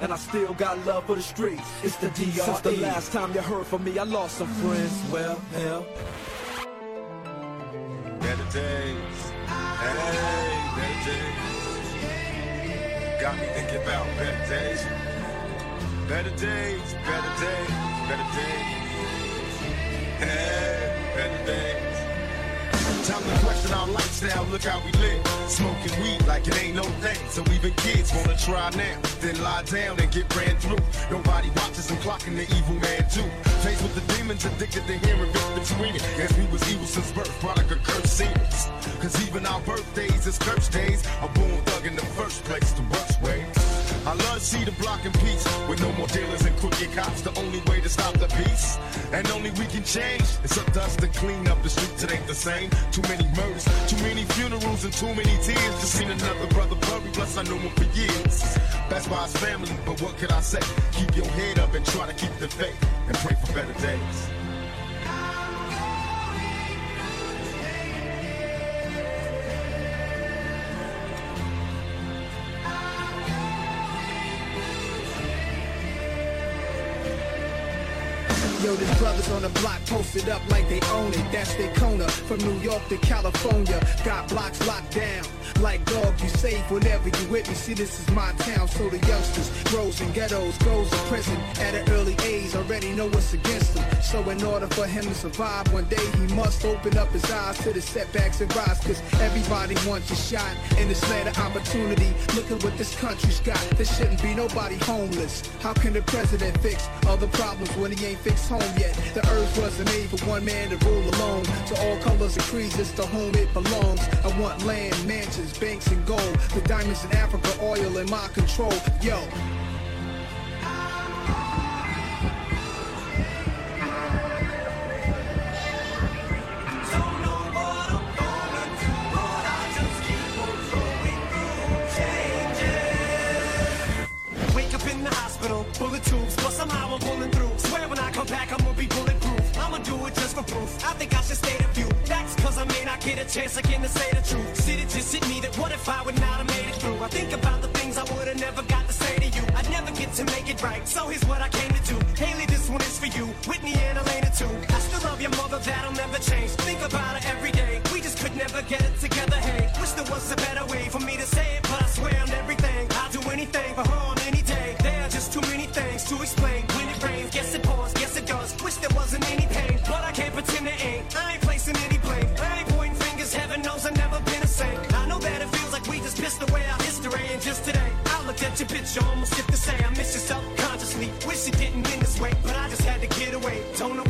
Speaker 36: And I still got love for the streets. It's the DRE. Since the last time you heard from me, I lost some friends. Well, hell.
Speaker 69: Better days. Hey, better days. Got me thinking about better days. Better days, better days, better days. Hey, better days.
Speaker 70: Time to question our lifestyle, look how we live. Smoking weed like it ain't no thing. So even kids wanna try now, then lie down and get ran through. Nobody watches and clocking the evil man too. Faced with the demons, addicted to hearing between it. Guess we was evil since birth, product of cursed seniors. Cause even our birthdays is curse days. A born thug in the first place, the worst way. I love to see the block in peace with no more dealers and crooked cops. The only way to stop the peace, and only we can change. It's up to us to clean up the streets. It ain't the same. Too many murders, too many funerals, and too many tears. Just seen another brother buried. Plus I knew him for years. That's why it's family. But what could I say? Keep your head up and try to keep the faith and pray for better days.
Speaker 71: Yo, this brothers on the block posted up like they own it. That's their corner. From New York to California. Got blocks locked down. Like dog, you safe whenever you with me. See, this is my town, so the youngsters grows in ghettos, goes to prison at an early age. Already know what's against them. So in order for him to survive one day, he must open up his eyes to the setbacks and rise. Cause everybody wants a shot in this land of opportunity. Look at what this country's got. There shouldn't be nobody homeless. How can the president fix all the problems when he ain't fixed home yet? The earth wasn't made for one man to rule alone. To all colors and creeds, it's to whom it belongs. I want land, mansions, banks, and gold. The diamonds in Africa, oil in my control. Yo.
Speaker 66: bullet tubes, but somehow I'm pulling through. Back, I'm gonna be bulletproof. I'ma do it just for proof. I think I should state a few facts, cause I may not get a chance again to say the truth. See, it just hit me that what if I would not have made it through? I think about the things I would've never got to say to you. I'd never get to make it right, so here's what I came to do. Hailie, this one is for you. Whitney and Alaina too. I still love your mother, that'll never change. Think about her every day. We just could never get it together, hey. Wish there was a better way for me to say it, but I swear on everything. I'll do anything for her on any day. There are just too many things to explain. When it rains, guess it there wasn't any pain, but I can't pretend it ain't. I ain't placing any blame. I ain't pointing fingers, heaven knows I've never been the same. I know that it feels like we just pissed away our history, and just today, I looked at your picture, almost skipped to say I miss you subconsciously. Wish it didn't been this way, but I just had to get away. Don't know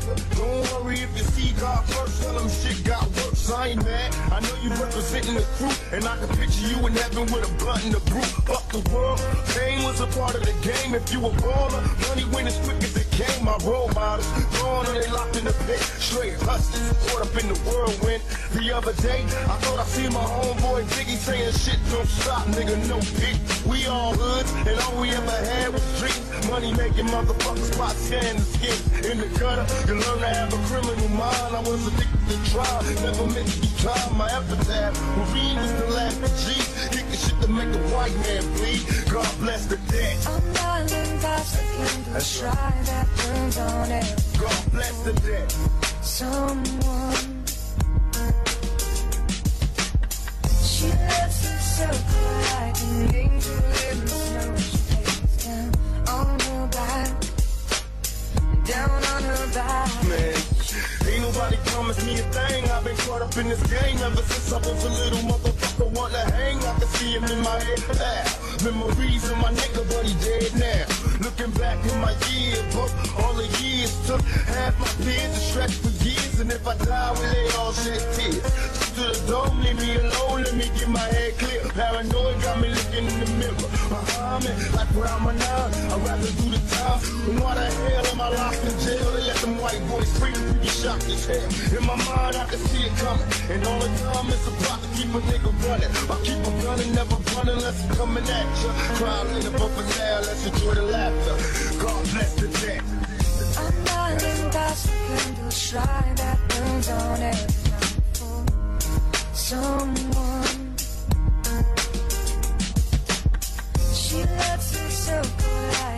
Speaker 28: nigga. Don't worry if you see God first. Tell him shit got worse. I ain't mad. I know you representing the crew, and I can picture you in heaven with a blunt and a brew. Fuck the world. Pain was a part of the game. If you a baller, money went as quick as it came. My role models gone and they locked in the pit. Straight hustlers, caught up in the whirlwind. The other day, I thought I seen my homeboy Biggie saying shit don't stop, nigga. No peak. We all hoods, and all we ever had was dreams. Money making motherfuckers spot scan the skin in the gutter. You learn to have a criminal mind. I was addicted to trial, never meant to be tried. My epitaph, Marine was the last of G. Kicking shit to make a white man bleed. God bless the dead.
Speaker 72: I'm that's a candle
Speaker 28: That's
Speaker 72: try
Speaker 28: right.
Speaker 72: that burns on it.
Speaker 28: God bless the dead.
Speaker 72: Someone. She lets herself like an angel in the snow. She lays down on her back, down on her back.
Speaker 28: Man, ain't nobody promised me a thing. I've been caught up in this game ever since I was a little motherfucker. Want to hang? I can see him in my head. Ah, memories of my nigga, but he dead now. Looking back in my yearbook, all the years took half my peers to stretch for years. And if I die, we lay all shed tears. To the dome, leave me alone, let me get my head clear. Paranoid got me looking in the mirror. Me, like where I'm I'd rather And why the hell am I locked in jail? They let them white boys free to be shocked as hell. In my mind, I can see it coming. And all the time, it's a plot to keep a nigga running. I keep a running, never running unless I'm coming at you. Cry later, but for now, let's enjoy the laughter. God bless the dead.
Speaker 72: I'm that like in the a candle try that burns on night for someone. She lets herself go like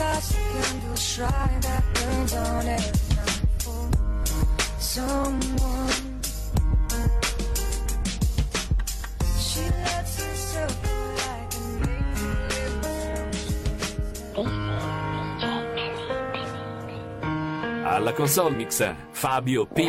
Speaker 72: darling, that's a candle try that burns on every night for someone. She lets herself go like an angel in the snow.
Speaker 12: Alla console mix Fabio P.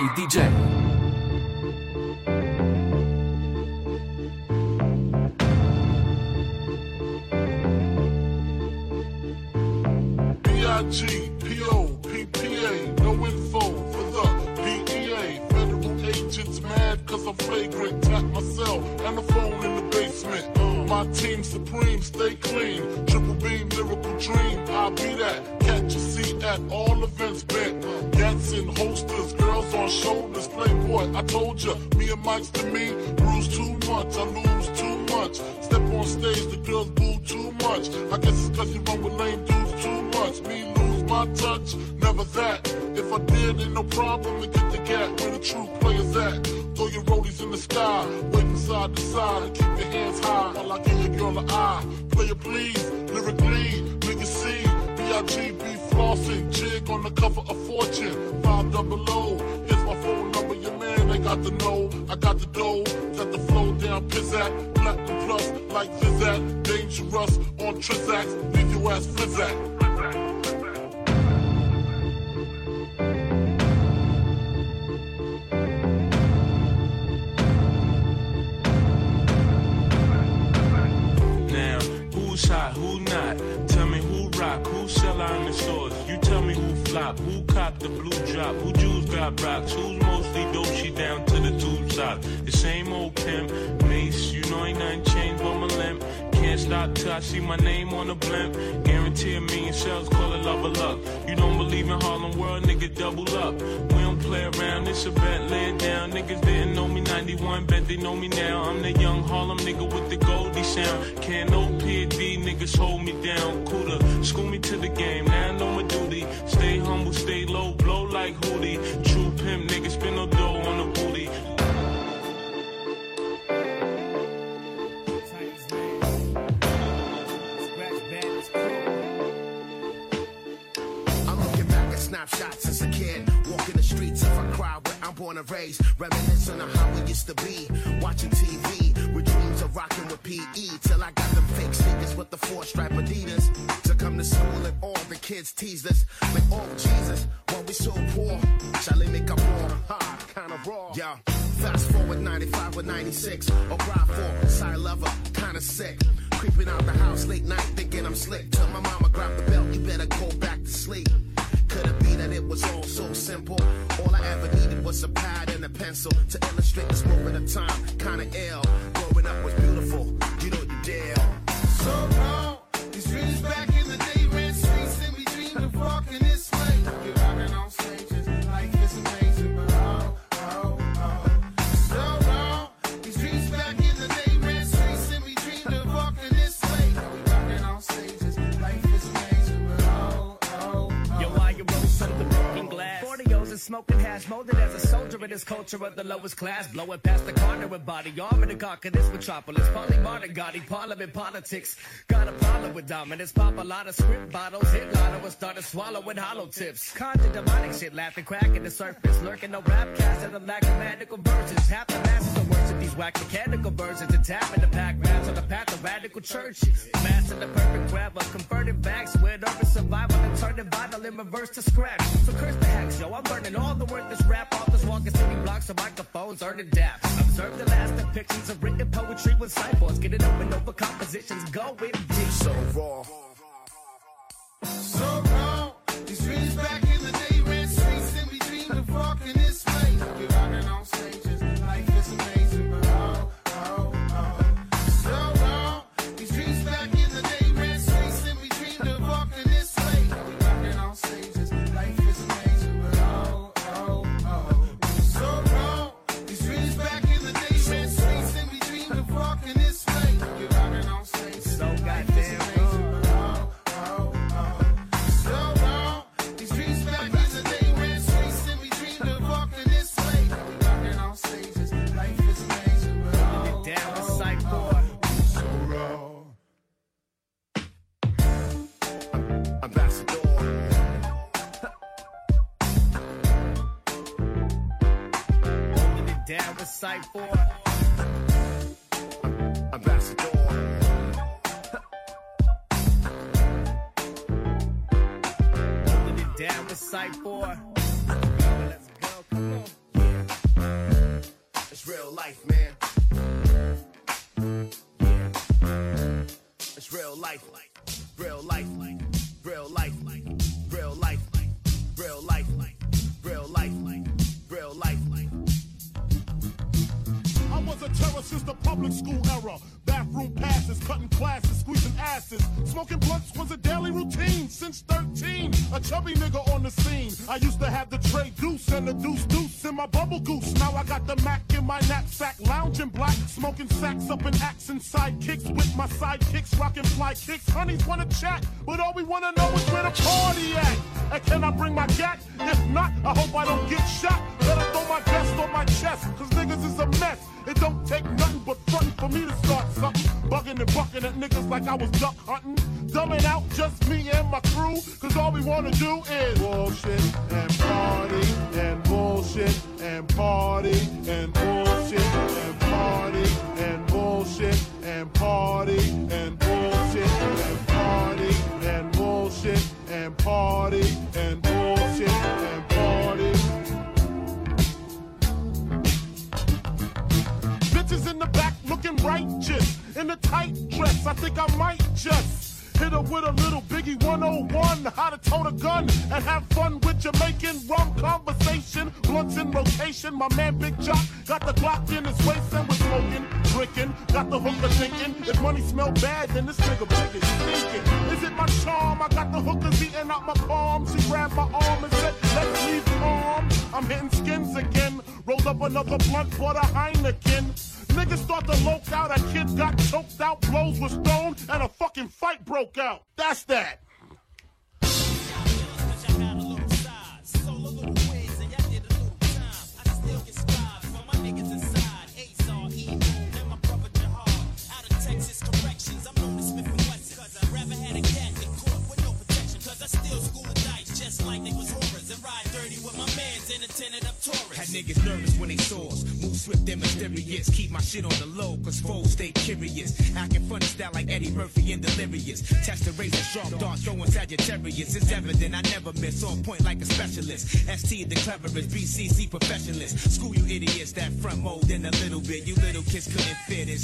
Speaker 73: this
Speaker 33: culture of the lowest class. Blowing past the corner with body armor to conquer this metropolis. Polly Barnagotti, parliament politics. Got a problem with dominance. Pop a lot of script bottles. Hit lot of us started swallowing hollow tips. Conjure demonic shit, laughing, cracking the surface. Lurking no rap cast and the lack of magical verses. Half the masses are worship these whack mechanical versions. Tap in the pack path of radical churches. Mass Master the perfect grab converted backs with urban survival and turn the vital in reverse to scratch. So curse the hacks, yo. I'm burning all the worthless rap authors walking city blocks of microphones, earning daps. Observe the last depictions of written poetry with cyphers. Get it open over compositions. Go
Speaker 12: with deep. So raw.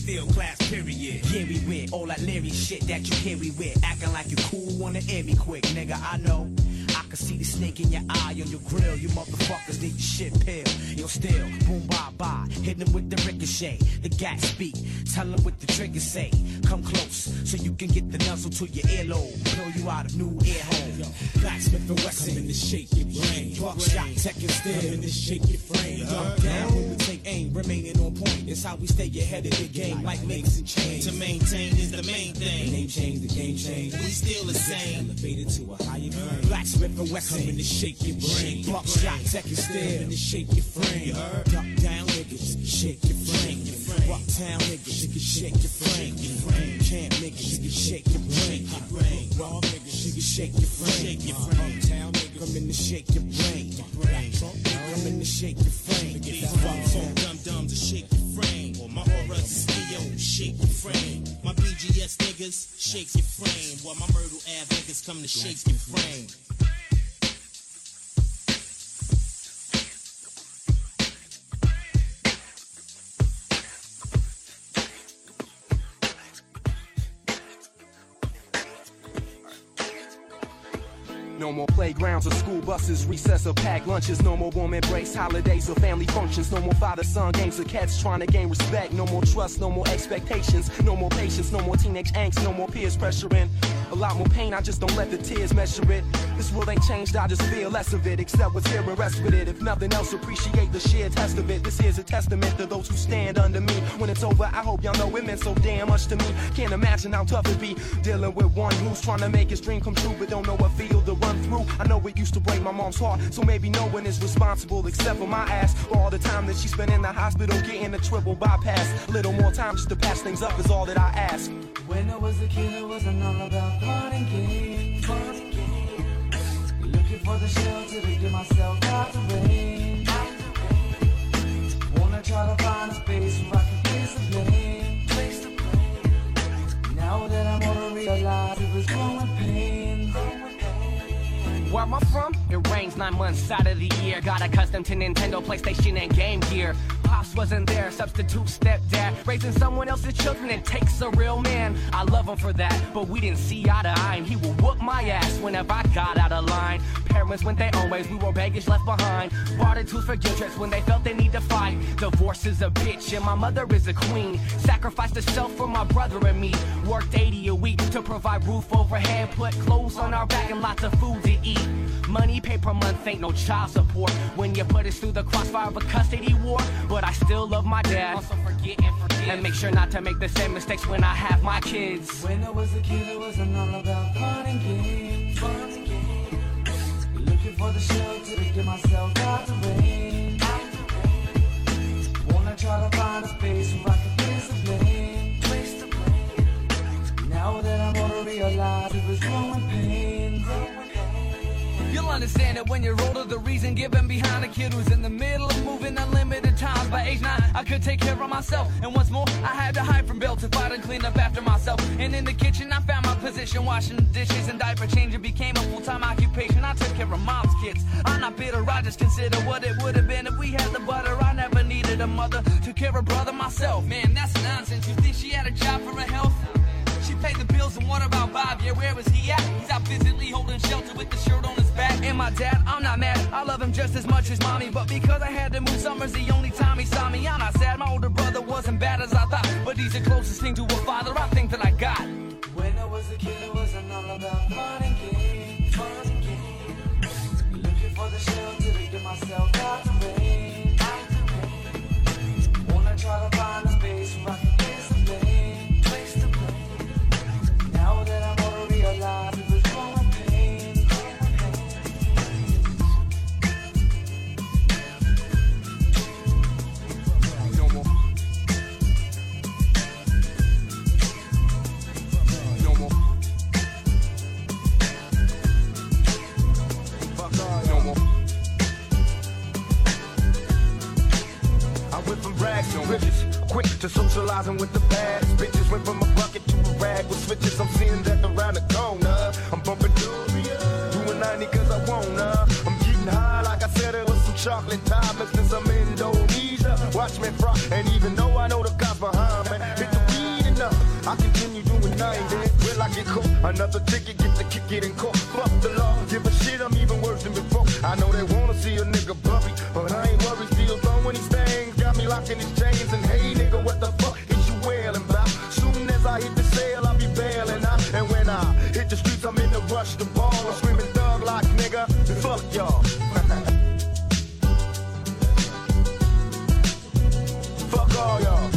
Speaker 12: Still class, period.
Speaker 74: Yeah, we with all that Larry shit that you hear we with. Acting like you cool, wanna air me quick, nigga. I know. I can see the snake in your eye on your grill. You motherfuckers need your shit pill. You'll still boom bye bye. Hit them with the ricochet. The gas speak. Tell them what the trigger say. Come close so you can get the nuzzle to your earlobe. Blow you out of new ear
Speaker 12: Blacksmith and Wesson. Coming to shake your brain.
Speaker 74: Buckshot, tech and steel.
Speaker 12: Coming to shake your frame.
Speaker 74: Duck down
Speaker 75: more father son games or cats trying to gain respect. No more trust, no more expectations. No more patience, no more teenage angst, no more peers pressuring. A lot more pain, I just don't let the tears measure it. This world ain't changed, I just feel less of it. Except what's here and rest with it. If nothing else, appreciate the sheer test of it. This here's a testament to those who stand under me. When it's over, I hope y'all know it meant so damn much to me. Can't imagine how tough it be dealing with one who's trying to make his dream come true, but don't know what field to run through. I know it used to break my mom's heart, so maybe no one is responsible except for my ass for all the time that she spent in the hospital getting a triple bypass. A little more time just to patch things up is all that I ask.
Speaker 2: When I was a kid, it wasn't all about fun for the shelter to get myself out the rain. Wanna try to find a space where I can place the blame. Now that I'm older, realize it was growing pains.
Speaker 74: Where I'm from, it rains nine months out of the year. Got accustomed to Nintendo, PlayStation, and Game Gear. Pops wasn't there, substitute stepdad. Raising someone else's children, it takes a real man. I love him for that, but we didn't see eye to eye. And he would whoop my ass whenever I got out of line. Parents went their own ways, we were baggage left behind. Tools for guilt trips when they felt they need to fight. Divorce is a bitch, and my mother is a queen. Sacrificed herself for my brother and me. Worked 80 a week to provide roof overhead, put clothes on our back, and lots of food to eat. Money, paper month ain't no child support when you put us through the crossfire of a custody war. But I still love my dad. Also forget and forgive. And make sure not to make the same mistakes when I have my kids.
Speaker 2: When I was a kid, it wasn't all about fun and games. Fun and games. Looking for the shelter to get myself out the rain. Wanna try to find a space where I can place the blame. Now that I'm older, realize it You'll understand it when you're older, the reason given behind a kid who's in the middle of moving unlimited times. By age nine, I could take care of myself. And once more, I had to hide from Bill to fight and clean up after myself. And in the kitchen, I found my position, washing dishes and diaper changing became a full-time occupation. I took care of mom's kids. I'm not bitter, I just consider what it would have been if we had the butter. I never needed a mother. Took care of brother myself. Man, that's nonsense. You think she had a job for her health? Paid the bills and what about Bob? Yeah, where was he at? He's out physically holding shelter with the shirt on his back. And my dad, I'm not mad. I love him just as much as mommy. But because I had to move, summer's the only time he saw me. I'm not sad. My older brother wasn't bad as I thought. But he's the closest thing to a father I think that I got.
Speaker 28: Quick to socializing with the baddest bitches. Went from a bucket to a rag with switches. I'm seeing that around the corner. I'm bumping Dubia, doing 90 cause I wanna. I'm getting high like I said it was some chocolate time since I'm in Indonesia. Watch me fry, and even though I know the cops behind me, hit the weed enough. I continue doing 90. Will I get caught? Another ticket, get the kick it in court. Fuck the law, give a shit, I'm even worse than before. I know they wanna see a nigga bumpy, but I ain't in these chains, and hey nigga, what the fuck is you wailing about? Soon as I hit the sale, I'll be bailing out. And when I hit the streets, I'm in the rush to ball. I'm screaming thug like nigga, fuck y'all. fuck all y'all.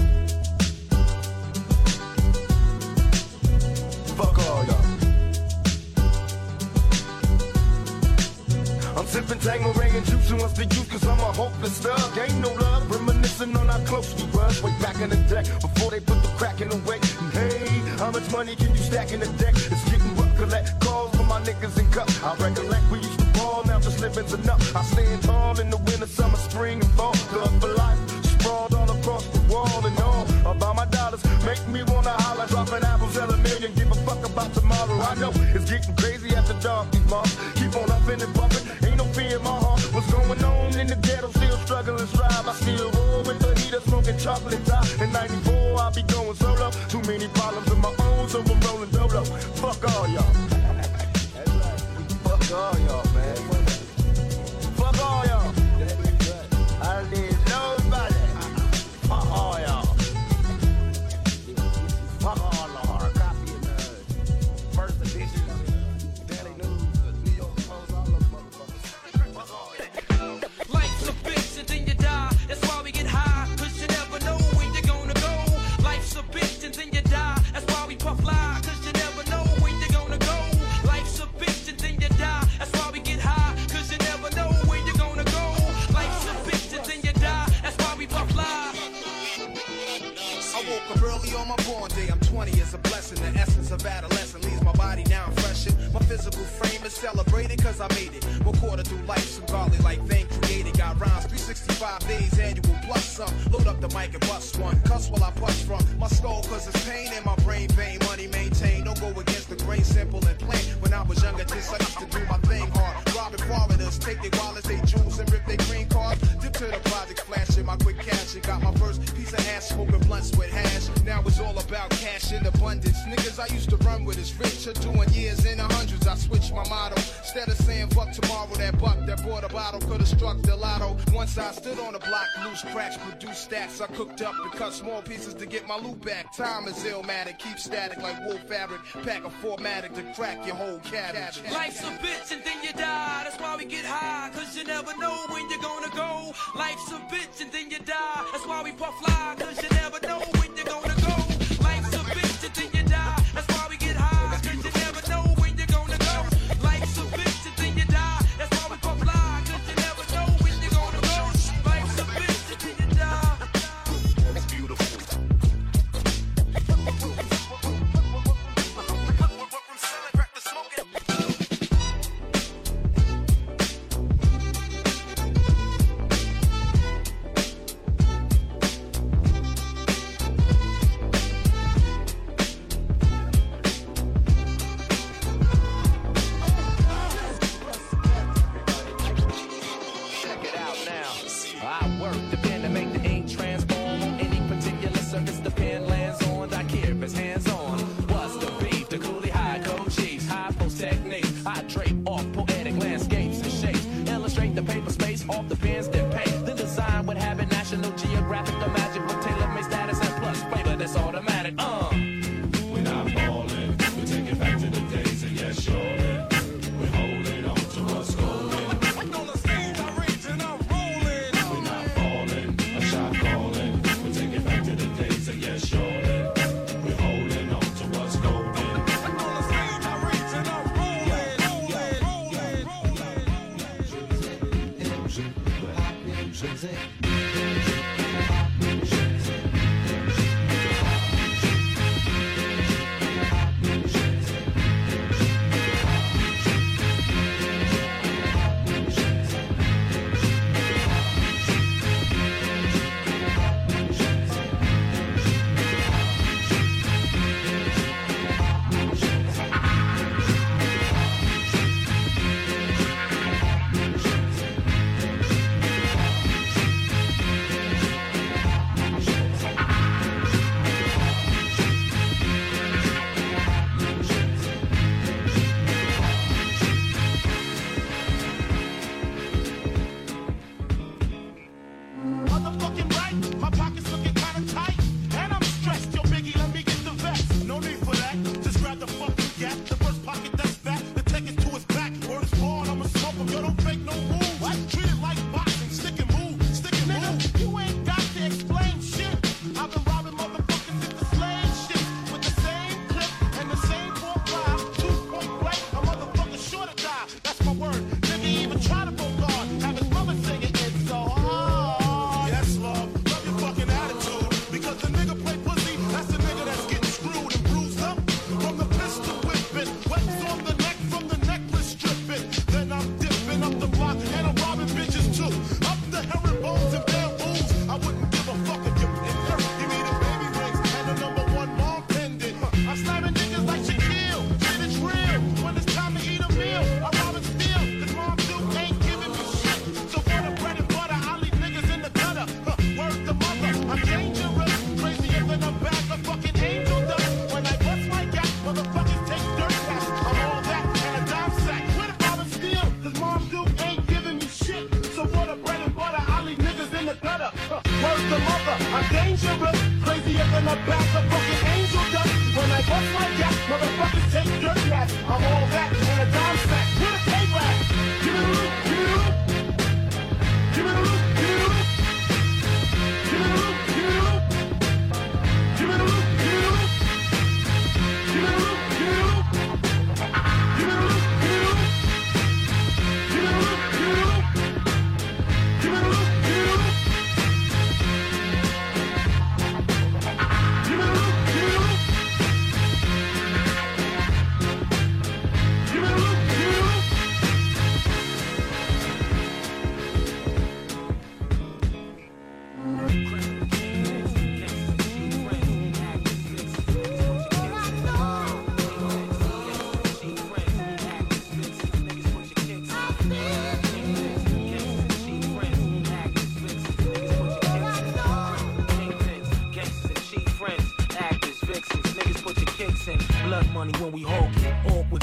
Speaker 28: Fuck all y'all. I'm sipping Tanqueray what's the use cause I'm a hopeless thug. Ain't no love, reminiscing on how close we was way back in the day before they put the crack in the way. And hey, how much money can you stack in the deck? It's getting rough, collect calls for my niggas in cup. I recollect we used to ball, now just living's enough. I stand tall in the winter, summer, spring, and fall. Thug for life, sprawled all across the wall and all. About my dollars, make me wanna holler, dropping apples, sell a million, give a fuck about tomorrow. I know it's getting crazy after dark, these months. Keep on up and bumping, in the ghetto? Still struggling, strive. I still roll with the heater, smoking chocolate top. In 94, I'll be going solo. Too many problems of my own, so I'm rolling dolo. Fuck all y'all. Fuck all y'all,
Speaker 76: I'm 20 is a blessing. The essence of adolescence leaves my body now freshened. My physical frame is celebrated cause I made it. One quarter through life, some godly like thing created. Got rhymes 365 days annual plus some. Load up the mic and bust one. Cuss while I bust from my skull cause it's pain in my brain vein. Money maintained. Don't go against the grain, simple and plain. When I was younger, just I used to do my thing hard. Robbing foreigners, take their wallets, they jewels, and rip their green cards. Dip to the project, flashing my quick cash. And got my first piece of ass smoking blunts with hash. Now it's all about cash in abundance. Niggas I used to run with is richer, doing years in the hundreds. I switched my motto. Instead of saying fuck tomorrow, that buck that bought a bottle could have struck the lotto. Once I stood on the block, loose cracks, produced stacks. I cooked up and cut small pieces to get my loot back. Time is illmatic, keep static like wool fabric. Pack a formatic to crack your whole cabbage.
Speaker 2: Life's a bitch and then you die. That's why we get high, cause you never know when you're gonna go. Life's a bitch and then you die. That's why we puff fly, cause you never know when you're gonna go.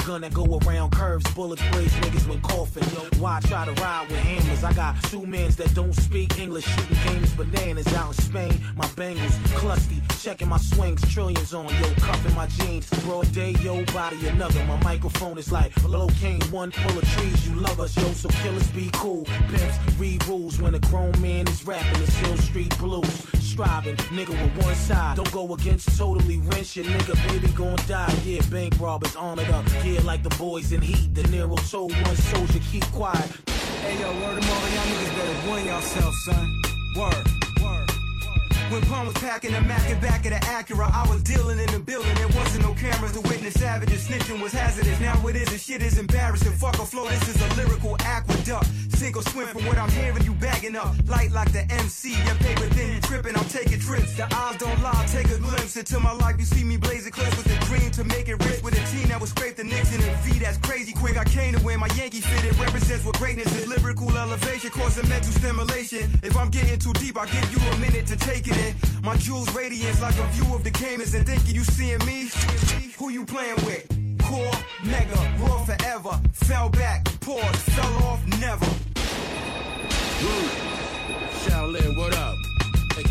Speaker 77: Gun that go around curves. Bullets blaze niggas when coughing. Yo. Why try to ride with hammers? I got two mans that don't speak English. Shooting games bananas out in Spain. My bangles clusty. Checking my swings. Trillions on. Yo, cuffing my jeans. Broad day, yo, body another. My microphone is like low cane. One full of trees. You love us, yo. So killers be cool. Pimps read rules when a grown man is rapping. It's Hill Street Blues. Striving, nigga with one side. Don't go against totally wrench your nigga, baby gon' die. Yeah, bank robbers armored up. Yeah, like the boys in heat. De Niro told one soldier, keep quiet.
Speaker 6: Hey yo, word of all y'all niggas better win yourself, son. Word. When Pun was packing the Mac and back of the Acura, I was dealing in the building. There wasn't no cameras to witness savages. Snitching was hazardous. Now it is, and shit is embarrassing. Fuck a flow, this is a lyrical aqueduct. Sink or swim from what I'm hearing, you bagging up. Light like the MC, your paper thin, you tripping. I'm taking trips. The eyes don't lie, take a glimpse into my life. You see me blazing clips with a dream to make it rich. With a team that was scrape the Knicks in a V that's crazy quick. I came to win my Yankee fit. It represents what greatness is. Lyrical elevation, causing mental stimulation. If I'm getting too deep, I'll give you a minute to take it in. My jewels radiance like a view of the Caymans and thinking you seeing me. Who you playing with? Core, mega, raw forever. Fell back, paused, fell off, never. Woo. Shaolin, what up?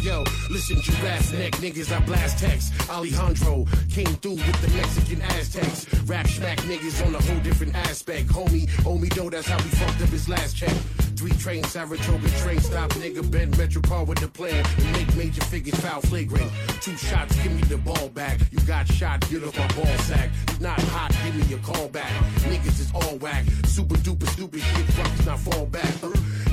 Speaker 78: yo, listen, you ass neck niggas, I blast text. Alejandro came through with the Mexican Aztecs. Rap smack niggas on a whole different aspect. Homie, Oh me dough, that's how we fucked up his last check. Three train Saratoga train stop, nigga, bend Metro car with the plan and make major figures foul flagrant. Two shots, give me the ball back. You got shot, get off my ball sack. Not hot, give me your call back. Niggas is all whack, super duper stupid shit, rocks not fall back.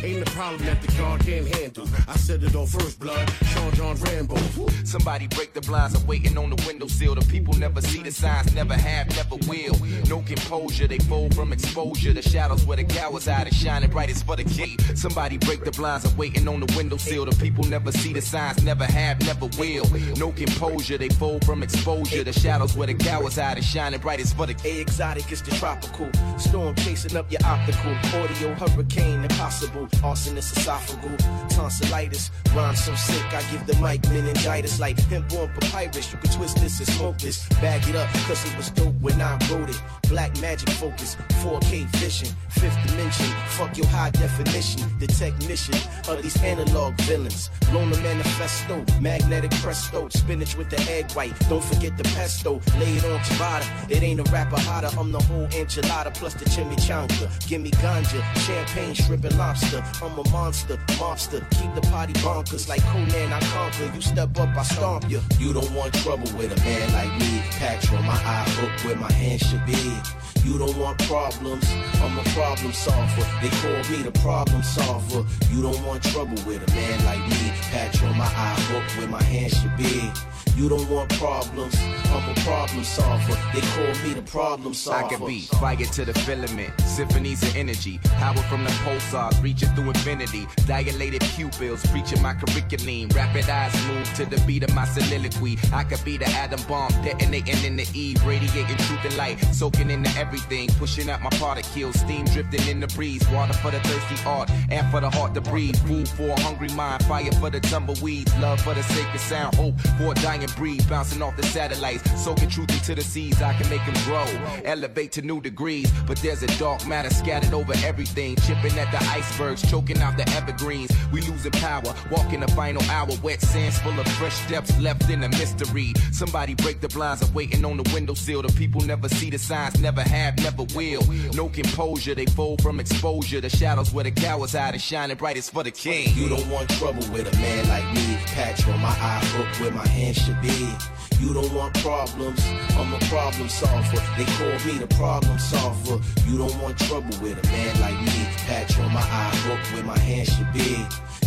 Speaker 78: Ain't a problem that the guard can't handle. I said it on first blood, Sean John Rambo.
Speaker 2: Somebody break the blinds, I'm waiting on the windowsill. The people never see the signs, never have, never will. No composure, they fold from exposure. The shadows where the cowards hide is shining brightest for the key. Somebody break the blinds, I'm waiting on the windowsill. The people never see the signs, never have, never will. No composure, they fold from exposure. The shadows where the cowards hide is shining brightest for the
Speaker 20: A exotic is the tropical. Storm chasing up your optical. Audio hurricane impossible. Arsonist esophageal. Tonsillitis. Rhyme so sick, I give the mic meningitis like hemp on papyrus. You can twist this and smoke this. Bag it up, cause it was dope when I wrote it. Black magic focus. 4K vision. Fifth dimension. Fuck your high definition. The technician of these analog villains. Loner manifesto. Magnetic presto. Spinach with the egg white. Don't forget the pesto. Lay it on ciabatta. It ain't a rapper hotter. I'm the whole enchilada plus the chimichanga. Give me ganja, champagne, shrimp and lobster. I'm a monster, monster. Keep the party bonkers like Conan. I conquer. You step up, I stomp you. You don't want trouble with a man like me. Patch on my eye hook where my hand should be. You don't want problems. I'm a problem solver. They call me the problem solver. You don't want trouble with a man like me. Patch on my eye hook where my hand should be. You don't want problems. I'm a problem solver. They call me the problem solver.
Speaker 2: I can be fire to the filament, symphonies of energy, power from the pulsars reaching through infinity. Dilated pupils, preaching my curriculum. Rapid eyes move to the beat of my soliloquy. I could be the atom bomb detonating in the eve, radiating truth and light, soaking into everything, pushing out my particles, steam drifting in the breeze. Water for the thirsty heart, air for the heart to breathe. Food for a hungry mind, fire for the tumbleweeds, love for the sacred sound, hope for a dying breed, bouncing off the satellites, soaking truth into the seeds. I can make them grow, elevate to new degrees. But there's a dark matter scattered over everything, chipping at the icebergs, choking out the evergreens. We losing power, walking the final hour, wet sands full of fresh depths left in a mystery. Somebody break the blinds, I'm waiting on the windowsill. The people never see the signs, never have, never will. No composure, they fold from exposure. The shadows where the cowards hide is shining brightest for the king.
Speaker 20: You don't want trouble with a man like me. Patch on my eye hook where my hand be. You don't want problems. I'm a problem solver. They call me the problem solver. You don't want trouble with a man like me. Patch on my eye hook where my hand should be.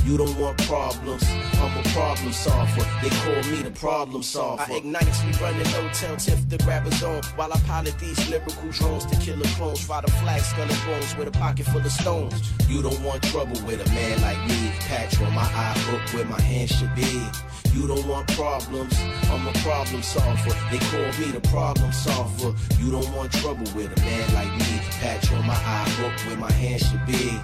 Speaker 20: You don't want problems. I'm a problem solver. They call me the problem solver. I ignite, we running hotel tiff to grab a zone while I pilot these lyrical drones to kill the clones. Ride a flag, skull and bones with a pocket full of stones. You don't want trouble with a man like me. Patch on my eye hook where my hand should be. You don't want problems. I'm a problem solver. They call me the problem solver. You don't want trouble with a man like me. Patch on my eye hook where my hand should be.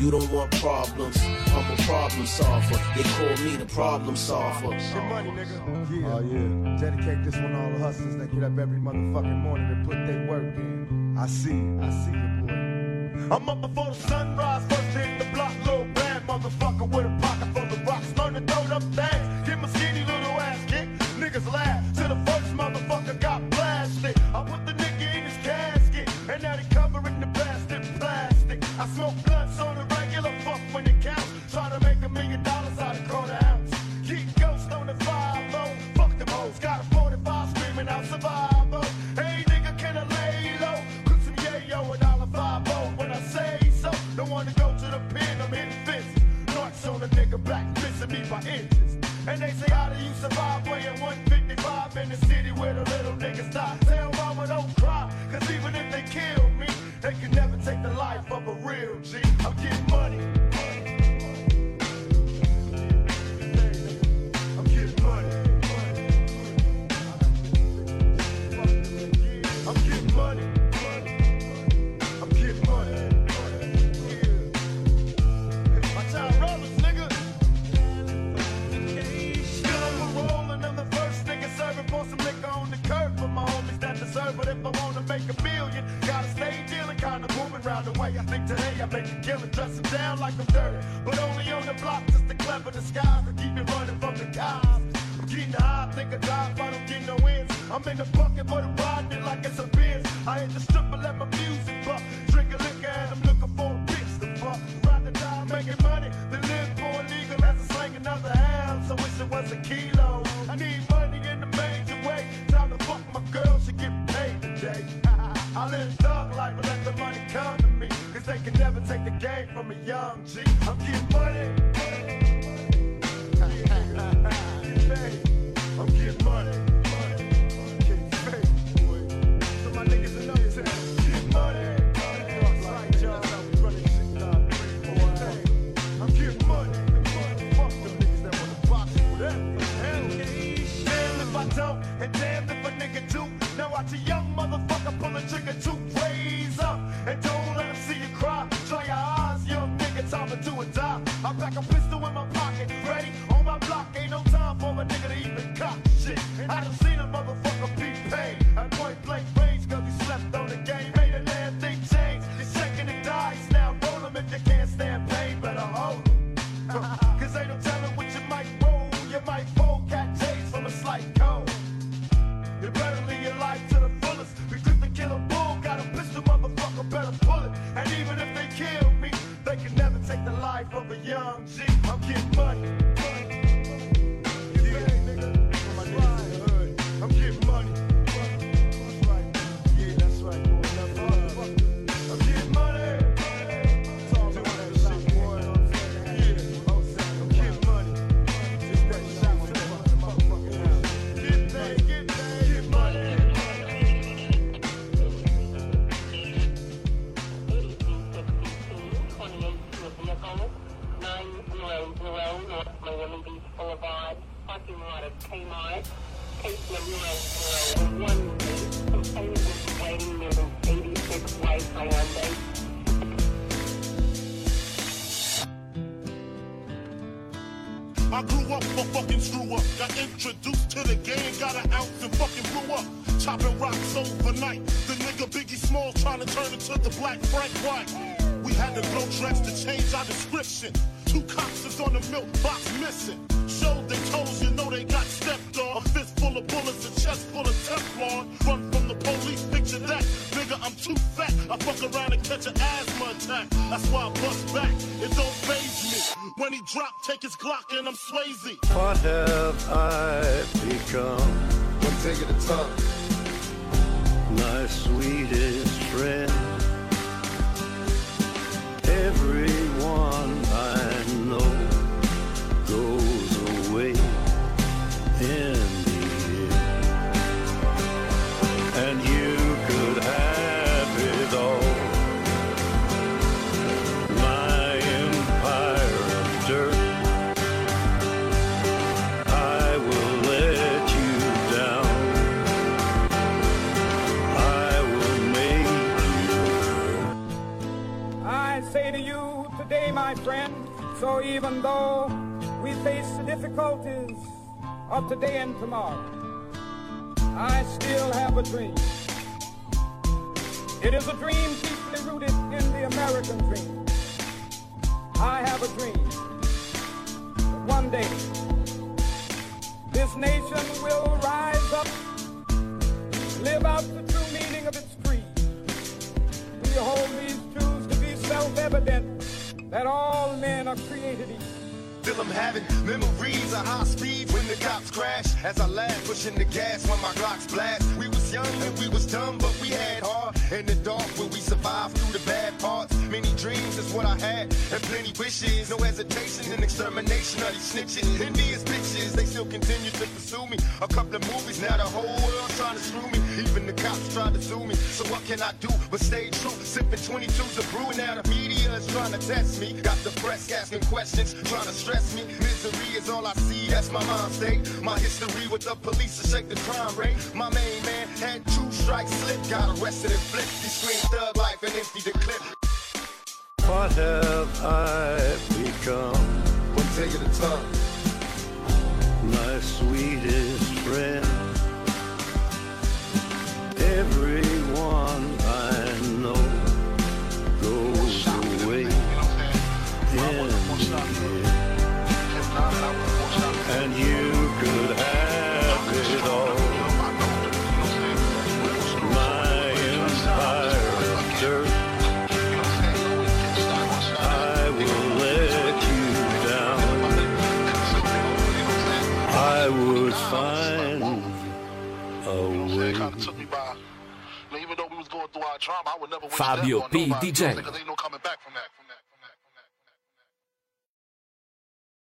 Speaker 20: You don't want problems. I'm a problem solver. They call me the problem solver.
Speaker 79: Shit money, nigga. Yeah. Oh, yeah. Dedicate this one to all the hustlers that get up every motherfucking morning and put their work in. I see. I see you, boy.
Speaker 28: I'm up before the sunrise, first hit the block, little bad motherfucker with a pocket full of rocks. Learn to throw them things, make a million. Gotta stay dealing, kinda moving round the way. I think today I make a killing, dressing down like I'm dirty. But only on the block, just the clever disguise. to keep it running from the cops. I'm getting high, think I dive, I don't get no ends. I'm in the bucket for the ride, it like it's a biz. I hit the stripper, let my music buck. Drink a liquor and I'm looking for a bitch to fuck. Ride the die, making money, then live for illegal. That's a slang, another ounce. so wish it was a kilo. I need never take the game from a young G. I'm getting money.